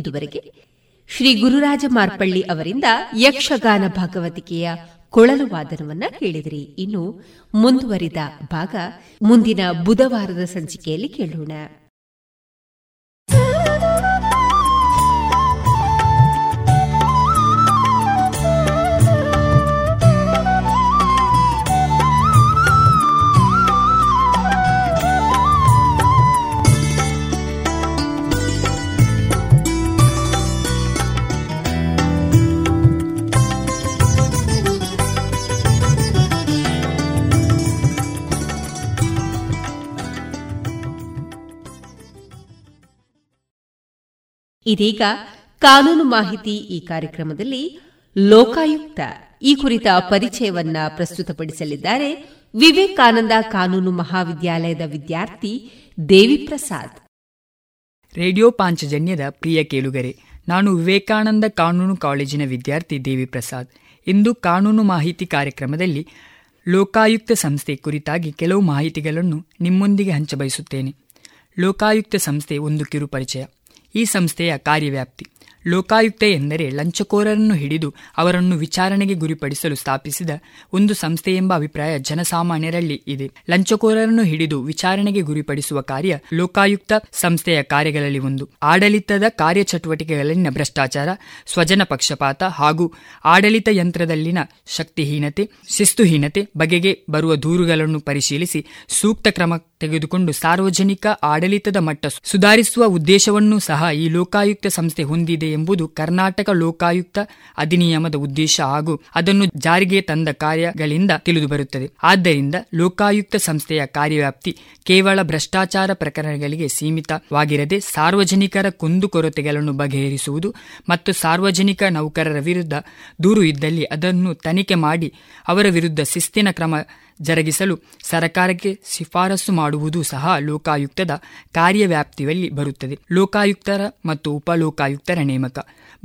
ಇದುವರೆಗೆ. ಶ್ರೀ ಗುರುರಾಜ ಮಾರ್ಪಳ್ಳಿ ಅವರಿಂದ ಯಕ್ಷಗಾನ ಭಾಗವತಿಕೆಯ ಕೊಳಲು ವಾದನವನ್ನ ಕೇಳಿದಿರಿ. ಇನ್ನು ಮುಂದುವರಿದ ಭಾಗ ಮುಂದಿನ ಬುಧವಾರದ ಸಂಚಿಕೆಯಲ್ಲಿ ಕೇಳೋಣ. ಇದೀಗ ಕಾನೂನು ಮಾಹಿತಿ ಈ ಕಾರ್ಯಕ್ರಮದಲ್ಲಿ ಲೋಕಾಯುಕ್ತ ಈ ಕುರಿತ ಪರಿಚಯವನ್ನ ಪ್ರಸ್ತುತಪಡಿಸಲಿದ್ದಾರೆ ವಿವೇಕಾನಂದ ಕಾನೂನು ಮಹಾವಿದ್ಯಾಲಯದ ವಿದ್ಯಾರ್ಥಿ ದೇವಿ ಪ್ರಸಾದ್ ರೇಡಿಯೋ ಪಾಂಚಜನ್ಯದ ಪ್ರಿಯ ಕೇಳುಗರೆ, ನಾನು ವಿವೇಕಾನಂದ ಕಾನೂನು ಕಾಲೇಜಿನ ವಿದ್ಯಾರ್ಥಿ ದೇವಿ ಪ್ರಸಾದ್ ಇಂದು ಕಾನೂನು ಮಾಹಿತಿ ಕಾರ್ಯಕ್ರಮದಲ್ಲಿ ಲೋಕಾಯುಕ್ತ ಸಂಸ್ಥೆ ಕುರಿತಾಗಿ ಕೆಲವು ಮಾಹಿತಿಗಳನ್ನು ನಿಮ್ಮೊಂದಿಗೆ ಹಂಚಬಯಸುತ್ತೇನೆ. ಲೋಕಾಯುಕ್ತ ಸಂಸ್ಥೆ ಒಂದು ಕಿರು ಪರಿಚಯ ಈ ಸಂಸ್ಥೆಯ ಕಾರ್ಯವ್ಯಾಪ್ತಿ. ಲೋಕಾಯುಕ್ತ ಎಂದರೆ ಲಂಚಕೋರರನ್ನು ಹಿಡಿದು ಅವರನ್ನು ವಿಚಾರಣೆಗೆ ಗುರಿಪಡಿಸಲು ಸ್ಥಾಪಿಸಿದ ಒಂದು ಸಂಸ್ಥೆ ಎಂಬ ಅಭಿಪ್ರಾಯ ಜನಸಾಮಾನ್ಯರಲ್ಲಿ ಇದೆ. ಲಂಚಕೋರರನ್ನು ಹಿಡಿದು ವಿಚಾರಣೆಗೆ ಗುರಿಪಡಿಸುವ ಕಾರ್ಯ ಲೋಕಾಯುಕ್ತ ಸಂಸ್ಥೆಯ ಕಾರ್ಯಗಳಲ್ಲಿ ಒಂದು. ಆಡಳಿತದ ಕಾರ್ಯಚಟುವಟಿಕೆಗಳಲ್ಲಿನ ಭ್ರಷ್ಟಾಚಾರ, ಸ್ವಜನ ಪಕ್ಷಪಾತ ಹಾಗೂ ಆಡಳಿತ ಯಂತ್ರದಲ್ಲಿನ ಶಕ್ತಿಹೀನತೆ, ಶಿಸ್ತುಹೀನತೆ ಬಗೆಗೆ ಬರುವ ದೂರುಗಳನ್ನು ಪರಿಶೀಲಿಸಿ ಸೂಕ್ತ ಕ್ರಮ ತೆಗೆದುಕೊಂಡು ಸಾರ್ವಜನಿಕ ಆಡಳಿತದ ಮಟ್ಟ ಸುಧಾರಿಸುವ ಉದ್ದೇಶವನ್ನು ಸಹ ಈ ಲೋಕಾಯುಕ್ತ ಸಂಸ್ಥೆ ಹೊಂದಿದೆ ಎಂಬುದು ಕರ್ನಾಟಕ ಲೋಕಾಯುಕ್ತ ಅಧಿನಿಯಮದ ಉದ್ದೇಶ ಹಾಗೂ ಅದನ್ನು ಜಾರಿಗೆ ತಂದ ಕಾರ್ಯಗಳಿಂದ ತಿಳಿದುಬರುತ್ತದೆ. ಆದ್ದರಿಂದ ಲೋಕಾಯುಕ್ತ ಸಂಸ್ಥೆಯ ಕಾರ್ಯವ್ಯಾಪ್ತಿ ಕೇವಲ ಭ್ರಷ್ಟಾಚಾರ ಪ್ರಕರಣಗಳಿಗೆ ಸೀಮಿತವಾಗಿರದೆ ಸಾರ್ವಜನಿಕರ ಕುಂದುಕೊರತೆಗಳನ್ನು ಬಗೆಹರಿಸುವುದು ಮತ್ತು ಸಾರ್ವಜನಿಕ ನೌಕರರ ವಿರುದ್ಧ ದೂರು ಇದ್ದಲ್ಲಿ ಅದನ್ನು ತನಿಖೆ ಮಾಡಿ ಅವರ ವಿರುದ್ಧ ಶಿಸ್ತಿನ ಕ್ರಮ ಜರುಗಿಸಲು ಸರ್ಕಾರಕ್ಕೆ ಶಿಫಾರಸು ಮಾಡುವುದು ಸಹ ಲೋಕಾಯುಕ್ತದ ಕಾರ್ಯವ್ಯಾಪ್ತಿಯಲ್ಲಿ ಬರುತ್ತದೆ. ಲೋಕಾಯುಕ್ತರ ಮತ್ತು ಉಪಲೋಕಾಯುಕ್ತರ ನೇಮಕ.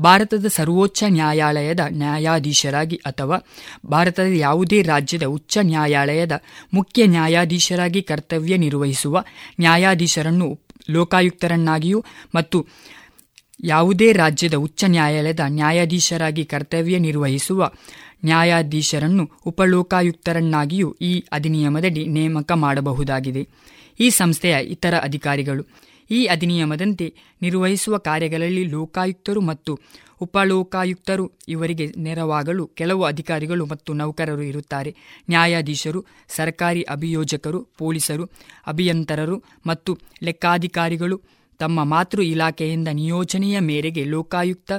ಭಾರತದ ಸರ್ವೋಚ್ಚ ನ್ಯಾಯಾಲಯದ ನ್ಯಾಯಾಧೀಶರಾಗಿ ಅಥವಾ ಭಾರತದ ಯಾವುದೇ ರಾಜ್ಯದ ಉಚ್ಚ ನ್ಯಾಯಾಲಯದ ಮುಖ್ಯ ನ್ಯಾಯಾಧೀಶರಾಗಿ ಕರ್ತವ್ಯ ನಿರ್ವಹಿಸುವ ನ್ಯಾಯಾಧೀಶರನ್ನು ಲೋಕಾಯುಕ್ತರನ್ನಾಗಿಯೂ ಮತ್ತು ಯಾವುದೇ ರಾಜ್ಯದ ಉಚ್ಚ ನ್ಯಾಯಾಲಯದ ನ್ಯಾಯಾಧೀಶರಾಗಿ ಕರ್ತವ್ಯ ನಿರ್ವಹಿಸುವ ನ್ಯಾಯಾಧೀಶರನ್ನು ಉಪಲೋಕಾಯುಕ್ತರನ್ನಾಗಿಯೂ ಈ ಅಧಿನಿಯಮದಡಿ ನೇಮಕ ಮಾಡಬಹುದಾಗಿದೆ. ಈ ಸಂಸ್ಥೆಯ ಇತರ ಅಧಿಕಾರಿಗಳು ಈ ಅಧಿನಿಯಮದಂತೆ ನಿರ್ವಹಿಸುವ ಕಾರ್ಯಗಳಲ್ಲಿ ಲೋಕಾಯುಕ್ತರು ಮತ್ತು ಉಪಲೋಕಾಯುಕ್ತರು ಇವರಿಗೆ ನೆರವಾಗಲು ಕೆಲವು ಅಧಿಕಾರಿಗಳು ಮತ್ತು ನೌಕರರು ಇರುತ್ತಾರೆ. ನ್ಯಾಯಾಧೀಶರು, ಸರ್ಕಾರಿ ಅಭಿಯೋಜಕರು, ಪೊಲೀಸರು, ಅಭಿಯಂತರರು ಮತ್ತು ಲೆಕ್ಕಾಧಿಕಾರಿಗಳು ತಮ್ಮ ಮಾತೃ ಇಲಾಖೆಯಿಂದ ನಿಯೋಜನೆಯ ಮೇರೆಗೆ ಲೋಕಾಯುಕ್ತ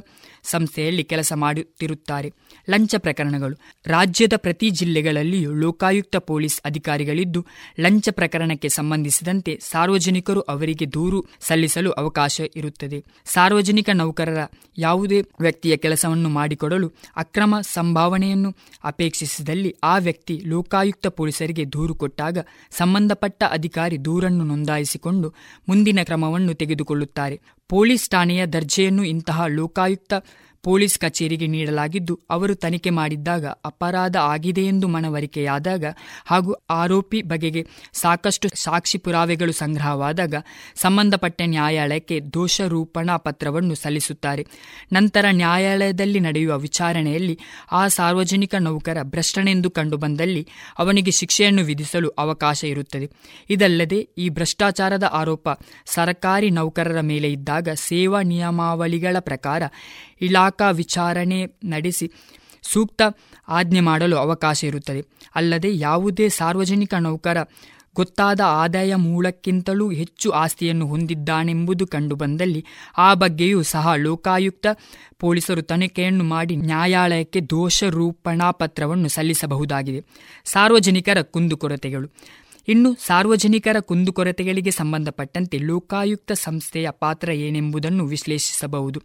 ಸಂಸ್ಥೆಯಲ್ಲಿ ಕೆಲಸ ಮಾಡುತ್ತಿರುತ್ತಾರೆ. ಲಂಚ ಪ್ರಕರಣಗಳು. ರಾಜ್ಯದ ಪ್ರತಿ ಜಿಲ್ಲೆಗಳಲ್ಲಿಯೂ ಲೋಕಾಯುಕ್ತ ಪೊಲೀಸ್ ಅಧಿಕಾರಿಗಳಿದ್ದು, ಲಂಚ ಪ್ರಕರಣಕ್ಕೆ ಸಂಬಂಧಿಸಿದಂತೆ ಸಾರ್ವಜನಿಕರು ಅವರಿಗೆ ದೂರು ಸಲ್ಲಿಸಲು ಅವಕಾಶ ಇರುತ್ತದೆ. ಸಾರ್ವಜನಿಕ ನೌಕರರ ಯಾವುದೇ ವ್ಯಕ್ತಿಯ ಕೆಲಸವನ್ನು ಮಾಡಿಕೊಡಲು ಅಕ್ರಮ ಸಂಭಾವನೆಯನ್ನು ಅಪೇಕ್ಷಿಸಿದಲ್ಲಿ ಆ ವ್ಯಕ್ತಿ ಲೋಕಾಯುಕ್ತ ಪೊಲೀಸರಿಗೆ ದೂರು ಕೊಟ್ಟಾಗ ಸಂಬಂಧಪಟ್ಟ ಅಧಿಕಾರಿ ದೂರನ್ನು ನೋಂದಾಯಿಸಿಕೊಂಡು ಮುಂದಿನ ಕ್ರಮವನ್ನು ತೆಗೆದುಕೊಳ್ಳುತ್ತಾರೆ. ಪೊಲೀಸ್ ಠಾಣೆಯ ದರ್ಜೆಯನ್ನು ಇಂತಹ ಲೋಕಾಯುಕ್ತ ಪೊಲೀಸ್ ಕಚೇರಿಗೆ ನೀಡಲಾಗಿದ್ದು, ಅವರು ತನಿಖೆ ಮಾಡಿದ್ದಾಗ ಅಪರಾಧ ಆಗಿದೆ ಎಂದು ಮನವರಿಕೆಯಾದಾಗ ಹಾಗೂ ಆರೋಪಿ ಬಗೆಗೆ ಸಾಕಷ್ಟು ಸಾಕ್ಷಿ ಪುರಾವೆಗಳು ಸಂಗ್ರಹವಾದಾಗ ಸಂಬಂಧಪಟ್ಟ ನ್ಯಾಯಾಲಯಕ್ಕೆ ದೋಷರೂಪಣಾ ಪತ್ರವನ್ನು ಸಲ್ಲಿಸುತ್ತಾರೆ. ನಂತರ ನ್ಯಾಯಾಲಯದಲ್ಲಿ ನಡೆಯುವ ವಿಚಾರಣೆಯಲ್ಲಿ ಆ ಸಾರ್ವಜನಿಕ ನೌಕರ ಭ್ರಷ್ಟನೆಂದು ಕಂಡುಬಂದಲ್ಲಿ ಅವನಿಗೆ ಶಿಕ್ಷೆಯನ್ನು ವಿಧಿಸಲು ಅವಕಾಶ ಇರುತ್ತದೆ. ಇದಲ್ಲದೆ ಈ ಭ್ರಷ್ಟಾಚಾರದ ಆರೋಪ ಸರ್ಕಾರಿ ನೌಕರರ ಮೇಲೆ ಇದ್ದಾಗ ಸೇವಾ ನಿಯಮಾವಳಿಗಳ ಪ್ರಕಾರ ಇಲಾಖಾ ವಿಚಾರಣೆ ನಡೆಸಿ ಸೂಕ್ತ ಆಜ್ಞೆ ಮಾಡಲು ಅವಕಾಶ ಇರುತ್ತದೆ. ಅಲ್ಲದೆ ಯಾವುದೇ ಸಾರ್ವಜನಿಕ ನೌಕರ ಗೊತ್ತಾದ ಆದಾಯ ಮೂಲಕ್ಕಿಂತಲೂ ಹೆಚ್ಚು ಆಸ್ತಿಯನ್ನು ಹೊಂದಿದ್ದಾನೆಂಬುದು ಕಂಡುಬಂದಲ್ಲಿ ಆ ಬಗ್ಗೆಯೂ ಸಹ ಲೋಕಾಯುಕ್ತ ಪೊಲೀಸರು ತನಿಖೆಯನ್ನು ಮಾಡಿ ನ್ಯಾಯಾಲಯಕ್ಕೆ ದೋಷರೂಪಣಾ ಪತ್ರವನ್ನು ಸಲ್ಲಿಸಬಹುದಾಗಿದೆ. ಸಾರ್ವಜನಿಕರ ಕುಂದುಕೊರತೆಗಳು. ಇನ್ನು ಸಾರ್ವಜನಿಕರ ಕುಂದುಕೊರತೆಗಳಿಗೆ ಸಂಬಂಧಪಟ್ಟಂತೆ ಲೋಕಾಯುಕ್ತ ಸಂಸ್ಥೆಯ ಪಾತ್ರ ಏನೆಂಬುದನ್ನು ವಿಶ್ಲೇಷಿಸಬಹುದು.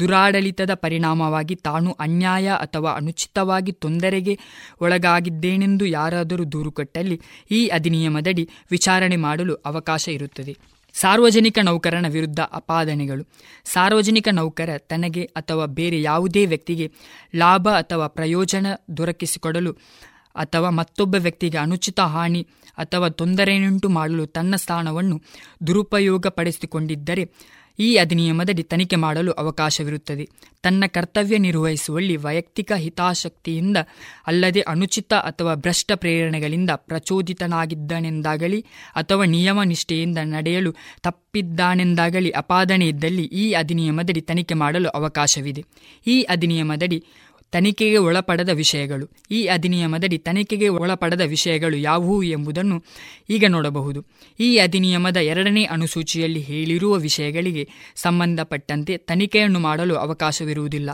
ದುರಾಡಳಿತದ ಪರಿಣಾಮವಾಗಿ ತಾನು ಅನ್ಯಾಯ ಅಥವಾ ಅನುಚಿತವಾಗಿ ತೊಂದರೆಗೆ ಒಳಗಾಗಿದ್ದೇನೆಂದು ಯಾರಾದರೂ ದೂರು ಕೊಟ್ಟಲ್ಲಿ ಈ ಅಧಿನಿಯಮದಡಿ ವಿಚಾರಣೆ ಮಾಡಲು ಅವಕಾಶ ಇರುತ್ತದೆ. ಸಾರ್ವಜನಿಕ ನೌಕರನ ವಿರುದ್ಧ ಅಪಾದನೆಗಳು. ಸಾರ್ವಜನಿಕ ನೌಕರ ತನಗೆ ಅಥವಾ ಬೇರೆ ಯಾವುದೇ ವ್ಯಕ್ತಿಗೆ ಲಾಭ ಅಥವಾ ಪ್ರಯೋಜನ ದೊರಕಿಸಿಕೊಡಲು ಅಥವಾ ಮತ್ತೊಬ್ಬ ವ್ಯಕ್ತಿಗೆ ಅನುಚಿತ ಹಾನಿ ಅಥವಾ ತೊಂದರೆಯುಂಟು ಮಾಡಲು ತನ್ನ ಸ್ಥಾನವನ್ನು ದುರುಪಯೋಗಪಡಿಸಿಕೊಂಡಿದ್ದರೆ ಈ ಅಧಿನಿಯಮದಡಿ ತನಿಖೆ ಮಾಡಲು ಅವಕಾಶವಿರುತ್ತದೆ. ತನ್ನ ಕರ್ತವ್ಯ ನಿರ್ವಹಿಸುವಲ್ಲಿ ವೈಯಕ್ತಿಕ ಹಿತಾಸಕ್ತಿಯಿಂದ ಅಲ್ಲದೆ ಅನುಚಿತ ಅಥವಾ ಭ್ರಷ್ಟ ಪ್ರೇರಣೆಗಳಿಂದ ಪ್ರಚೋದಿತನಾಗಿದ್ದಾನೆಂದಾಗಲಿ ಅಥವಾ ನಿಯಮ ನಿಷ್ಠೆಯಿಂದ ನಡೆಯಲು ತಪ್ಪಿದ್ದಾನೆಂದಾಗಲಿ ಅಪಾದನೆ ಇದ್ದಲ್ಲಿ ಈ ಅಧಿನಿಯಮದಡಿ ತನಿಖೆ ಮಾಡಲು ಅವಕಾಶವಿದೆ. ಈ ಅಧಿನಿಯಮದಡಿ ತನಿಖೆಗೆ ಒಳಪಡದ ವಿಷಯಗಳು. ಈ ಅಧಿನಿಯಮದಡಿ ತನಿಖೆಗೆ ಒಳಪಡದ ವಿಷಯಗಳು ಯಾವುವು ಎಂಬುದನ್ನು ಈಗ ನೋಡಬಹುದು. ಈ ಅಧಿನಿಯಮದ ಎರಡನೇ ಅನುಸೂಚಿಯಲ್ಲಿ ಹೇಳಿರುವ ವಿಷಯಗಳಿಗೆ ಸಂಬಂಧಪಟ್ಟಂತೆ ತನಿಖೆಯನ್ನು ಮಾಡಲು ಅವಕಾಶವಿರುವುದಿಲ್ಲ.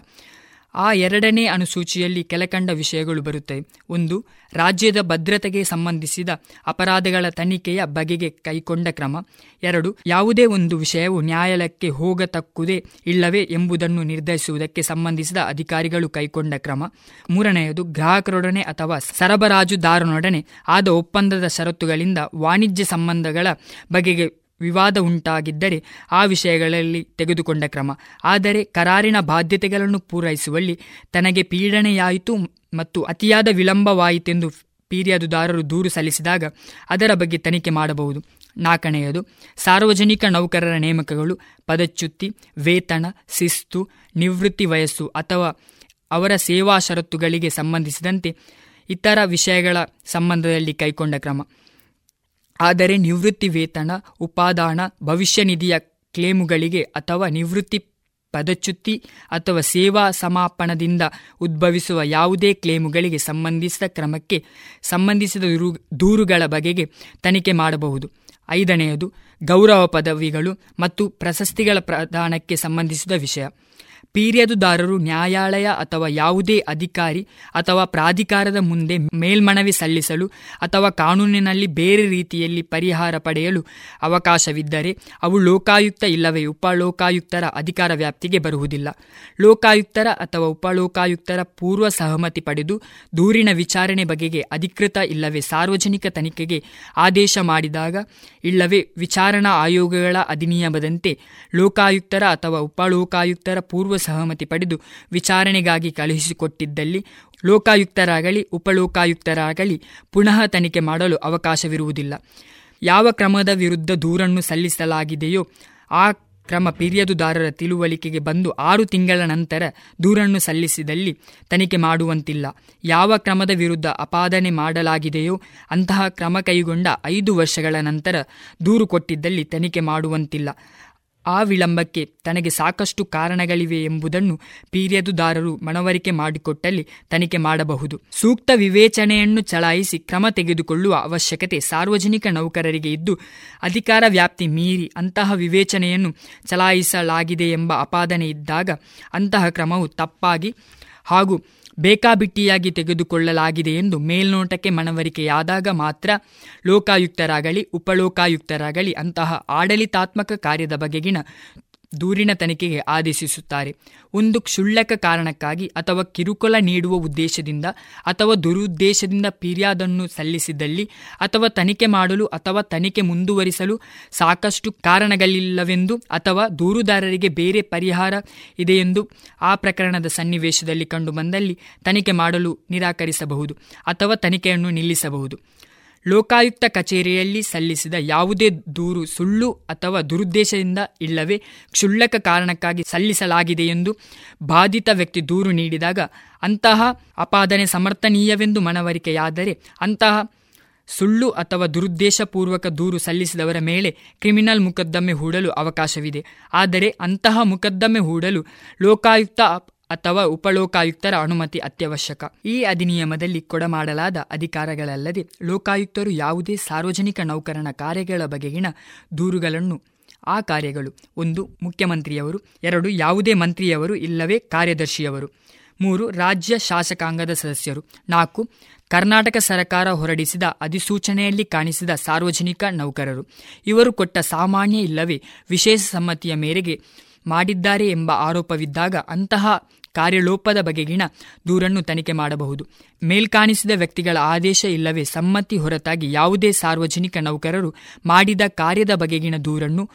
ಆ ಎರಡನೇ ಅನುಸೂಚಿಯಲ್ಲಿ ಕೆಳಕಂಡ ವಿಷಯಗಳು ಬರುತ್ತವೆ ಒಂದು, ರಾಜ್ಯದ ಭದ್ರತೆಗೆ ಸಂಬಂಧಿಸಿದ ಅಪರಾಧಗಳ ತನಿಖೆಯ ಬಗೆಗೆ ಕೈಕೊಂಡ ಕ್ರಮ. ಎರಡು, ಯಾವುದೇ ಒಂದು ವಿಷಯವು ನ್ಯಾಯಾಲಯಕ್ಕೆ ಹೋಗತಕ್ಕುದೇ ಇಲ್ಲವೇ ಎಂಬುದನ್ನು ನಿರ್ಧರಿಸುವುದಕ್ಕೆ ಸಂಬಂಧಿಸಿದ ಅಧಿಕಾರಿಗಳು ಕೈಗೊಂಡ ಕ್ರಮ. ಮೂರನೆಯದು, ಗ್ರಾಹಕರೊಡನೆ ಅಥವಾ ಸರಬರಾಜುದಾರನೊಡನೆ ಆದ ಒಪ್ಪಂದದ ಷರತ್ತುಗಳಿಂದ ವಾಣಿಜ್ಯ ಸಂಬಂಧಗಳ ಬಗೆಗೆ ವಿವಾದ ಉಂಟಾಗಿದ್ದರೆ ಆ ವಿಷಯಗಳಲ್ಲಿ ತೆಗೆದುಕೊಂಡ ಕ್ರಮ. ಆದರೆ ಕರಾರಿನ ಬಾಧ್ಯತೆಗಳನ್ನು ಪೂರೈಸುವಲ್ಲಿ ತನಗೆ ಪೀಡನೆಯಾಯಿತು ಮತ್ತು ಅತಿಯಾದ ವಿಳಂಬವಾಯಿತೆಂದು ಫಿರ್ಯಾದುದಾರರು ದೂರು ಸಲ್ಲಿಸಿದಾಗ ಅದರ ಬಗ್ಗೆ ತನಿಖೆ ಮಾಡಬಹುದು. ನಾಲ್ಕನೆಯದು, ಸಾರ್ವಜನಿಕ ನೌಕರರ ನೇಮಕಗಳು, ಪದಚ್ಯುತಿ, ವೇತನ, ಶಿಸ್ತು, ನಿವೃತ್ತಿ ವಯಸ್ಸು ಅಥವಾ ಅವರ ಸೇವಾ ಷರತ್ತುಗಳಿಗೆ ಸಂಬಂಧಿಸಿದಂತೆ ಇತರ ವಿಷಯಗಳ ಸಂಬಂಧದಲ್ಲಿ ಕೈಗೊಂಡ ಕ್ರಮ. ಆದರೆ ನಿವೃತ್ತಿ ವೇತನ, ಉಪಾದಾನ, ಭವಿಷ್ಯ ನಿಧಿಯ ಕ್ಲೇಮುಗಳಿಗೆ ಅಥವಾ ನಿವೃತ್ತಿ ಪದಚ್ಯುತಿ ಅಥವಾ ಸೇವಾ ಸಮಾಪನದಿಂದ ಉದ್ಭವಿಸುವ ಯಾವುದೇ ಕ್ಲೇಮುಗಳಿಗೆ ಸಂಬಂಧಿಸಿದ ಕ್ರಮಕ್ಕೆ ಸಂಬಂಧಿಸಿದ ದೂರುಗಳ ಬಗೆಗೆ ತನಿಖೆ ಮಾಡಬಹುದು. ಐದನೆಯದು, ಗೌರವ ಪದವಿಗಳು ಮತ್ತು ಪ್ರಶಸ್ತಿಗಳ ಪ್ರದಾನಕ್ಕೆ ಸಂಬಂಧಿಸಿದ ವಿಷಯ. ಫಿರ್ಯಾದುದಾರರು ನ್ಯಾಯಾಲಯ ಅಥವಾ ಯಾವುದೇ ಅಧಿಕಾರಿ ಅಥವಾ ಪ್ರಾಧಿಕಾರದ ಮುಂದೆ ಮೇಲ್ಮನವಿ ಸಲ್ಲಿಸಲು ಅಥವಾ ಕಾನೂನಿನಲ್ಲಿ ಬೇರೆ ರೀತಿಯಲ್ಲಿ ಪರಿಹಾರ ಪಡೆಯಲು ಅವಕಾಶವಿದ್ದರೆ ಅವು ಲೋಕಾಯುಕ್ತ ಇಲ್ಲವೇ ಉಪಲೋಕಾಯುಕ್ತರ ಅಧಿಕಾರ ವ್ಯಾಪ್ತಿಗೆ ಬರುವುದಿಲ್ಲ. ಲೋಕಾಯುಕ್ತರ ಅಥವಾ ಉಪಲೋಕಾಯುಕ್ತರ ಪೂರ್ವ ಸಹಮತಿ ಪಡೆದು ದೂರಿನ ವಿಚಾರಣೆ ಬಗೆಗೆ ಅಧಿಕೃತ ಇಲ್ಲವೇ ಸಾರ್ವಜನಿಕ ತನಿಖೆಗೆ ಆದೇಶ ಮಾಡಿದಾಗ ಇಲ್ಲವೇ ವಿಚಾರಣಾ ಆಯೋಗಗಳ ಅಧಿನಿಯಮದಂತೆ ಲೋಕಾಯುಕ್ತರ ಅಥವಾ ಉಪಲೋಕಾಯುಕ್ತರ ಪೂರ್ವ ಸಹಮತಿ ಪಡೆದು ವಿಚಾರಣೆಗಾಗಿ ಕಳುಹಿಸಿಕೊಟ್ಟಿದ್ದಲ್ಲಿ ಲೋಕಾಯುಕ್ತರಾಗಲಿ, ಉಪಲೋಕಾಯುಕ್ತರಾಗಲಿ ಪುನಃ ತನಿಖೆ ಮಾಡಲು ಅವಕಾಶವಿರುವುದಿಲ್ಲ. ಯಾವ ಕ್ರಮದ ವಿರುದ್ಧ ದೂರನ್ನು ಸಲ್ಲಿಸಲಾಗಿದೆಯೋ ಆ ಕ್ರಮ ಫಿರ್ಯಾದುದಾರರ ತಿಳುವಳಿಕೆಗೆ ಬಂದು ಆರು ತಿಂಗಳ ನಂತರ ದೂರನ್ನು ಸಲ್ಲಿಸಿದಲ್ಲಿ ತನಿಖೆ ಮಾಡುವಂತಿಲ್ಲ. ಯಾವ ಕ್ರಮದ ವಿರುದ್ಧ ಅಪಾದನೆ ಮಾಡಲಾಗಿದೆಯೋ ಅಂತಹ ಕ್ರಮ ಕೈಗೊಂಡ ಐದು ವರ್ಷಗಳ ನಂತರ ದೂರು ಕೊಟ್ಟಿದ್ದಲ್ಲಿ ತನಿಖೆ ಮಾಡುವಂತಿಲ್ಲ. ಆ ವಿಳಂಬಕ್ಕೆ ತನಗೆ ಸಾಕಷ್ಟು ಕಾರಣಗಳಿವೆ ಎಂಬುದನ್ನು ಫಿರ್ಯಾದುದಾರರು ಮನವರಿಕೆ ಮಾಡಿಕೊಟ್ಟಲ್ಲಿ ತನಿಖೆ ಮಾಡಬಹುದು. ಸೂಕ್ತ ವಿವೇಚನೆಯನ್ನು ಚಲಾಯಿಸಿ ಕ್ರಮ ತೆಗೆದುಕೊಳ್ಳುವ ಅವಶ್ಯಕತೆ ಸಾರ್ವಜನಿಕ ನೌಕರರಿಗೆ ಇದ್ದು, ಅಧಿಕಾರ ವ್ಯಾಪ್ತಿ ಮೀರಿ ಅಂತಹ ವಿವೇಚನೆಯನ್ನು ಚಲಾಯಿಸಲಾಗಿದೆ ಎಂಬ ಅಪಾದನೆ ಇದ್ದಾಗ ಅಂತಹ ಕ್ರಮವು ತಪ್ಪಾಗಿ ಹಾಗೂ ಬೇಕಾಬಿಟ್ಟಿಯಾಗಿ ತೆಗೆದುಕೊಳ್ಳಲಾಗಿದೆ ಎಂದು ಮೇಲ್ನೋಟಕ್ಕೆ ಮನವರಿಕೆಯಾದಾಗ ಮಾತ್ರ ಲೋಕಾಯುಕ್ತರಾಗಲಿ ಉಪಲೋಕಾಯುಕ್ತರಾಗಲಿ ಅಂತಹ ಆಡಳಿತಾತ್ಮಕ ಕಾರ್ಯದ ಬಗೆಗಿನ ದೂರಿನ ತನಿಖೆಗೆ ಆದೇಶಿಸುತ್ತಾರೆ. ಒಂದು ಕ್ಷುಳ್ಳಕ ಕಾರಣಕ್ಕಾಗಿ ಅಥವಾ ಕಿರುಕುಳ ನೀಡುವ ಉದ್ದೇಶದಿಂದ ಅಥವಾ ದುರುದ್ದೇಶದಿಂದ ಫಿರ್ಯಾದನ್ನು ಸಲ್ಲಿಸಿದಲ್ಲಿ ಅಥವಾ ತನಿಖೆ ಮಾಡಲು ಅಥವಾ ತನಿಖೆ ಮುಂದುವರಿಸಲು ಸಾಕಷ್ಟು ಕಾರಣಗಳಿಲ್ಲವೆಂದು ಅಥವಾ ದೂರುದಾರರಿಗೆ ಬೇರೆ ಪರಿಹಾರ ಇದೆಯೆಂದು ಆ ಪ್ರಕರಣದ ಸನ್ನಿವೇಶದಲ್ಲಿ ಕಂಡುಬಂದಲ್ಲಿ ತನಿಖೆ ಮಾಡಲು ನಿರಾಕರಿಸಬಹುದು ಅಥವಾ ತನಿಖೆಯನ್ನು ನಿಲ್ಲಿಸಬಹುದು. ಲೋಕಾಯುಕ್ತ ಕಚೇರಿಯಲ್ಲಿ ಸಲ್ಲಿಸಿದ ಯಾವುದೇ ದೂರು, ಸುಳ್ಳು ಅಥವಾ ದುರುದ್ದೇಶದಿಂದ ಇಲ್ಲವೇ ಕ್ಷುಲ್ಲಕ ಕಾರಣಕ್ಕಾಗಿ ಸಲ್ಲಿಸಲಾಗಿದೆ ಎಂದು ಬಾಧಿತ ವ್ಯಕ್ತಿ ದೂರು ನೀಡಿದಾಗ ಅಂತಹ ಅಪಾದನೆ ಸಮರ್ಥನೀಯವೆಂದು ಮನವರಿಕೆಯಾದರೆ ಅಂತಹ ಸುಳ್ಳು ಅಥವಾ ದುರುದ್ದೇಶಪೂರ್ವಕ ದೂರು ಸಲ್ಲಿಸಿದವರ ಮೇಲೆ ಕ್ರಿಮಿನಲ್ ಮೊಕದ್ದಮೆ ಹೂಡಲು ಅವಕಾಶವಿದೆ. ಆದರೆ ಅಂತಹ ಮೊಕದ್ದಮೆ ಹೂಡಲು ಲೋಕಾಯುಕ್ತ ಅಥವಾ ಉಪಲೋಕಾಯುಕ್ತರ ಅನುಮತಿ ಅತ್ಯವಶ್ಯಕ. ಈ ಅಧಿನಿಯಮದಲ್ಲಿ ಕೊಡಮಾಡಲಾದ ಅಧಿಕಾರಗಳಲ್ಲದೆ ಲೋಕಾಯುಕ್ತರು ಯಾವುದೇ ಸಾರ್ವಜನಿಕ ನೌಕರನ ಕಾರ್ಯಗಳ ಬಗೆಗಿನ ದೂರುಗಳನ್ನು, ಆ ಕಾರ್ಯಗಳು, ಒಂದು ಮುಖ್ಯಮಂತ್ರಿಯವರು, ಎರಡು ಯಾವುದೇ ಮಂತ್ರಿಯವರು ಇಲ್ಲವೇ ಕಾರ್ಯದರ್ಶಿಯವರು, ಮೂರು ರಾಜ್ಯ ಶಾಸಕಾಂಗದ ಸದಸ್ಯರು, ನಾಲ್ಕು ಕರ್ನಾಟಕ ಸರ್ಕಾರ ಹೊರಡಿಸಿದ ಅಧಿಸೂಚನೆಯಲ್ಲಿ ಕಾಣಿಸಿದ ಸಾರ್ವಜನಿಕ ನೌಕರರು. ಇವರು ಕೊಟ್ಟ ಸಾಮಾನ್ಯ ಇಲ್ಲವೇ ವಿಶೇಷ ಸಮ್ಮತಿಯ ಮೇರೆಗೆ ಮಾಡಿದ್ದಾರೆ ಎಂಬ ಆರೋಪವಿದ್ದಾಗ ಅಂತಹ ಕಾರ್ಯಲೋಪದ ಬಗೆಗಿನ ದೂರನ್ನು ತನಿಖೆ ಮಾಡಬಹುದು. ಮೇಲ್ಕಾಣಿಸಿದ ವ್ಯಕ್ತಿಗಳ ಆದೇಶ ಇಲ್ಲವೇ ಸಮ್ಮತಿ ಹೊರತಾಗಿ ಯಾವುದೇ ಸಾರ್ವಜನಿಕ ನೌಕರರು ಮಾಡಿದ ಕಾರ್ಯದ ಬಗೆಗಿನ ದೂರನ್ನು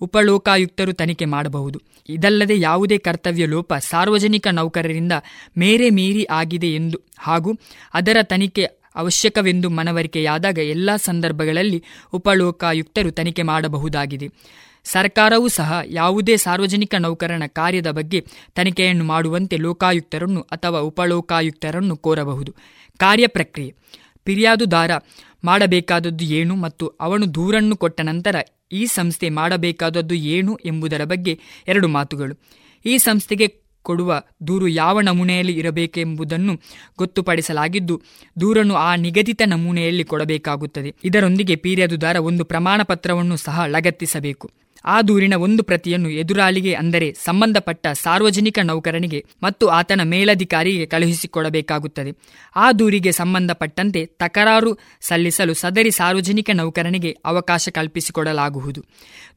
ಉಪಲೋಕಾಯುಕ್ತರು ತನಿಖೆ ಮಾಡಬಹುದು. ಇದಲ್ಲದೆ ಯಾವುದೇ ಕರ್ತವ್ಯ ಲೋಪ ಸಾರ್ವಜನಿಕ ನೌಕರರಿಂದ ಮೇರೆ ಮೀರಿ ಆಗಿದೆ ಎಂದು ಹಾಗೂ ಅದರ ತನಿಖೆ ಅವಶ್ಯಕವೆಂದು ಮನವರಿಕೆಯಾದಾಗ ಎಲ್ಲ ಸಂದರ್ಭಗಳಲ್ಲಿ ಉಪಲೋಕಾಯುಕ್ತರು ತನಿಖೆ ಮಾಡಬಹುದಾಗಿದೆ. ಸರ್ಕಾರವೂ ಸಹ ಯಾವುದೇ ಸಾರ್ವಜನಿಕ ನೌಕರನ ಕಾರ್ಯದ ಬಗ್ಗೆ ತನಿಖೆಯನ್ನು ಮಾಡುವಂತೆ ಲೋಕಾಯುಕ್ತರನ್ನು ಅಥವಾ ಉಪಲೋಕಾಯುಕ್ತರನ್ನು ಕೋರಬಹುದು. ಕಾರ್ಯ ಪ್ರಕ್ರಿಯೆ. ಫಿರ್ಯಾದುದಾರ ಮಾಡಬೇಕಾದದ್ದು ಏನು ಮತ್ತು ಅವನು ದೂರನ್ನು ಕೊಟ್ಟ ನಂತರ ಈ ಸಂಸ್ಥೆ ಮಾಡಬೇಕಾದದ್ದು ಏನು ಎಂಬುದರ ಬಗ್ಗೆ ಎರಡು ಮಾತುಗಳು. ಈ ಸಂಸ್ಥೆಗೆ ಕೊಡುವ ದೂರು ಯಾವ ನಮೂನೆಯಲ್ಲಿ ಇರಬೇಕೆಂಬುದನ್ನು ಗೊತ್ತುಪಡಿಸಲಾಗಿದ್ದು, ದೂರನ್ನು ಆ ನಿಗದಿತ ನಮೂನೆಯಲ್ಲಿ ಕೊಡಬೇಕಾಗುತ್ತದೆ. ಇದರೊಂದಿಗೆ ಫಿರ್ಯಾದುದಾರ ಒಂದು ಪ್ರಮಾಣ ಪತ್ರವನ್ನು ಸಹ ಲಗತ್ತಿಸಬೇಕು. ಆ ದೂರಿನ ಒಂದು ಪ್ರತಿಯನ್ನು ಎದುರಾಳಿಗೆ ಅಂದರೆ ಸಂಬಂಧಪಟ್ಟ ಸಾರ್ವಜನಿಕ ನೌಕರನಿಗೆ ಮತ್ತು ಆತನ ಮೇಲಧಿಕಾರಿಗೆ ಕಳುಹಿಸಿಕೊಡಬೇಕಾಗುತ್ತದೆ. ಆ ದೂರಿಗೆ ಸಂಬಂಧಪಟ್ಟಂತೆ ತಕರಾರು ಸಲ್ಲಿಸಲು ಸದರಿ ಸಾರ್ವಜನಿಕ ನೌಕರನಿಗೆ ಅವಕಾಶ ಕಲ್ಪಿಸಿಕೊಡಲಾಗುವುದು.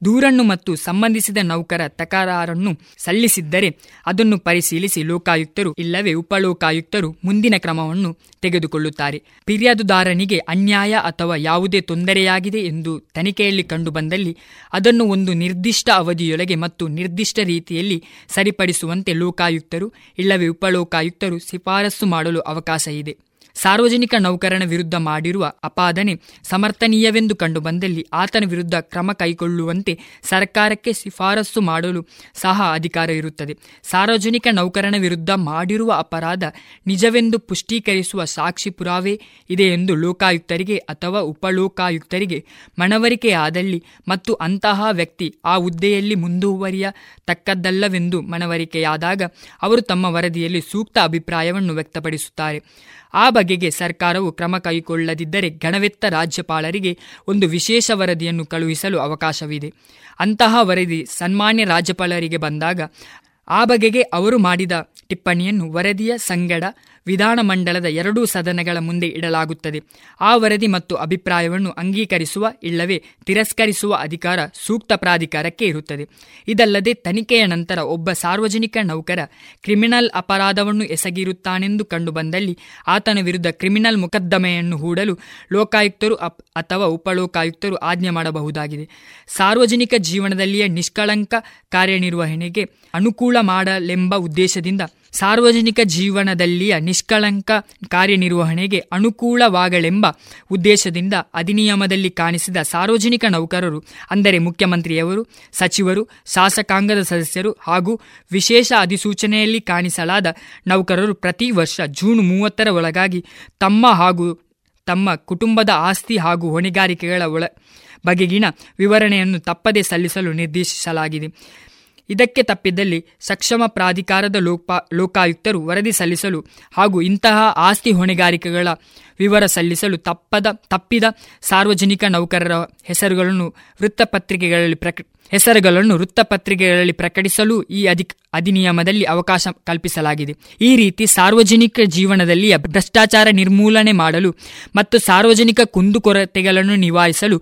ದೂರನ್ನು ಮತ್ತು ಸಂಬಂಧಿಸಿದ ನೌಕರ ತಕರಾರನ್ನು ಸಲ್ಲಿಸಿದ್ದರೆ ಅದನ್ನು ಪರಿಶೀಲಿಸಿ ಲೋಕಾಯುಕ್ತರು ಇಲ್ಲವೇ ಉಪಲೋಕಾಯುಕ್ತರು ಮುಂದಿನ ಕ್ರಮವನ್ನು ತೆಗೆದುಕೊಳ್ಳುತ್ತಾರೆ. ಫಿರ್ಯಾದುದಾರನಿಗೆ ಅನ್ಯಾಯ ಅಥವಾ ಯಾವುದೇ ತೊಂದರೆಯಾಗಿದೆ ಎಂದು ತನಿಖೆಯಲ್ಲಿ ಕಂಡುಬಂದಲ್ಲಿ ಅದನ್ನು ಒಂದು ನಿರ್ದಿಷ್ಟ ಅವಧಿಯೊಳಗೆ ಮತ್ತು ನಿರ್ದಿಷ್ಟ ರೀತಿಯಲ್ಲಿ ಸರಿಪಡಿಸುವಂತೆ ಲೋಕಾಯುಕ್ತರು ಇಲ್ಲವೇ ಉಪಲೋಕಾಯುಕ್ತರು ಶಿಫಾರಸು ಮಾಡಲು ಅವಕಾಶ ಇದೆ. ಸಾರ್ವಜನಿಕ ನೌಕರನ ವಿರುದ್ಧ ಮಾಡಿರುವ ಅಪಾದನೆ ಸಮರ್ಥನೀಯವೆಂದು ಕಂಡುಬಂದಲ್ಲಿ ಆತನ ವಿರುದ್ಧ ಕ್ರಮ ಕೈಗೊಳ್ಳುವಂತೆ ಸರ್ಕಾರಕ್ಕೆ ಶಿಫಾರಸು ಮಾಡಲು ಸಹ ಅಧಿಕಾರ ಇರುತ್ತದೆ. ಸಾರ್ವಜನಿಕ ನೌಕರನ ವಿರುದ್ಧ ಮಾಡಿರುವ ಅಪರಾಧ ನಿಜವೆಂದು ಪುಷ್ಟೀಕರಿಸುವ ಸಾಕ್ಷಿ ಪುರಾವೆ ಇದೆ ಎಂದು ಲೋಕಾಯುಕ್ತರಿಗೆ ಅಥವಾ ಉಪಲೋಕಾಯುಕ್ತರಿಗೆ ಮನವರಿಕೆಯಾದಲ್ಲಿ ಮತ್ತು ಅಂತಹ ವ್ಯಕ್ತಿ ಆ ಹುದ್ದೆಯಲ್ಲಿ ಮುಂದುವರಿಯ ತಕ್ಕದ್ದಲ್ಲವೆಂದು ಮನವರಿಕೆಯಾದಾಗ ಅವರು ತಮ್ಮ ವರದಿಯಲ್ಲಿ ಸೂಕ್ತ ಅಭಿಪ್ರಾಯವನ್ನು ವ್ಯಕ್ತಪಡಿಸುತ್ತಾರೆ. ಆ ಬಗೆಗೆ ಸರ್ಕಾರವು ಕ್ರಮ ಕೈಗೊಳ್ಳದಿದ್ದರೆ ಗಣವೆತ್ತ ರಾಜ್ಯಪಾಲರಿಗೆ ಒಂದು ವಿಶೇಷ ವರದಿಯನ್ನು ಕಳುಹಿಸಲು ಅವಕಾಶವಿದೆ. ಅಂತಹ ವರದಿ ಸನ್ಮಾನ್ಯ ರಾಜ್ಯಪಾಲರಿಗೆ ಬಂದಾಗ ಆ ಬಗೆಗೆ ಅವರು ಮಾಡಿದ ಟಿಪ್ಪಣಿಯನ್ನು ವರದಿಯ ಸಂಗಡ ವಿಧಾನಮಂಡಲದ ಎರಡೂ ಸದನಗಳ ಮುಂದೆ ಇಡಲಾಗುತ್ತದೆ. ಆ ವರದಿ ಮತ್ತು ಅಭಿಪ್ರಾಯವನ್ನು ಅಂಗೀಕರಿಸುವ ಇಲ್ಲವೇ ತಿರಸ್ಕರಿಸುವ ಅಧಿಕಾರ ಸೂಕ್ತ ಪ್ರಾಧಿಕಾರಕ್ಕೆ ಇರುತ್ತದೆ. ಇದಲ್ಲದೆ ತನಿಖೆಯ ನಂತರ ಒಬ್ಬ ಸಾರ್ವಜನಿಕ ನೌಕರ ಕ್ರಿಮಿನಲ್ ಅಪರಾಧವನ್ನು ಎಸಗಿರುತ್ತಾನೆಂದು ಕಂಡುಬಂದಲ್ಲಿ ಆತನ ವಿರುದ್ಧ ಕ್ರಿಮಿನಲ್ ಮೊಕದ್ದಮೆಯನ್ನು ಹೂಡಲು ಲೋಕಾಯುಕ್ತರು ಅಥವಾ ಉಪಲೋಕಾಯುಕ್ತರು ಆಜ್ಞೆ ಮಾಡಬಹುದಾಗಿದೆ. ಸಾರ್ವಜನಿಕ ಜೀವನದಲ್ಲಿಯೇ ನಿಷ್ಕಳಂಕ ಕಾರ್ಯನಿರ್ವಹಣೆಗೆ ಅನುಕೂಲ ಮಾಡಲೆಂಬ ಉದ್ದೇಶದಿಂದ ಸಾರ್ವಜನಿಕ ಜೀವನದಲ್ಲಿಯ ನಿಷ್ಕಳಂಕ ಕಾರ್ಯನಿರ್ವಹಣೆಗೆ ಅನುಕೂಲವಾಗಲೆಂಬ ಉದ್ದೇಶದಿಂದ ಅಧಿನಿಯಮದಲ್ಲಿ ಕಾಣಿಸಿದ ಸಾರ್ವಜನಿಕ ನೌಕರರು, ಅಂದರೆ ಮುಖ್ಯಮಂತ್ರಿಯವರು, ಸಚಿವರು, ಶಾಸಕಾಂಗದ ಸದಸ್ಯರು ಹಾಗೂ ವಿಶೇಷ ಅಧಿಸೂಚನೆಯಲ್ಲಿ ಕಾಣಿಸಲಾದ ನೌಕರರು ಪ್ರತಿ ವರ್ಷ ಜೂನ್ ಮೂವತ್ತರ ಒಳಗಾಗಿ ತಮ್ಮ ಹಾಗೂ ತಮ್ಮ ಕುಟುಂಬದ ಆಸ್ತಿ ಹಾಗೂ ಹೊಣೆಗಾರಿಕೆಗಳ ಒಳ ಬಗೆಗಿನ ವಿವರಣೆಯನ್ನು ತಪ್ಪದೇ ಸಲ್ಲಿಸಲು ನಿರ್ದೇಶಿಸಲಾಗಿದೆ. ಇದಕ್ಕೆ ತಪ್ಪಿದಲ್ಲಿ ಸಕ್ಷಮ ಪ್ರಾಧಿಕಾರದ ಲೋಪ, ಲೋಕಾಯುಕ್ತರು ವರದಿ ಸಲ್ಲಿಸಲು ಹಾಗೂ ಇಂತಹ ಆಸ್ತಿ ಹೊಣೆಗಾರಿಕೆಗಳ ವಿವರ ಸಲ್ಲಿಸಲು ತಪ್ಪದ, ತಪ್ಪಿದ ಸಾರ್ವಜನಿಕ ನೌಕರರ ಹೆಸರುಗಳನ್ನು ವೃತ್ತಪತ್ರಿಕೆಗಳಲ್ಲಿ ಪ್ರಕ, ಹೆಸರುಗಳನ್ನು ವೃತ್ತಪತ್ರಿಕೆಗಳಲ್ಲಿ ಪ್ರಕಟಿಸಲು ಈ ಅಧಿ ಅಧಿನಿಯಮದಲ್ಲಿ ಅವಕಾಶ ಕಲ್ಪಿಸಲಾಗಿದೆ. ಈ ರೀತಿ ಸಾರ್ವಜನಿಕ ಜೀವನದಲ್ಲಿ ಭ್ರಷ್ಟಾಚಾರ ನಿರ್ಮೂಲನೆ ಮಾಡಲು ಮತ್ತು ಸಾರ್ವಜನಿಕ ಕುಂದುಕೊರತೆಗಳನ್ನು ನಿವಾರಿಸಲು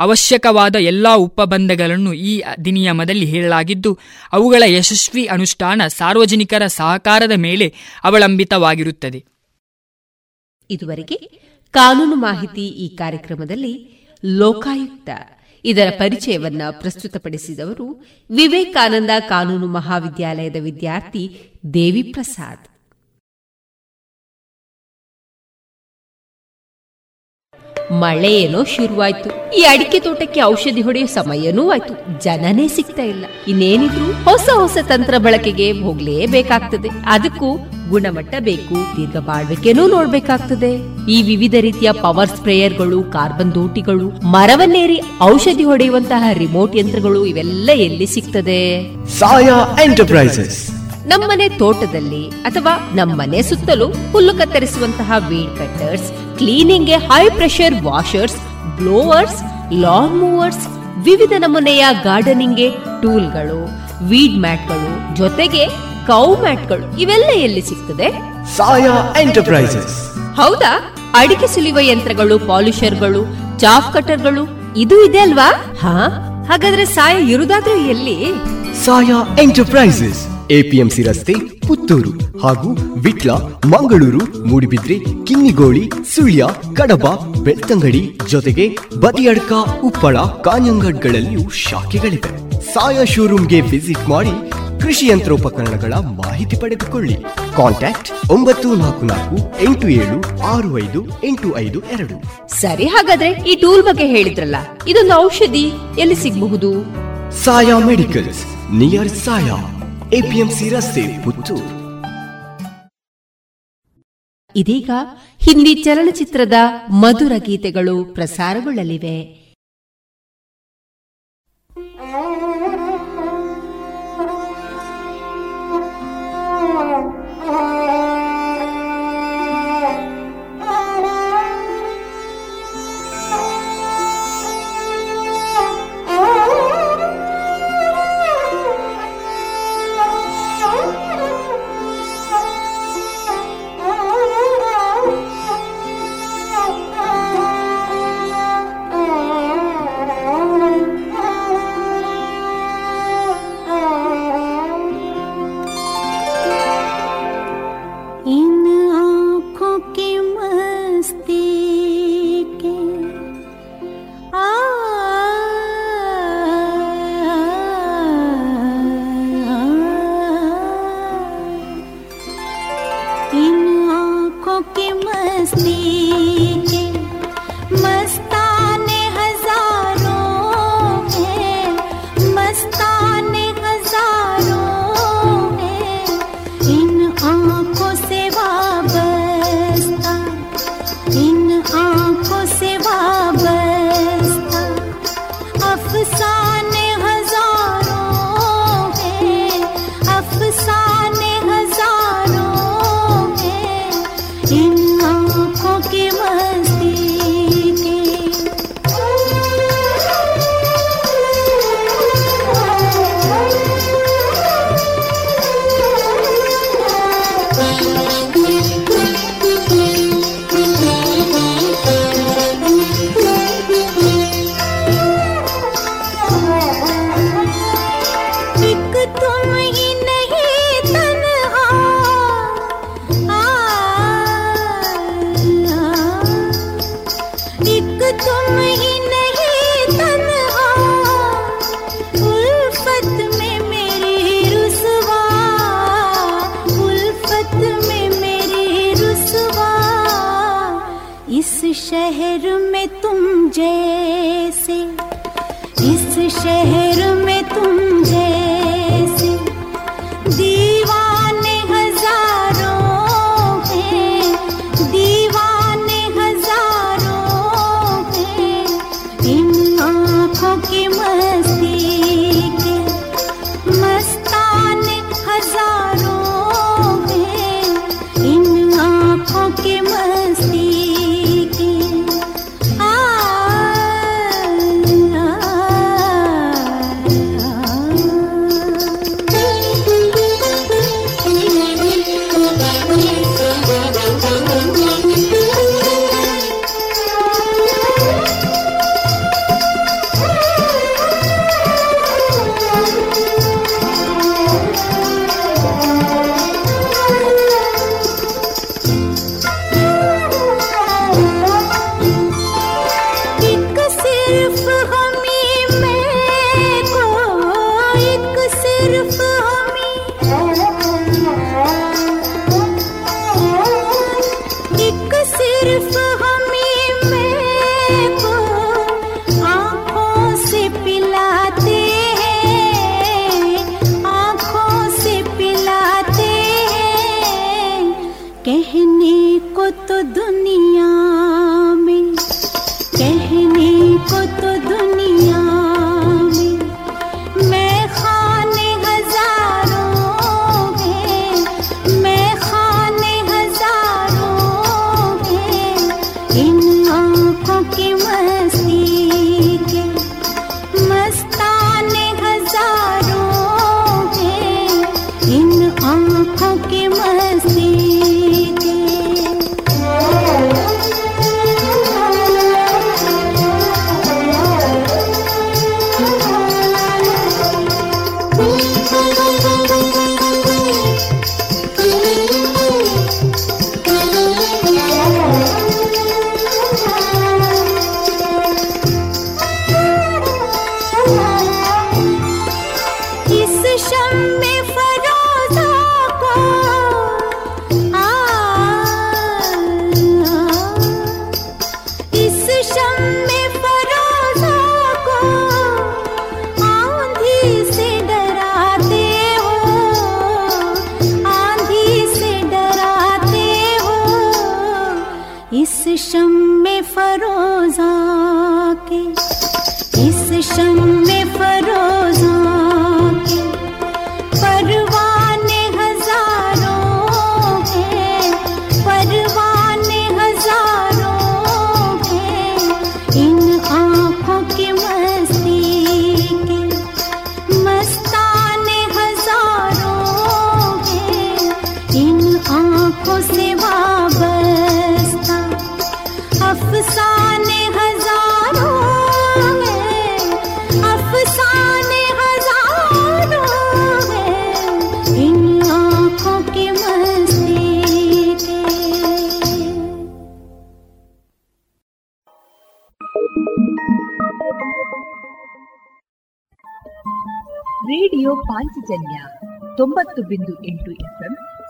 ಅವಶ್ಯಕವಾದ ಎಲ್ಲ ಉಪಬಂಧಗಳನ್ನು ಈ ಅಧಿನಿಯಮದಲ್ಲಿ ಹೇಳಲಾಗಿದ್ದು ಅವುಗಳ ಯಶಸ್ವಿ ಅನುಷ್ಠಾನ ಸಾರ್ವಜನಿಕರ ಸಹಕಾರದ ಮೇಲೆ ಅವಲಂಬಿತವಾಗಿರುತ್ತದೆ. ಇದುವರೆಗೆ ಕಾನೂನು ಮಾಹಿತಿ ಈ ಕಾರ್ಯಕ್ರಮದಲ್ಲಿ ಲೋಕಾಯುಕ್ತ. ಇದರ ಪರಿಚಯವನ್ನು ಪ್ರಸ್ತುತಪಡಿಸಿದವರು ವಿವೇಕಾನಂದ ಕಾನೂನು ಮಹಾವಿದ್ಯಾಲಯದ ವಿದ್ಯಾರ್ಥಿ ದೇವಿ ಪ್ರಸಾದ್ ಮಳೆ ಏನೋ ಶುರುವಾಯ್ತು. ಈ ಅಡಿಕೆ ತೋಟಕ್ಕೆ ಔಷಧಿ ಹೊಡೆಯೋ ಸಮಯನೂ ಆಯ್ತು. ಜನನೇ ಸಿಗ್ತಾ ಇಲ್ಲ. ಇನ್ನೇನಿದ್ರು ಹೊಸ ಹೊಸ ತಂತ್ರ ಬಳಕೆಗೆ ಹೋಗ್ಲೇಬೇಕಾಗ್ತದೆ. ಅದಕ್ಕೂ ಗುಣಮಟ್ಟ ಬೇಕು, ದೀರ್ಘ ಬಾಳ್ವಿಕೆನೂ ನೋಡ್ಬೇಕಾಗ್ತದೆ. ಈ ವಿವಿಧ ರೀತಿಯ ಪವರ್ ಸ್ಪ್ರೇಯರ್ಗಳು, ಕಾರ್ಬನ್ ದೋಟಿಗಳು, ಮರವನ್ನೇರಿ ಔಷಧಿ ಹೊಡೆಯುವಂತಹ ರಿಮೋಟ್ ಯಂತ್ರಗಳು ಇವೆಲ್ಲ ಎಲ್ಲಿ ಸಿಗ್ತದೆ? ಸಾಯಾ ಎಂಟರ್ಪ್ರೈಸಸ್. ನಮ್ಮನೆ ತೋಟದಲ್ಲಿ ಅಥವಾ ನಮ್ಮನೆ ಸುತ್ತಲೂ ಹುಲ್ಲು ಕತ್ತರಿಸುವಂತಹ weed cutters ಕ್ಲೀನಿಂಗ್ಗೆ high pressure washers blowers lawn mowers ವಿವಿಧ ನಮೂನೆಯ ಗಾರ್ಡನಿಂಗ್ಗೆ ಟೂಲ್ಗಳು ವೀಡ್ ಮ್ಯಾಟ್ಗಳು ಜೊತೆಗೆ ಕೌ ಮ್ಯಾಟ್ಗಳು ಇವೆಲ್ಲ ಎಲ್ಲಿ ಸಿಗ್ತದೆ? ಸಾಯಾ ಎಂಟರ್ಪ್ರೈಸಸ್. ಹೌದಾ? ಅಡಿಕೆ ಸುಲಿಯುವ ಯಂತ್ರಗಳು ಪಾಲಿಷರ್ಗಳು ಚಾಫ್ ಕಟರ್ಗಳು ಇದು ಇದೆ ಅಲ್ವಾ? ಹಾ? ಹಾಗಾದ್ರೆ ಸಾಯ ಇರುದಾದ್ರೂ ಎಲ್ಲಿ? ಸಾಯಾ ಎಂಟರ್ಪ್ರೈಸಸ್. ಎಪಿಎಂಸಿ ರಸ್ತೆ ಪುತ್ತೂರು ಹಾಗೂ ವಿಟ್ಲ ಮಂಗಳೂರು ಮೂಡಿಬಿದ್ರೆ ಕಿನ್ನಿಗೋಳಿ ಸುಳ್ಯ ಕಡಬ ಬೆಳ್ತಂಗಡಿ ಜೊತೆಗೆ ಬದಿಯಡ್ಕ ಉಪ್ಪಳ ಕಾಂಜಂಗಡ್ಗಳಲ್ಲಿಯೂ ಶಾಖೆಗಳಿವೆ. ಸಾಯಾ ಶೋರೂಮ್ಗೆ ವಿಸಿಟ್ ಮಾಡಿ ಕೃಷಿ ಯಂತ್ರೋಪಕರಣಗಳ ಮಾಹಿತಿ ಪಡೆದುಕೊಳ್ಳಿ. ಕಾಂಟ್ಯಾಕ್ಟ್ ಒಂಬತ್ತು ನಾಲ್ಕು ನಾಲ್ಕು ಎಂಟು ಏಳು ಆರು ಐದು ಎಂಟು ಐದು ಎರಡು. ಸರಿ ಹಾಗಾದ್ರೆ ಈ ಟೂಲ್ ಬಗ್ಗೆ ಹೇಳಿದ್ರಲ್ಲ ಇದೊಂದು ಔಷಧಿ ಎಲ್ಲಿ ಸಿಗಬಹುದು? Saya medicals near Saya APMC ರಸ್ತೆ ಪುತ್ತೂರು. ಇದೀಗ ಹಿಂದಿ ಚಲನಚಿತ್ರದ ಮಧುರ ಗೀತೆಗಳು ಪ್ರಸಾರಗೊಳ್ಳಲಿವೆ.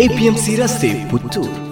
APMC ರಸ್ತೆ ಪುತ್ತೂರು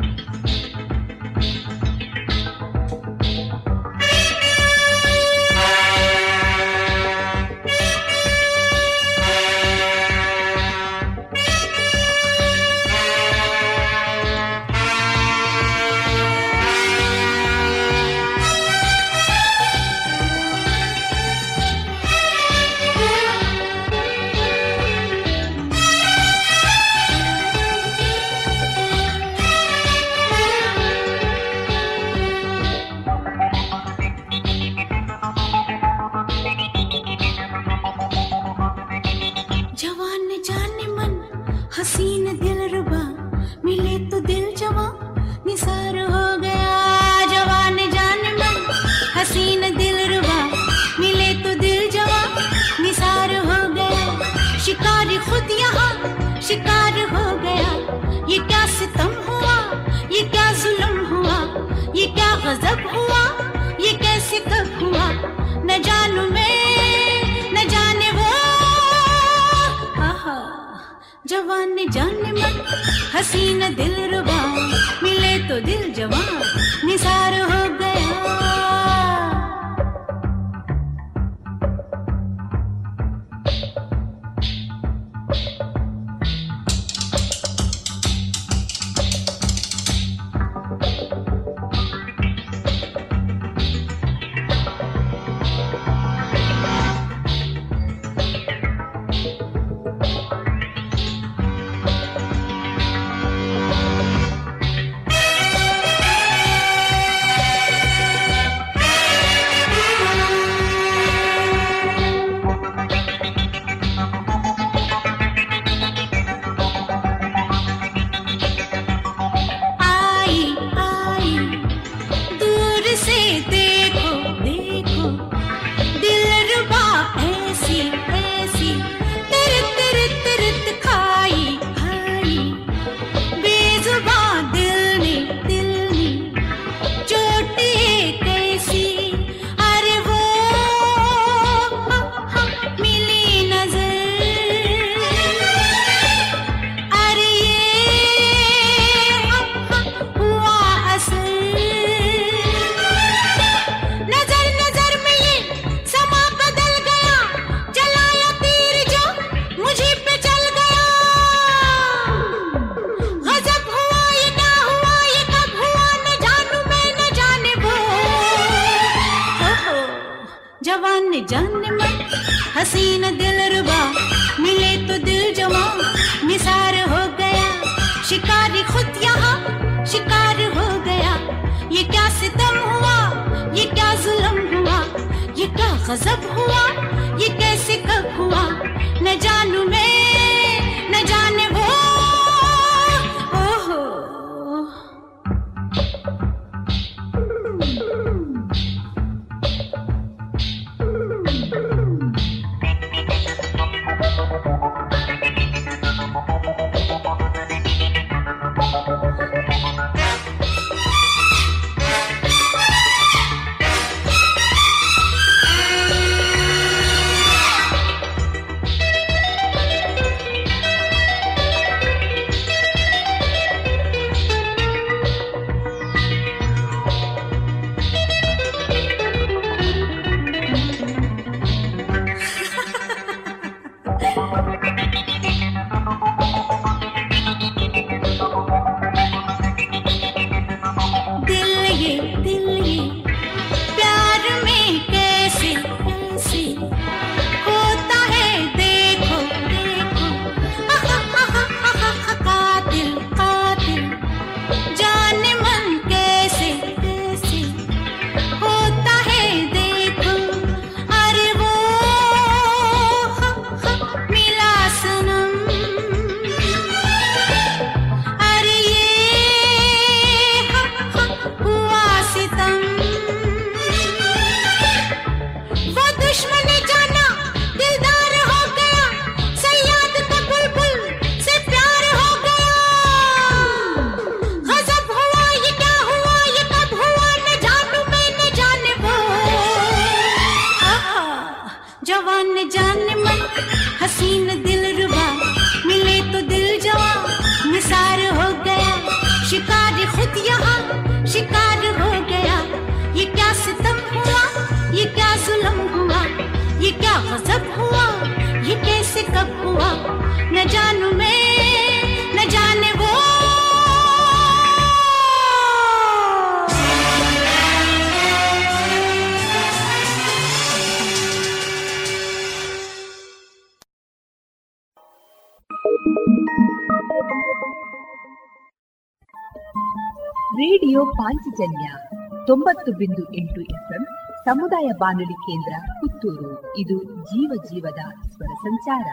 ಪಾಂಚಜನ್ಯ ತೊಂಬತ್ತು ಬಿಂದು ಎಂಟು ಎಫ್ಎಂ ಸಮುದಾಯ ಬಾನುಲಿ ಕೇಂದ್ರ ಪುತ್ತೂರು. ಇದು ಜೀವ ಜೀವದ ಸ್ವರ ಸಂಚಾರ.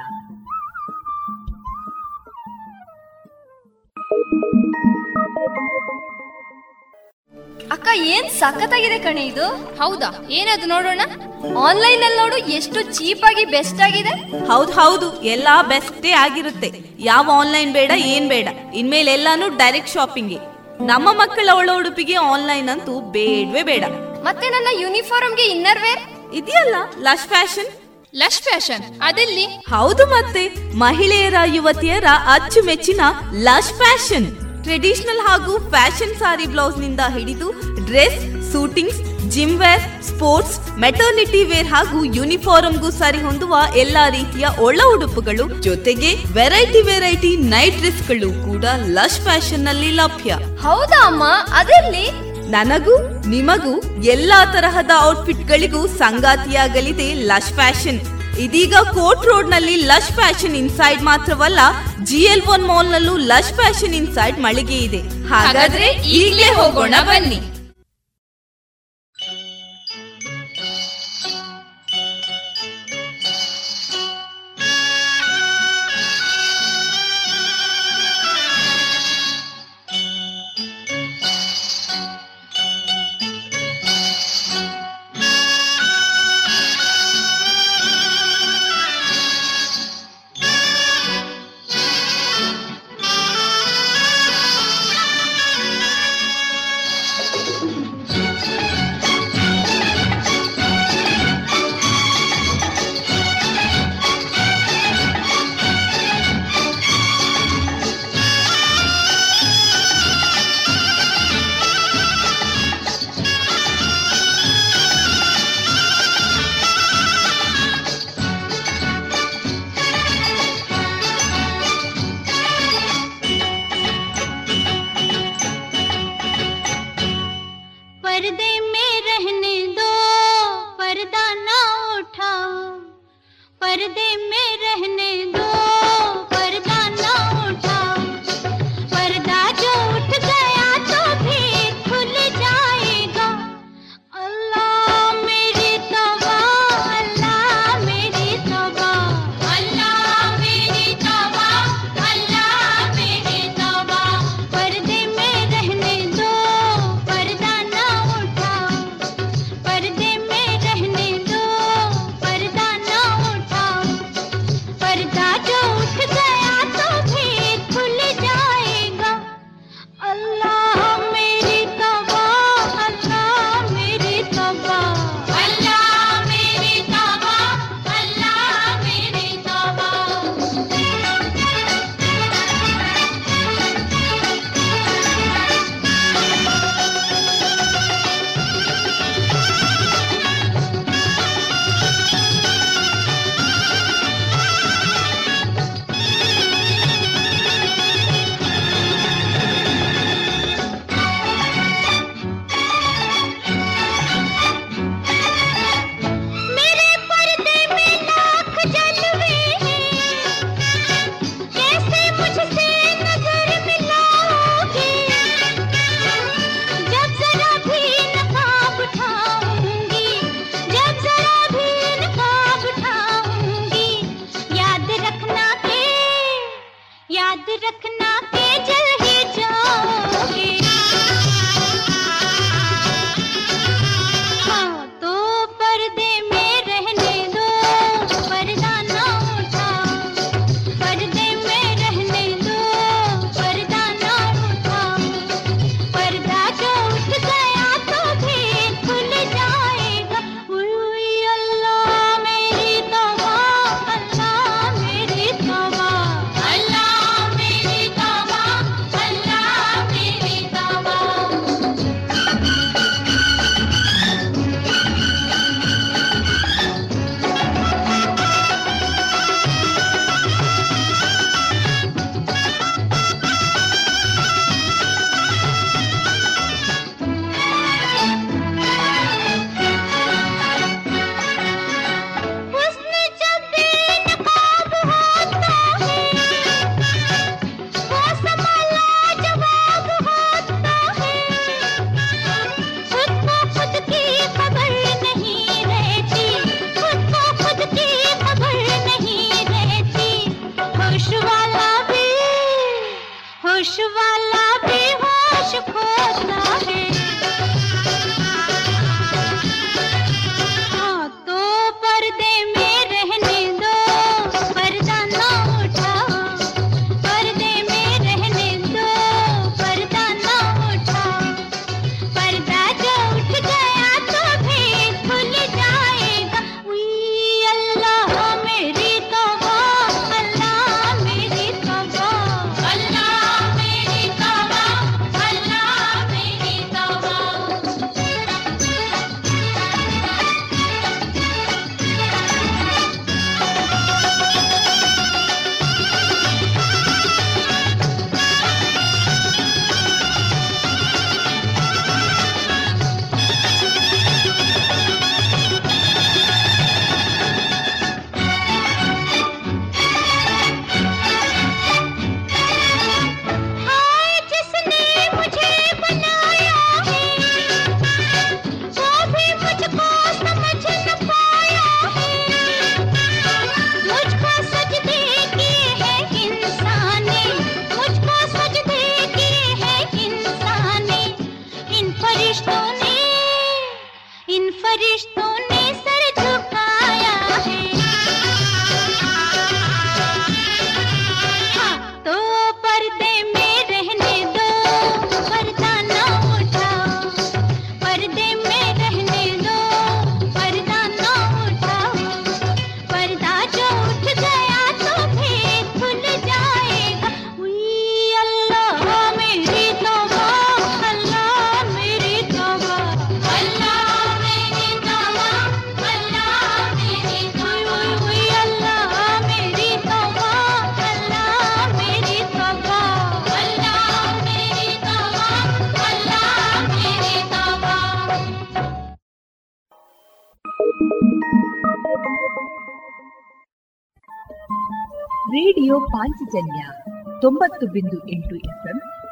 ಅಕ್ಕ ಏನ್ ಸಖತ್ತಾಗಿದೆ ಕಣೆ ಇದು? ಹೌದಾ? ಏನದು ನೋಡೋಣ? ಆನ್ಲೈನ್ ಅಲ್ಲಿ ನೋಡು ಎಷ್ಟು ಚೀಪ್ ಆಗಿ ಬೆಸ್ಟ್ ಆಗಿದೆ. ಹೌದು ಹೌದು ಎಲ್ಲಾ ಬೆಸ್ಟೇ ಆಗಿರುತ್ತೆ. ಯಾವ ಆನ್ಲೈನ್ ಬೇಡ ಏನ್ ಬೇಡ. ಇನ್ಮೇಲೆ ಎಲ್ಲಾನು ಡೈರೆಕ್ಟ್ ಶಾಪಿಂಗ್. ನಮ್ಮ ಮಕ್ಕಳ ಒಳ ಉಡುಪಿಗೆ ಆನ್ಲೈನ್ ಅಂತೂ ಬೇಡವೇ ಬೇಡ. ಮತ್ತೆ ನನ್ನ ಯೂನಿಫಾರ್ಮ್ಗೆ ಇನ್ನರ್ ವೇರ್ ಇದೆಯಲ್ಲ ಲಶ್ ಫ್ಯಾಷನ್ ಲಶ್ ಫ್ಯಾಷನ್ ಅದಲ್ಲಿ? ಹೌದು ಮತ್ತೆ ಮಹಿಳೆಯರ ಯುವತಿಯರ ಅಚ್ಚುಮೆಚ್ಚಿನ ಲಶ್ ಫ್ಯಾಷನ್ ಟ್ರೆಡಿಷನಲ್ ಹಾಗೂ ಫ್ಯಾಷನ್ ಸಾರಿ ಬ್ಲೌಸ್ನಿಂದ ಹಿಡಿದು dress suitings gym wear sports maternity wear ಹಾಗೂ ಯೂನಿಫಾರ್ಮ್ಗೂ ಸರಿ ಹೊಂದುವ ಎಲ್ಲಾ ರೀತಿಯ ಒಳ ಉಡುಪುಗಳು ಜೊತೆಗೆ ವೆರೈಟಿ ವೆರೈಟಿ ನೈಟ್ ಡ್ರೆಸ್ಗಳು ಕೂಡ ಲಶ್ ಫ್ಯಾಷನ್ನಲ್ಲಿ ಲಭ್ಯ. ಹೌದಾ ಅಮ್ಮ? ಅದೆಲ್ಲಿ? ನನಗೂ ನಿಮಗೂ ಎಲ್ಲಾ ತರಹದ ಔಟ್ಫಿಟ್ ಗಳಿಗೂ ಸಂಗಾತಿಯಾಗಲಿದೆ ಲಶ್ ಫ್ಯಾಷನ್ ಇದೀಗ ಕೋರ್ಟ್ ರೋಡ್ನಲ್ಲಿ ಲಶ್ ಫ್ಯಾಷನ್ ಇನ್ಸೈಡ್ ಮಾತ್ರವಲ್ಲ ಜಿ ಎಲ್ ಒನ್ ಮಾಲ್ ನಲ್ಲೂ ಲಶ್ ಫ್ಯಾಷನ್ ಇನ್ಸೈಡ್ ಮಳಿಗೆ ಇದೆ. ಹಾಗಾದ್ರೆ ಈಗಲೇ ಹೋಗೋಣ ಬನ್ನಿ.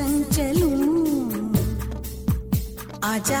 సంచలు. ఆజా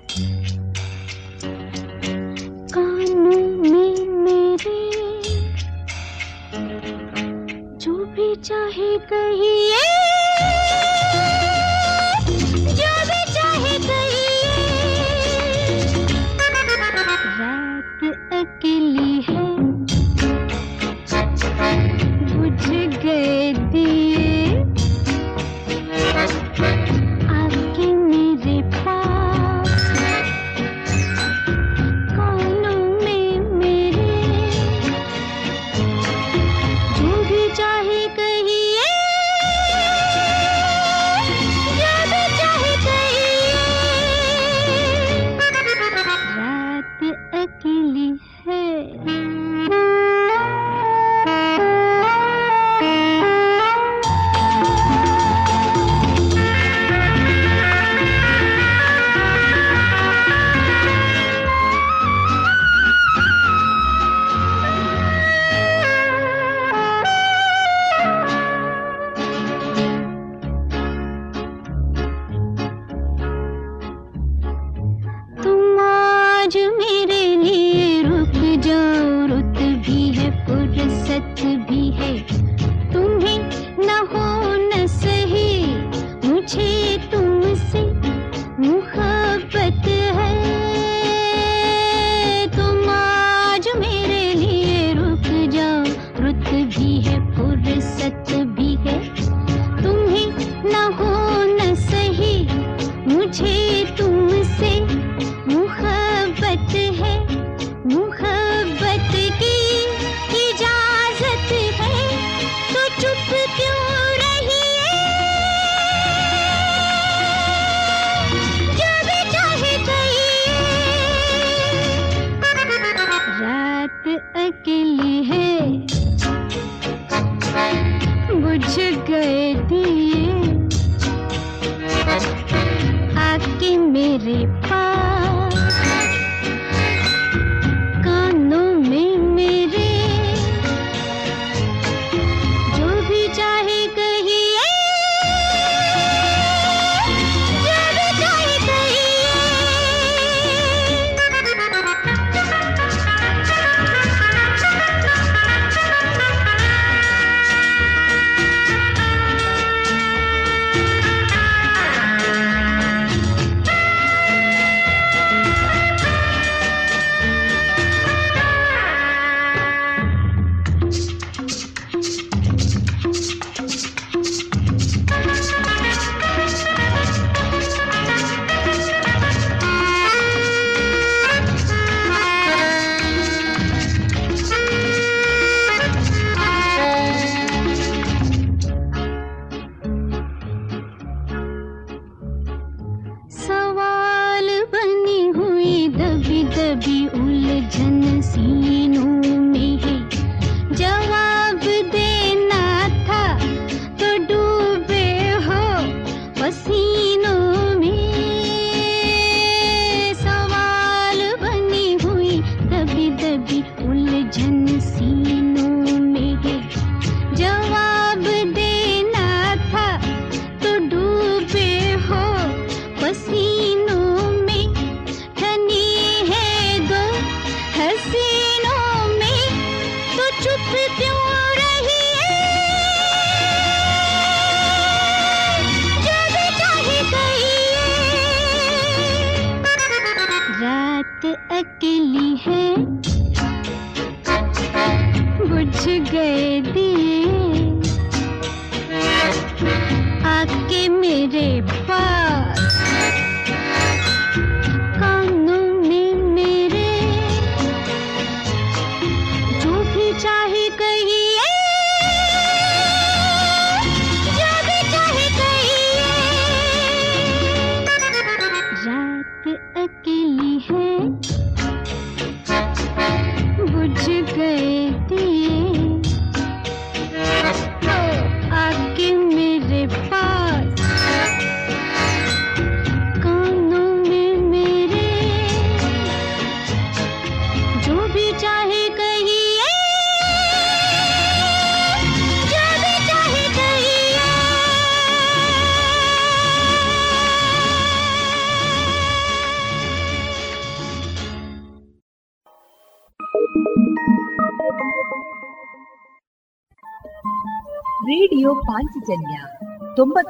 में मेरे। जो भी चाहे कहिए।